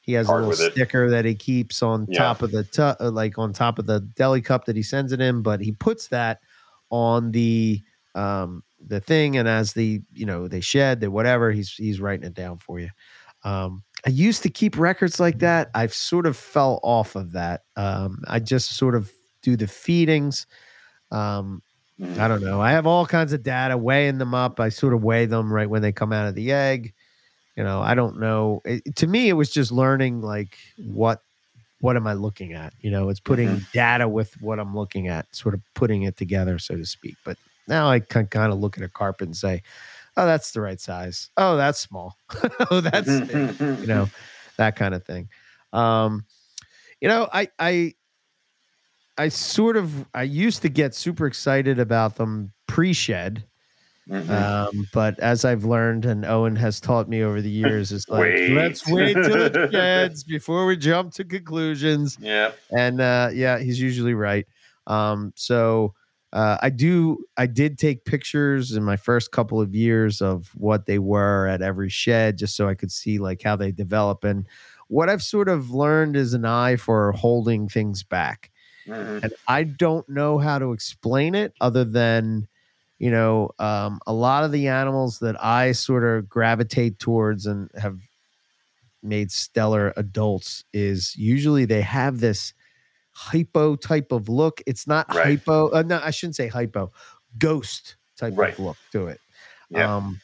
He has a little it. sticker that he keeps on Yeah. top of the tu- uh, like on top of the deli cup that he sends it in, but he puts that on the um the thing, and as the you know they shed, they whatever, he's he's writing it down for you. Um, I used to keep records like that. I've sort of fell off of that. Um, I just sort of do the feedings. Um, Mhm. I don't know. I have all kinds of data weighing them up. I sort of weigh them right when they come out of the egg. You know, I don't know. It, to me, it was just learning like what what am I looking at? You know, it's putting data with what I'm looking at, sort of putting it together, so to speak. But now I can kind of look at a carpet and say, "Oh, that's the right size. Oh, that's small. oh, that's you know, that kind of thing. Um, you know, I I I sort of I used to get super excited about them pre-shed. Mhm. Um, but as I've learned and Owen has taught me over the years, is like Wait. let's wait till it sheds before we jump to conclusions. yeah. And uh, yeah, he's usually right. Um, so uh, I do I did take pictures in my first couple of years of what they were at every shed, just so I could see like how they develop. And what I've sort of learned is an eye for holding things back Mhm. and I don't know how to explain it other than, you know, um, a lot of the animals that I sort of gravitate towards and have made stellar adults is usually they have this hypo type of look. It's not Right. hypo. Uh, no, I shouldn't say hypo. Ghost type Right. of look to it. Yeah. Um,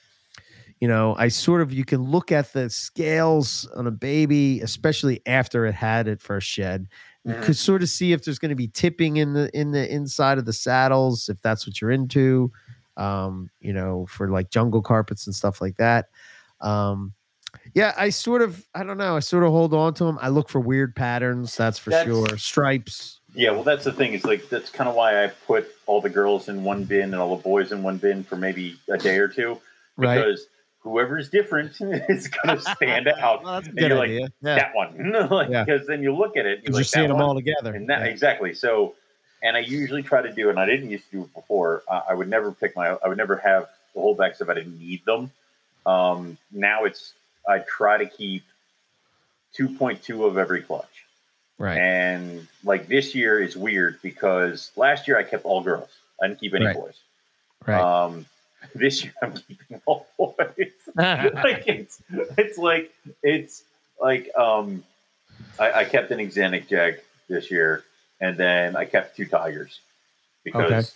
you know, I sort of you can look at the scales on a baby, especially after it had it first shed. You Mhm. could sort of see if there's going to be tipping in the in the inside of the saddles, if that's what you're into. Um, you know, for like jungle carpets and stuff like that. Um, yeah, I sort of I don't know. I sort of hold on to them. I look for weird patterns. That's for That's- sure. Stripes. Yeah, well, that's the thing. Is like that's kind of why I put all the girls in one bin and all the boys in one bin for maybe a day or two, Right. because whoever's different is going to stand out. Well, And you're like, yeah. That one, like, Yeah. because then you look at it, you're like, seeing them all together. and that Yeah. exactly. So and I usually try to do, and I didn't used to do it before. Uh, I would never pick my, I would never have the whole holdbacks if I didn't need them. Um, now it's, I try to keep 2.2 of every clutch. Right. And like this year is weird because last year I kept all girls. I didn't keep any Right. boys. Right. Um, this year I'm keeping all boys. like it's it's like it's like um I, I kept an Xenic Jag this year and then I kept two tigers because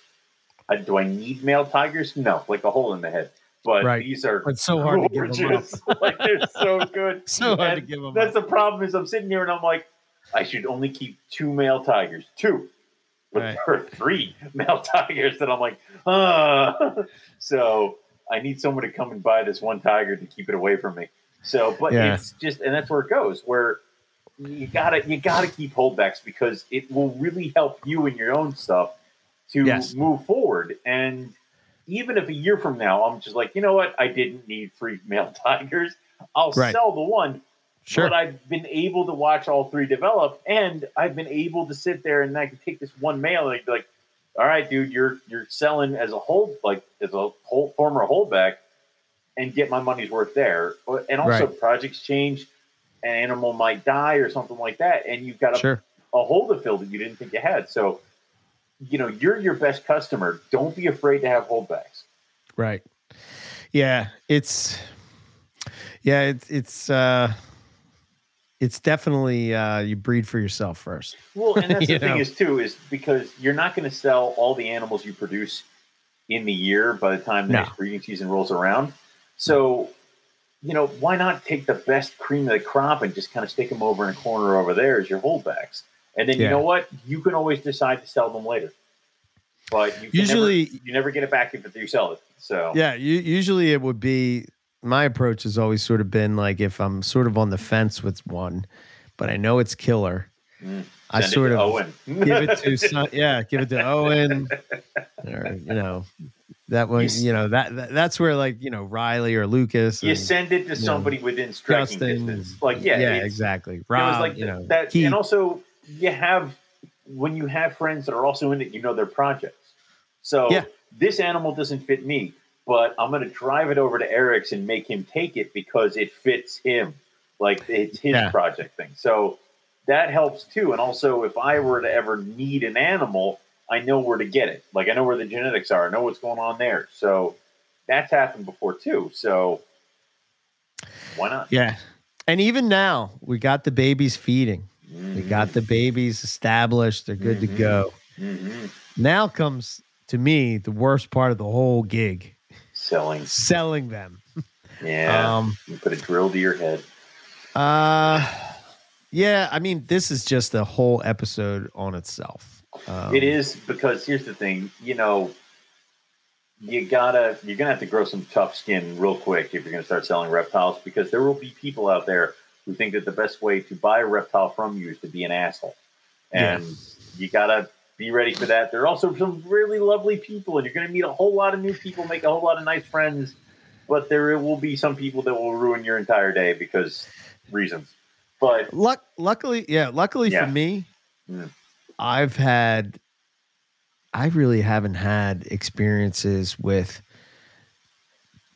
I, do I need male tigers? No, like a hole in the head. But Right. these are it's so hard to give them up. gorgeous. like they're so good. so hard to give them That's up. the problem is I'm sitting here and I'm like, I should only keep two male tigers. Two. But Right. there are three male tigers that I'm like, ah. so I need someone to come and buy this one tiger to keep it away from me. So, but Yeah. it's just, and that's where it goes. Where you gotta, you gotta keep holdbacks because it will really help you in your own stuff to Yes. move forward. And even if a year from now, I'm just like, you know what, I didn't need three male tigers. I'll Right. sell the one, Sure. but I've been able to watch all three develop, and I've been able to sit there and I can take this one male and be like, all right, dude, you're you're selling as a hold like as a whole former holdback, and get my money's worth there. But- And also, projects change, an animal might die or something like that, and you've got a, Sure. a hold to fill that you didn't think you had. So, you know, you're your best customer. Don't be afraid to have holdbacks. Right. Yeah, it's yeah, it's it's uh it's definitely uh you breed for yourself first. Well, and that's the You thing is too is because you're not going to sell all the animals you produce in the year by the time the No. next breeding season rolls around. So, you know, why not take the best cream of the crop and just kind of stick them over in a corner over there as your holdbacks, and then you know what? You can always decide to sell them later. But you Usually- never, you never get it back if you sell it. So Yeah, you, usually it would be my approach has always sort of been like if I'm sort of on the fence with one, but I know it's killer. Mm. I send sort of give it to some, yeah, give it to Owen, or you know that one. You You know that, that that's where like you know Riley or Lucas. you and send it to know, somebody within striking Justin, distance. Like yeah, yeah, exactly. It was Rob, like you know, that, Keith. and also you have when you have friends that are also in it, you know their projects. So Yeah. this animal doesn't fit me, but I'm going to drive it over to Eric's and make him take it because it fits him, like it's his Yeah. project thing. So that helps too. And also, if I were to ever need an animal, I know where to get it. Like I know where the genetics are. I know what's going on there. So that's happened before too. So why not? yeah, and even now we got the babies feeding. We got the babies established. They're good Mhm. to go. Mhm. Now comes to me the worst part of the whole gig: selling. selling them. Yeah. Um, You put a drill to your head. uh, yeah. I mean, this is just a whole episode on itself. Um, it is because here's the thing, you know, you gotta you're gonna have to grow some tough skin real quick if you're gonna start selling reptiles because there will be people out there who think that the best way to buy a reptile from you is to be an asshole. And you gotta be ready for that. There are also some really lovely people, and you're gonna meet a whole lot of new people, make a whole lot of nice friends. But there will be some people that will ruin your entire day because reasons. But Luck, luckily, yeah. Luckily Yeah. for me, Mm. I've had, I really haven't had experiences with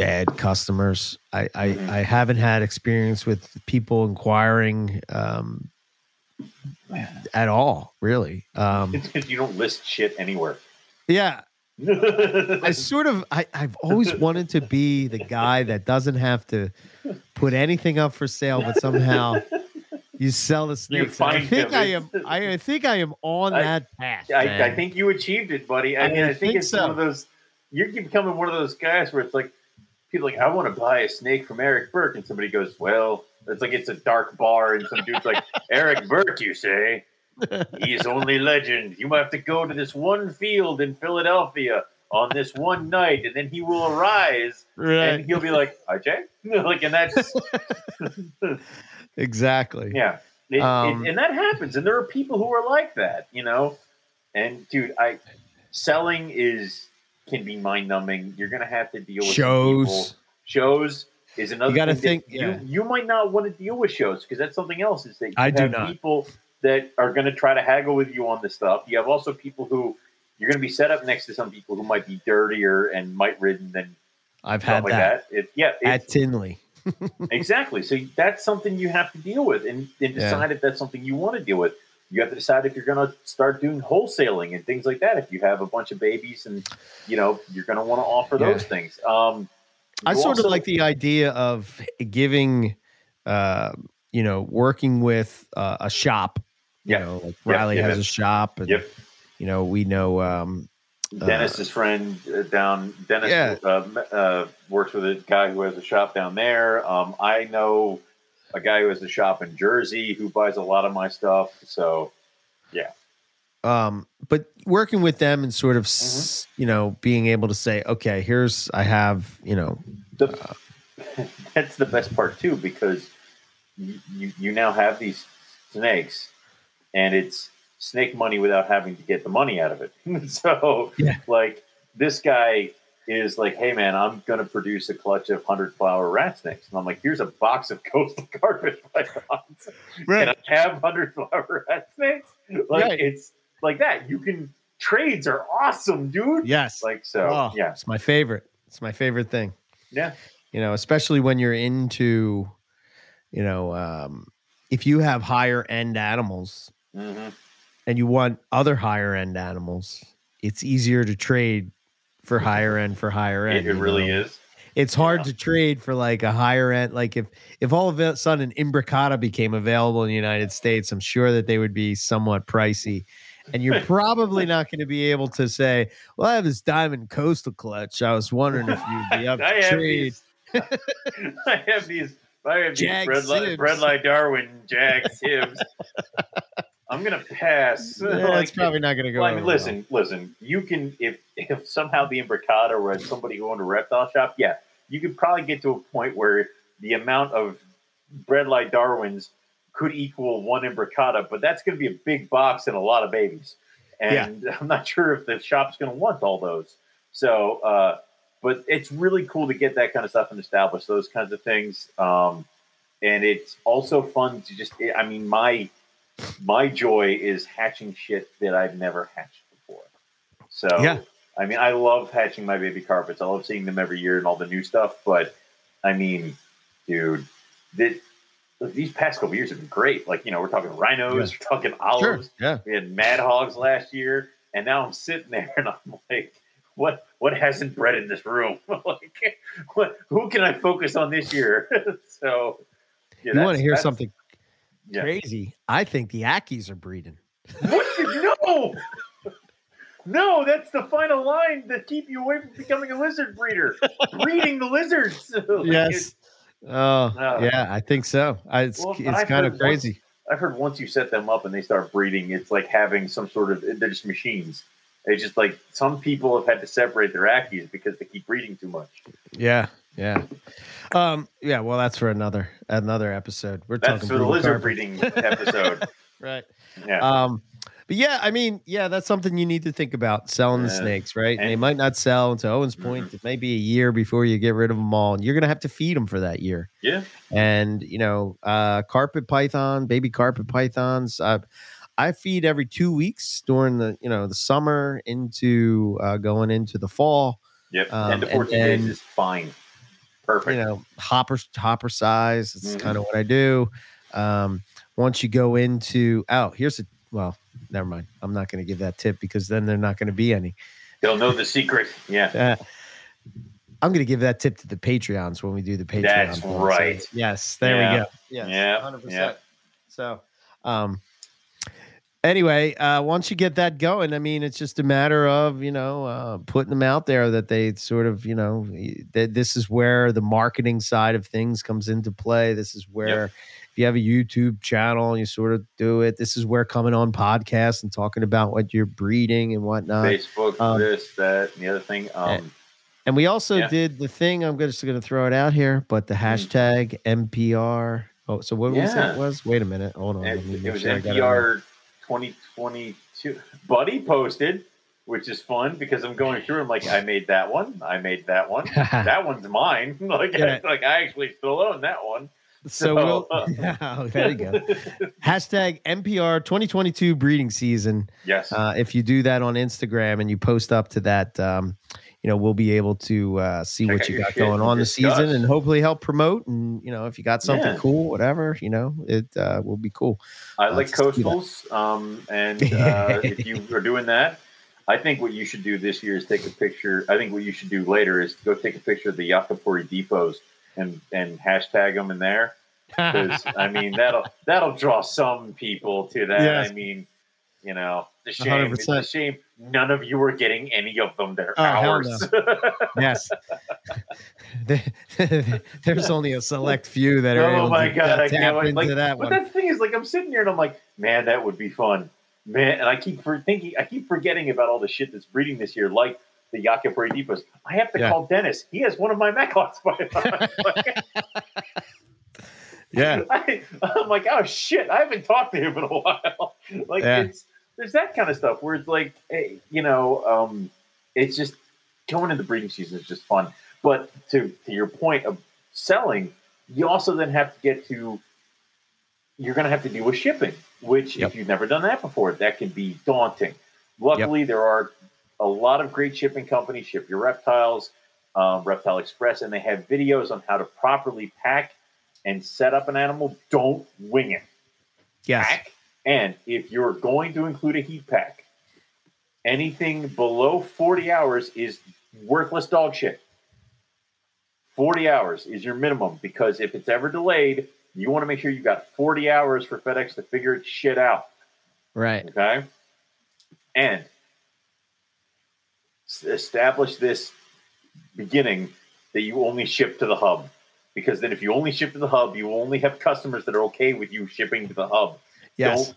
bad customers. I I, Mhm. I haven't had experience with people inquiring um, at all. Really, um, it's because you don't list shit anywhere. yeah. I sort of I, I've always wanted to be the guy that doesn't have to put anything up for sale, but somehow you sell the snakes. I think them. I am I, I think I am on I- that path. I, I think you achieved it, buddy. I, I mean, I think, think it's so. one of those. You're becoming one of those guys where it's like people like, I want to buy a snake from Eric Burke, and somebody goes, "Well, it's like it's a dark bar, and some dude's like, Eric Burke, you say? He's only legend. You might have to go to this one field in Philadelphia on this one night, and then he will arise, and he'll be like, "RJ," like, and that's Exactly. Yeah, It- it- Um, and that happens, and there are people who are like that, you know. And dude, I selling is can be mind numbing. You're gonna have to deal with. Shows. Shows is another. You gotta thing think- yeah. You, you might not want to deal with shows because that's something else. Is that you I do not. people that are going to try to haggle with you on this stuff. You have also people who you're going to be set up next to some people who might be dirtier and might ridden than I've had like that, that. It, yeah, at Tinley. exactly. So that's something you have to deal with and, and Yeah. decide if that's something you want to deal with. You have to decide if you're going to start doing wholesaling and things like that. If you have a bunch of babies and you know you're going to want to offer Yeah. those things. Um, I sort also- of like the idea of giving, uh, you know, working with uh, a shop. You Yeah. know, like Riley yep, has yep. a shop, and Yep. you know, we know. Um, Dennis's friend uh, down Dennis Yeah. uh, uh, works with a guy who has a shop down there. Um, I know a guy who has a shop in Jersey who buys a lot of my stuff. So yeah. um, but working with them and sort of, Mm-hmm. you know, being able to say, okay, here's I have, you know, the, that's the best part too because you, you you now have these snakes and it's snake money without having to get the money out of it. so Yeah. like this guy is like, hey man, I'm gonna produce a clutch of hundred flower rat snakes. And I'm like, here's a box of coastal carpet pythons. Can I have hundred flower rat snakes? Like Right. it's like that. You can trades are awesome, dude. yes, Like so, Oh, yeah, it's my favorite. It's my favorite thing. yeah, you know especially when you're into you know um if you have higher end animals hmm and you want other higher end animals it's easier to trade for higher end for higher end it, it really know? is. it's hard Yeah. to trade for like a higher end like if if all of a sudden imbricata became available in the united states i'm sure that they would be somewhat pricey and you're probably not going to be able to say well i have this diamond coastal clutch i was wondering if you'd be up to trade these. I have these. I have these Jag bread, li- Sibs. Bredli Darwin Jag Sibs. I'm gonna pass. Yeah, Like, it's probably not going to go. well, I mean, over well. listen, listen. You can if if somehow the imbricata was somebody who owned a reptile shop, yeah, you could probably get to a point where the amount of Bredli Darwins could equal one imbricata, but that's going to be a big box and a lot of babies, and I'm not sure if the shop's going to want all those. So, uh, but it's really cool to get that kind of stuff and establish those kinds of things. Um, and it's also fun to just, I mean, my my joy is hatching shit that I've never hatched before. So, Yeah. I mean, I love hatching my baby carpets. I love seeing them every year and all the new stuff. But I mean, dude, that these past couple years have been great. Like, you know, we're talking rhinos, we're talking Sure. olives. Yeah. We had mad hogs last year, and now I'm sitting there and I'm like, what what hasn't bred in this room? like, what who can I focus on this year? so, yeah, you want to hear something Yeah. crazy? I think the Ackies are breeding. What? No, no, that's the final line that keep you away from becoming a lizard breeder. Breeding the lizards. Like, Yes. Oh, Uh, yeah, I think so. I, it's Well, it's I've kind of crazy. I've heard once you set them up and they start breeding, it's like having some sort of they're just machines. It's just like some people have had to separate their ackies because they keep breeding too much. Yeah, yeah, um, yeah. Well, that's for another another episode. We're That's talking for the lizard carpet. breeding episode. right? Yeah. Um, but yeah, I mean, yeah, that's something you need to think about selling the snakes, right? And they might not sell to Owen's point. Mhm. It may be a year before you get rid of them all, and you're gonna have to feed them for that year. yeah. and you know uh carpet python baby carpet pythons uh, i feed every two weeks during the you know the summer into uh going into the fall Yep. Um, Ten to and fourteen days is fine. Perfect. you know hopper hopper size it's Mhm. kind of what i do um once you go into oh here's a well never mind i'm not going to give that tip because then they're not going to be any They'll know the secret. Yeah. uh, i'm going to give that tip to the patreons when we do the patreon That's thing. So, right. yes there we go yes, Yeah, 100% yeah. so um anyway uh once you get that going i mean it's just a matter of you know uh putting them out there that they sort of you know that this is where the marketing side of things comes into play this is where if you have a youtube channel and you sort of do it this is where coming on podcasts and talking about what you're breeding and whatnot Facebook, um, this, that, and the other thing. Um, and we also Yeah. did the thing i'm just going to throw it out here but the hashtag mpr oh so what was Mm. That was wait a minute hold on it, it was sure. MPR 2022. Buddy posted, which is fun because I'm going through. I'm like, I made that one. I made that one. that one's mine. like, Yeah. I, like I actually still own that one. So, we'll, oh, there you go. Hashtag MPR 2022 breeding season. yes. Uh, if you do that on Instagram and you post up to that, um, you know, we'll be able to uh, see Check what you got going on the discuss. season and hopefully help promote. And, you know, if you got something Yeah. cool, whatever, you know, it uh, will be cool. I Uh, like to see that. coastals. Um, and uh, if you are doing that, I think what you should do this year is take a picture. I think what you should do later is go take a picture of the Yakapuri depots and and hashtag them in there. Because I mean that'll that'll draw some people to that. Yes. I mean, you know, the shame. A shame none of you are getting any of them. They're Oh, ours. yes. There's only a select few that are Oh able my to god, uh, I can't wait. into Like, that but one. the thing is, like, I'm sitting here and I'm like, man, that would be fun, man. And I keep for thinking, I keep forgetting about all the shit that's breeding this year, like the Yakapuri depots. I have to Yeah. call Dennis. He has one of my Mechlots by the time. Yeah. I, I'm like, oh shit, I haven't talked to him in a while. like, Yeah. it's there's that kind of stuff where it's like, hey, you know, um, it's just going into breeding season is just fun. But to to your point of selling, you also then have to get to you're going to have to deal with shipping, which Yep. if you've never done that before, that can be daunting. Luckily, there are a lot of great shipping companies, Ship Your Reptiles, um, Reptile Express, and they have videos on how to properly pack and set up an animal. Don't wing it. Yes. Pack. And if you're going to include a heat pack, anything below 40 hours is worthless dog shit. 40 hours is your minimum because if it's ever delayed, you want to make sure you got 40 hours for FedEx to figure its shit out. Right. Okay. And establish this beginning that you only ship to the hub. Because then if you only ship to the hub, you only have customers that are okay with you shipping to the hub. Yes.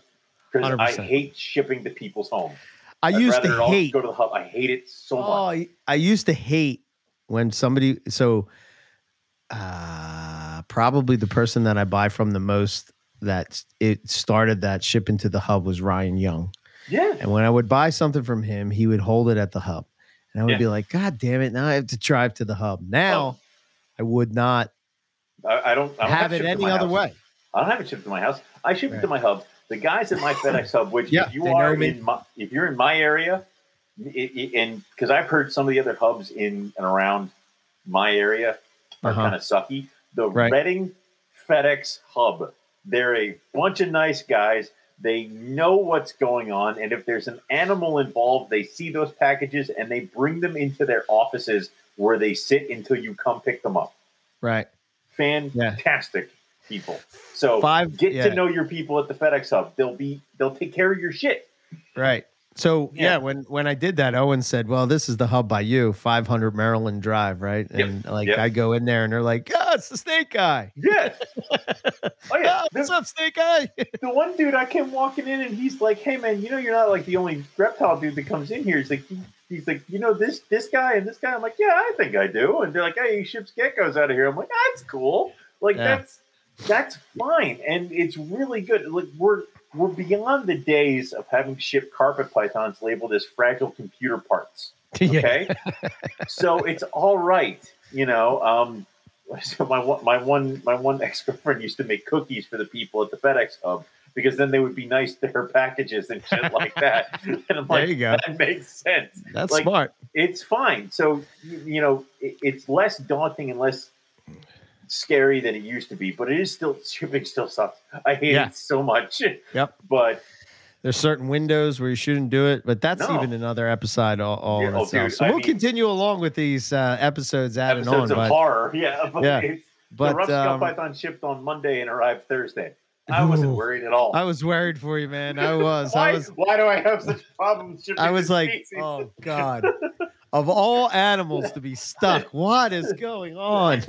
Because I hate shipping to people's homes. I I'd used rather it to all hate. go to the hub. I hate it so Oh, much. I, I used to hate when somebody. So, uh, probably the person that I buy from the most that it started that shipping to the hub was Ryan Young. Yeah. And when I would buy something from him, he would hold it at the hub. And I would Yeah. be like, God damn it. Now I have to drive to the hub. Now I would not I, I don't, I don't have to it any other house. way. I don't have it shipped to my house. I ship it to my hub. The guys at my FedEx hub, which Yeah, if you are in my, if you're in my area, it, it- and because I've heard some of the other hubs in and around my area are Uh-huh. kind of sucky. The Right. Reading FedEx hub, they're a bunch of nice guys. They know what's going on, and if there's an animal involved, they see those packages and they bring them into their offices where they sit until you come pick them up Right. fantastic people. So Five- get yeah. to know your people at the FedEx hub. They'll be they'll take care of your shit. Right. So yeah. Yeah. when when I did that, Owen said, "Well, this is the hub by you, 500 Maryland Drive, right?" Yep, And like yep. I go in there, and they're like, "Oh, it's the Snake Guy." Yeah. oh yeah. Oh, what's The, up, Snake Guy? the one dude I came walking in and he's like, "Hey man, you know you're not like the only reptile dude that comes in here." He's like, he's like, you know this this guy and this guy. I'm like, yeah, I think I do. And they're like, hey, he ships geckos out of here. I'm like, ah, that's cool. Like Yeah. that's that's fine, and it's really good. Like we're we're beyond the days of having shipped carpet pythons labeled as fragile computer parts. yeah. Okay, so it's all right, you know. Um, so my one, my one, my one ex girlfriend used to make cookies for the people at the FedEx hub because then they would be nice to her packages and shit like that. And I'm There like, you go. that makes sense. That's like- smart. It's fine. So you, you know, it, it's less daunting and less scary than it used to be, but it is still shipping. Still sucks. I hate Yeah. it so much. Yep. But There's certain windows where you shouldn't do it, but that's No. even another episode all, all Yeah, oh, dude, so I we'll mean- continue along with these uh, episodes adding episodes on, of but, horror, yeah. But, Yeah. it's, the but rough um, python shipped on Monday and arrived Thursday. I wasn't Ooh. worried at all. I was worried for you, man. I was. why, I was. why do I have such problems shipping? I was like, species? oh god. Of all animals to be stuck, what is going on?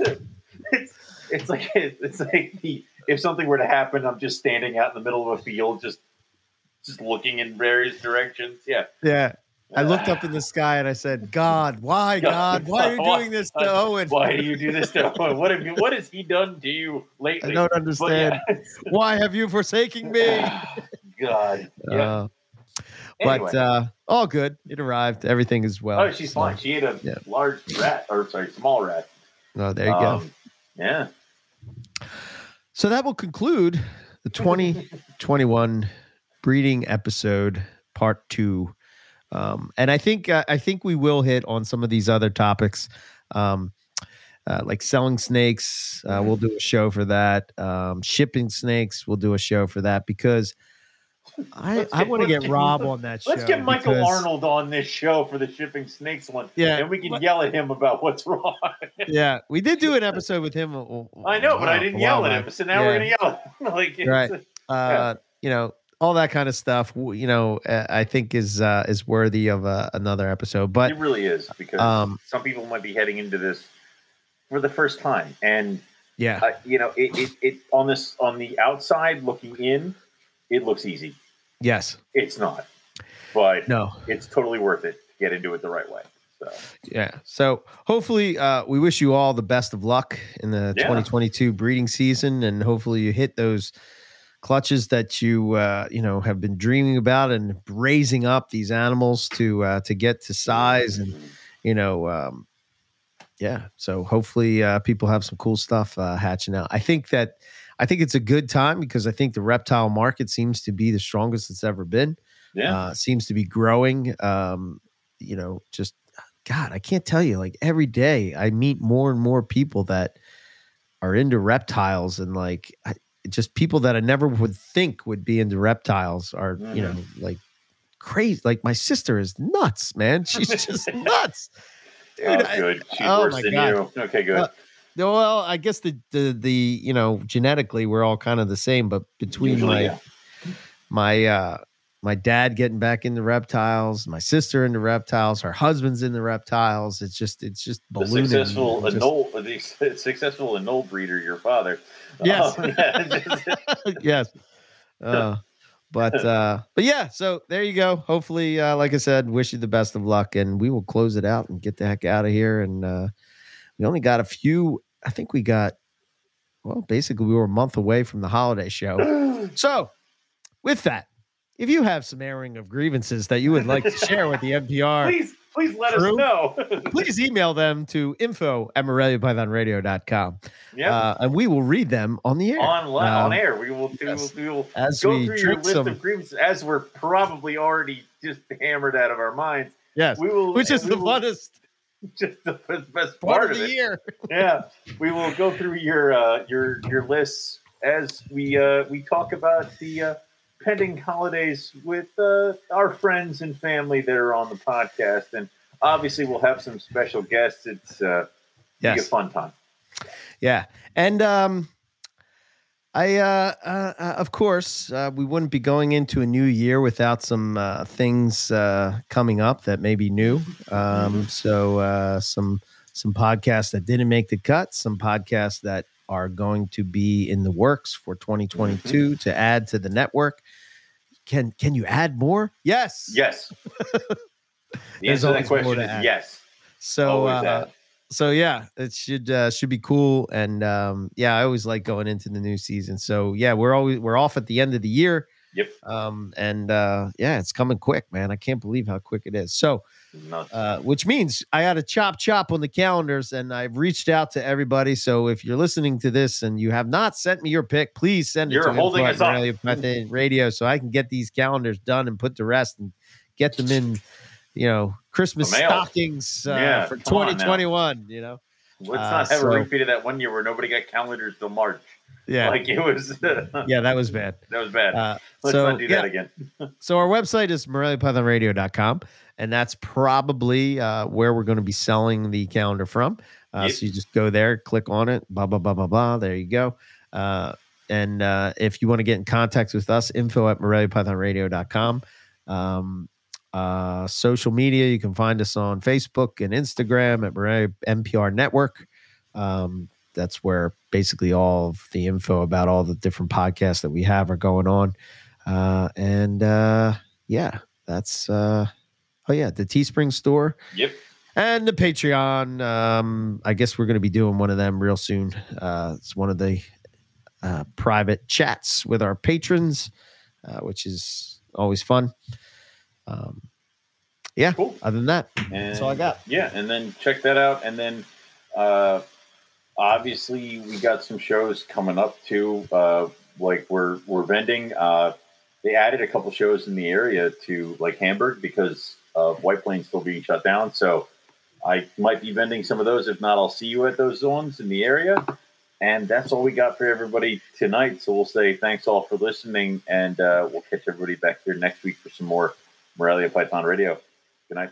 It's, it's like it's like the, if something were to happen, I'm just standing out in the middle of a field, just just looking in various directions. Yeah, Yeah. I looked up in the sky and I said, God, why, God? Why are you doing this to Owen? Why do you do this to Owen? What have you? What has he done to you lately? I don't understand. yeah. Why have you forsaken me? God. Yeah. Uh, Anyway. But uh, all good. It arrived. Everything is well. oh, she's So- fine. She ate a yeah. large rat, or sorry, small rat. Oh, there you go. Yeah. So that will conclude the 2021 breeding episode part two. Um, and I think uh, I think we will hit on some of these other topics, um, uh, like selling snakes. Uh, we'll do a show for that. Um, shipping snakes. We'll do a show for that because I I want to get Rob on that show. Let's get Michael because- Arnold on this show for the shipping snakes one. Yeah, and we can yell at him about what's wrong. Yeah, we did do an episode with him. I know, but I didn't yell at him. So now we're gonna yell at him. like Right. uh, you know, all that kind of stuff. You know, I think is uh, is worthy of uh, another episode. But it really is because um, some people might be heading into this for the first time, and yeah, uh, you know, it, it, it on this on the outside looking in, it looks easy. yes, It's not, but no, it's totally worth it to get into it the right way. So yeah. So hopefully, uh, we wish you all the best of luck in the Yeah. 2022 breeding season, and hopefully you hit those clutches that you uh, you know have been dreaming about and raising up these animals to uh, to get to size and you know um yeah so hopefully uh people have some cool stuff uh hatching out i think that i think it's a good time because i think the reptile market seems to be the strongest it's ever been yeah, uh seems to be growing um you know just god i can't tell you like every day i meet more and more people that are into reptiles and like I, just people that i never would think would be into reptiles are you know like crazy like my sister is nuts man she's just nuts dude oh, I- good. She's oh worse than God. you. Okay, good. Uh, well i guess the the the you know genetically we're all kind of the same but between Usually, my yeah. my uh my dad getting back into reptiles my sister into reptiles her husband's into reptiles it's just it's just the ballooning successful Just- anole, the successful anole breeder, your father. Yes. Um, yeah, yes uh but uh but yeah so there you go hopefully uh like i said wish you the best of luck and we will close it out and get the heck out of here and uh we only got a few i think we got well basically we were a month away from the holiday show So, with that, if you have some airing of grievances that you would like to share with the MPR, please, please let True. us know. please email them to info at moreliapythonradio.com yeah, uh, and we will read them on the air. on Um, on air, we will do. yes. We will As go we through your list some, of grievances as we're probably already just hammered out of our minds. yes, We will, which is the funnest just the best, best part, part, of the it. year. yeah, we will go through your uh, your your lists as we uh, we talk about the uh, pending holidays with uh, our friends and family that are on the podcast, and obviously we'll have some special guests. It's uh, be a fun time. yeah, and um, I, uh, uh, uh, of course, uh, we wouldn't be going into a new year without some uh, things uh, coming up that may be new. Um, so uh, some some podcasts that didn't make the cut, some podcasts that are going to be in the works for 2022 to add to the network. Can can you add more? Yes. Yes. The answer to that question is add. yes. So uh. So yeah, it should uh, should be cool, and um, yeah, I always like going into the new season. So yeah, we're always we're off at the end of the year, Yep. um, and uh, yeah, it's coming quick, man. I can't believe how quick it is. So, uh, which means I had to chop chop on the calendars, and I've reached out to everybody. So if you're listening to this and you have not sent me your pick, please send it You're to holding us up. Radio so I can get these calendars done and put to rest and get them in. You know, Christmas stockings uh, Yeah, for come on now. 2021. You know, Let's uh, not have so- a repeat of that one year where nobody got calendars till March. yeah, Like it was yeah, that was bad. That was bad. Uh, Let's so not do yeah, that again. so our website is moreliapythonradio.com and that's probably uh, where we're going to be selling the calendar from. Uh, Yep. So you just go there, click on it, blah blah blah blah blah. There you go. Uh, and uh, if you want to get in contact with us, info at moreliapythonradio.com. Um, uh, social media, you can find us on Facebook and Instagram at MPR Network. Um, that's where basically all of the info about all the different podcasts that we have are going on. Uh, and uh, yeah, that's uh, oh yeah, the Teespring store Yep. and the Patreon. Um, I guess we're going to be doing one of them real soon. Uh, it's one of the uh, private chats with our patrons, uh, which is always fun. Um, yeah. Cool. Other than that, And, all I got. Yeah, and then check that out, and then uh, obviously we got some shows coming up too. Uh, like we're we're vending. Uh, they added a couple shows in the area to like Hamburg because of White Plains still being shut down. So I might be vending some of those. If not, I'll see you at those zones in the area. And that's all we got for everybody tonight. So we'll say thanks all for listening, and uh, we'll catch everybody back here next week for some more Morelia Python Radio. Good night.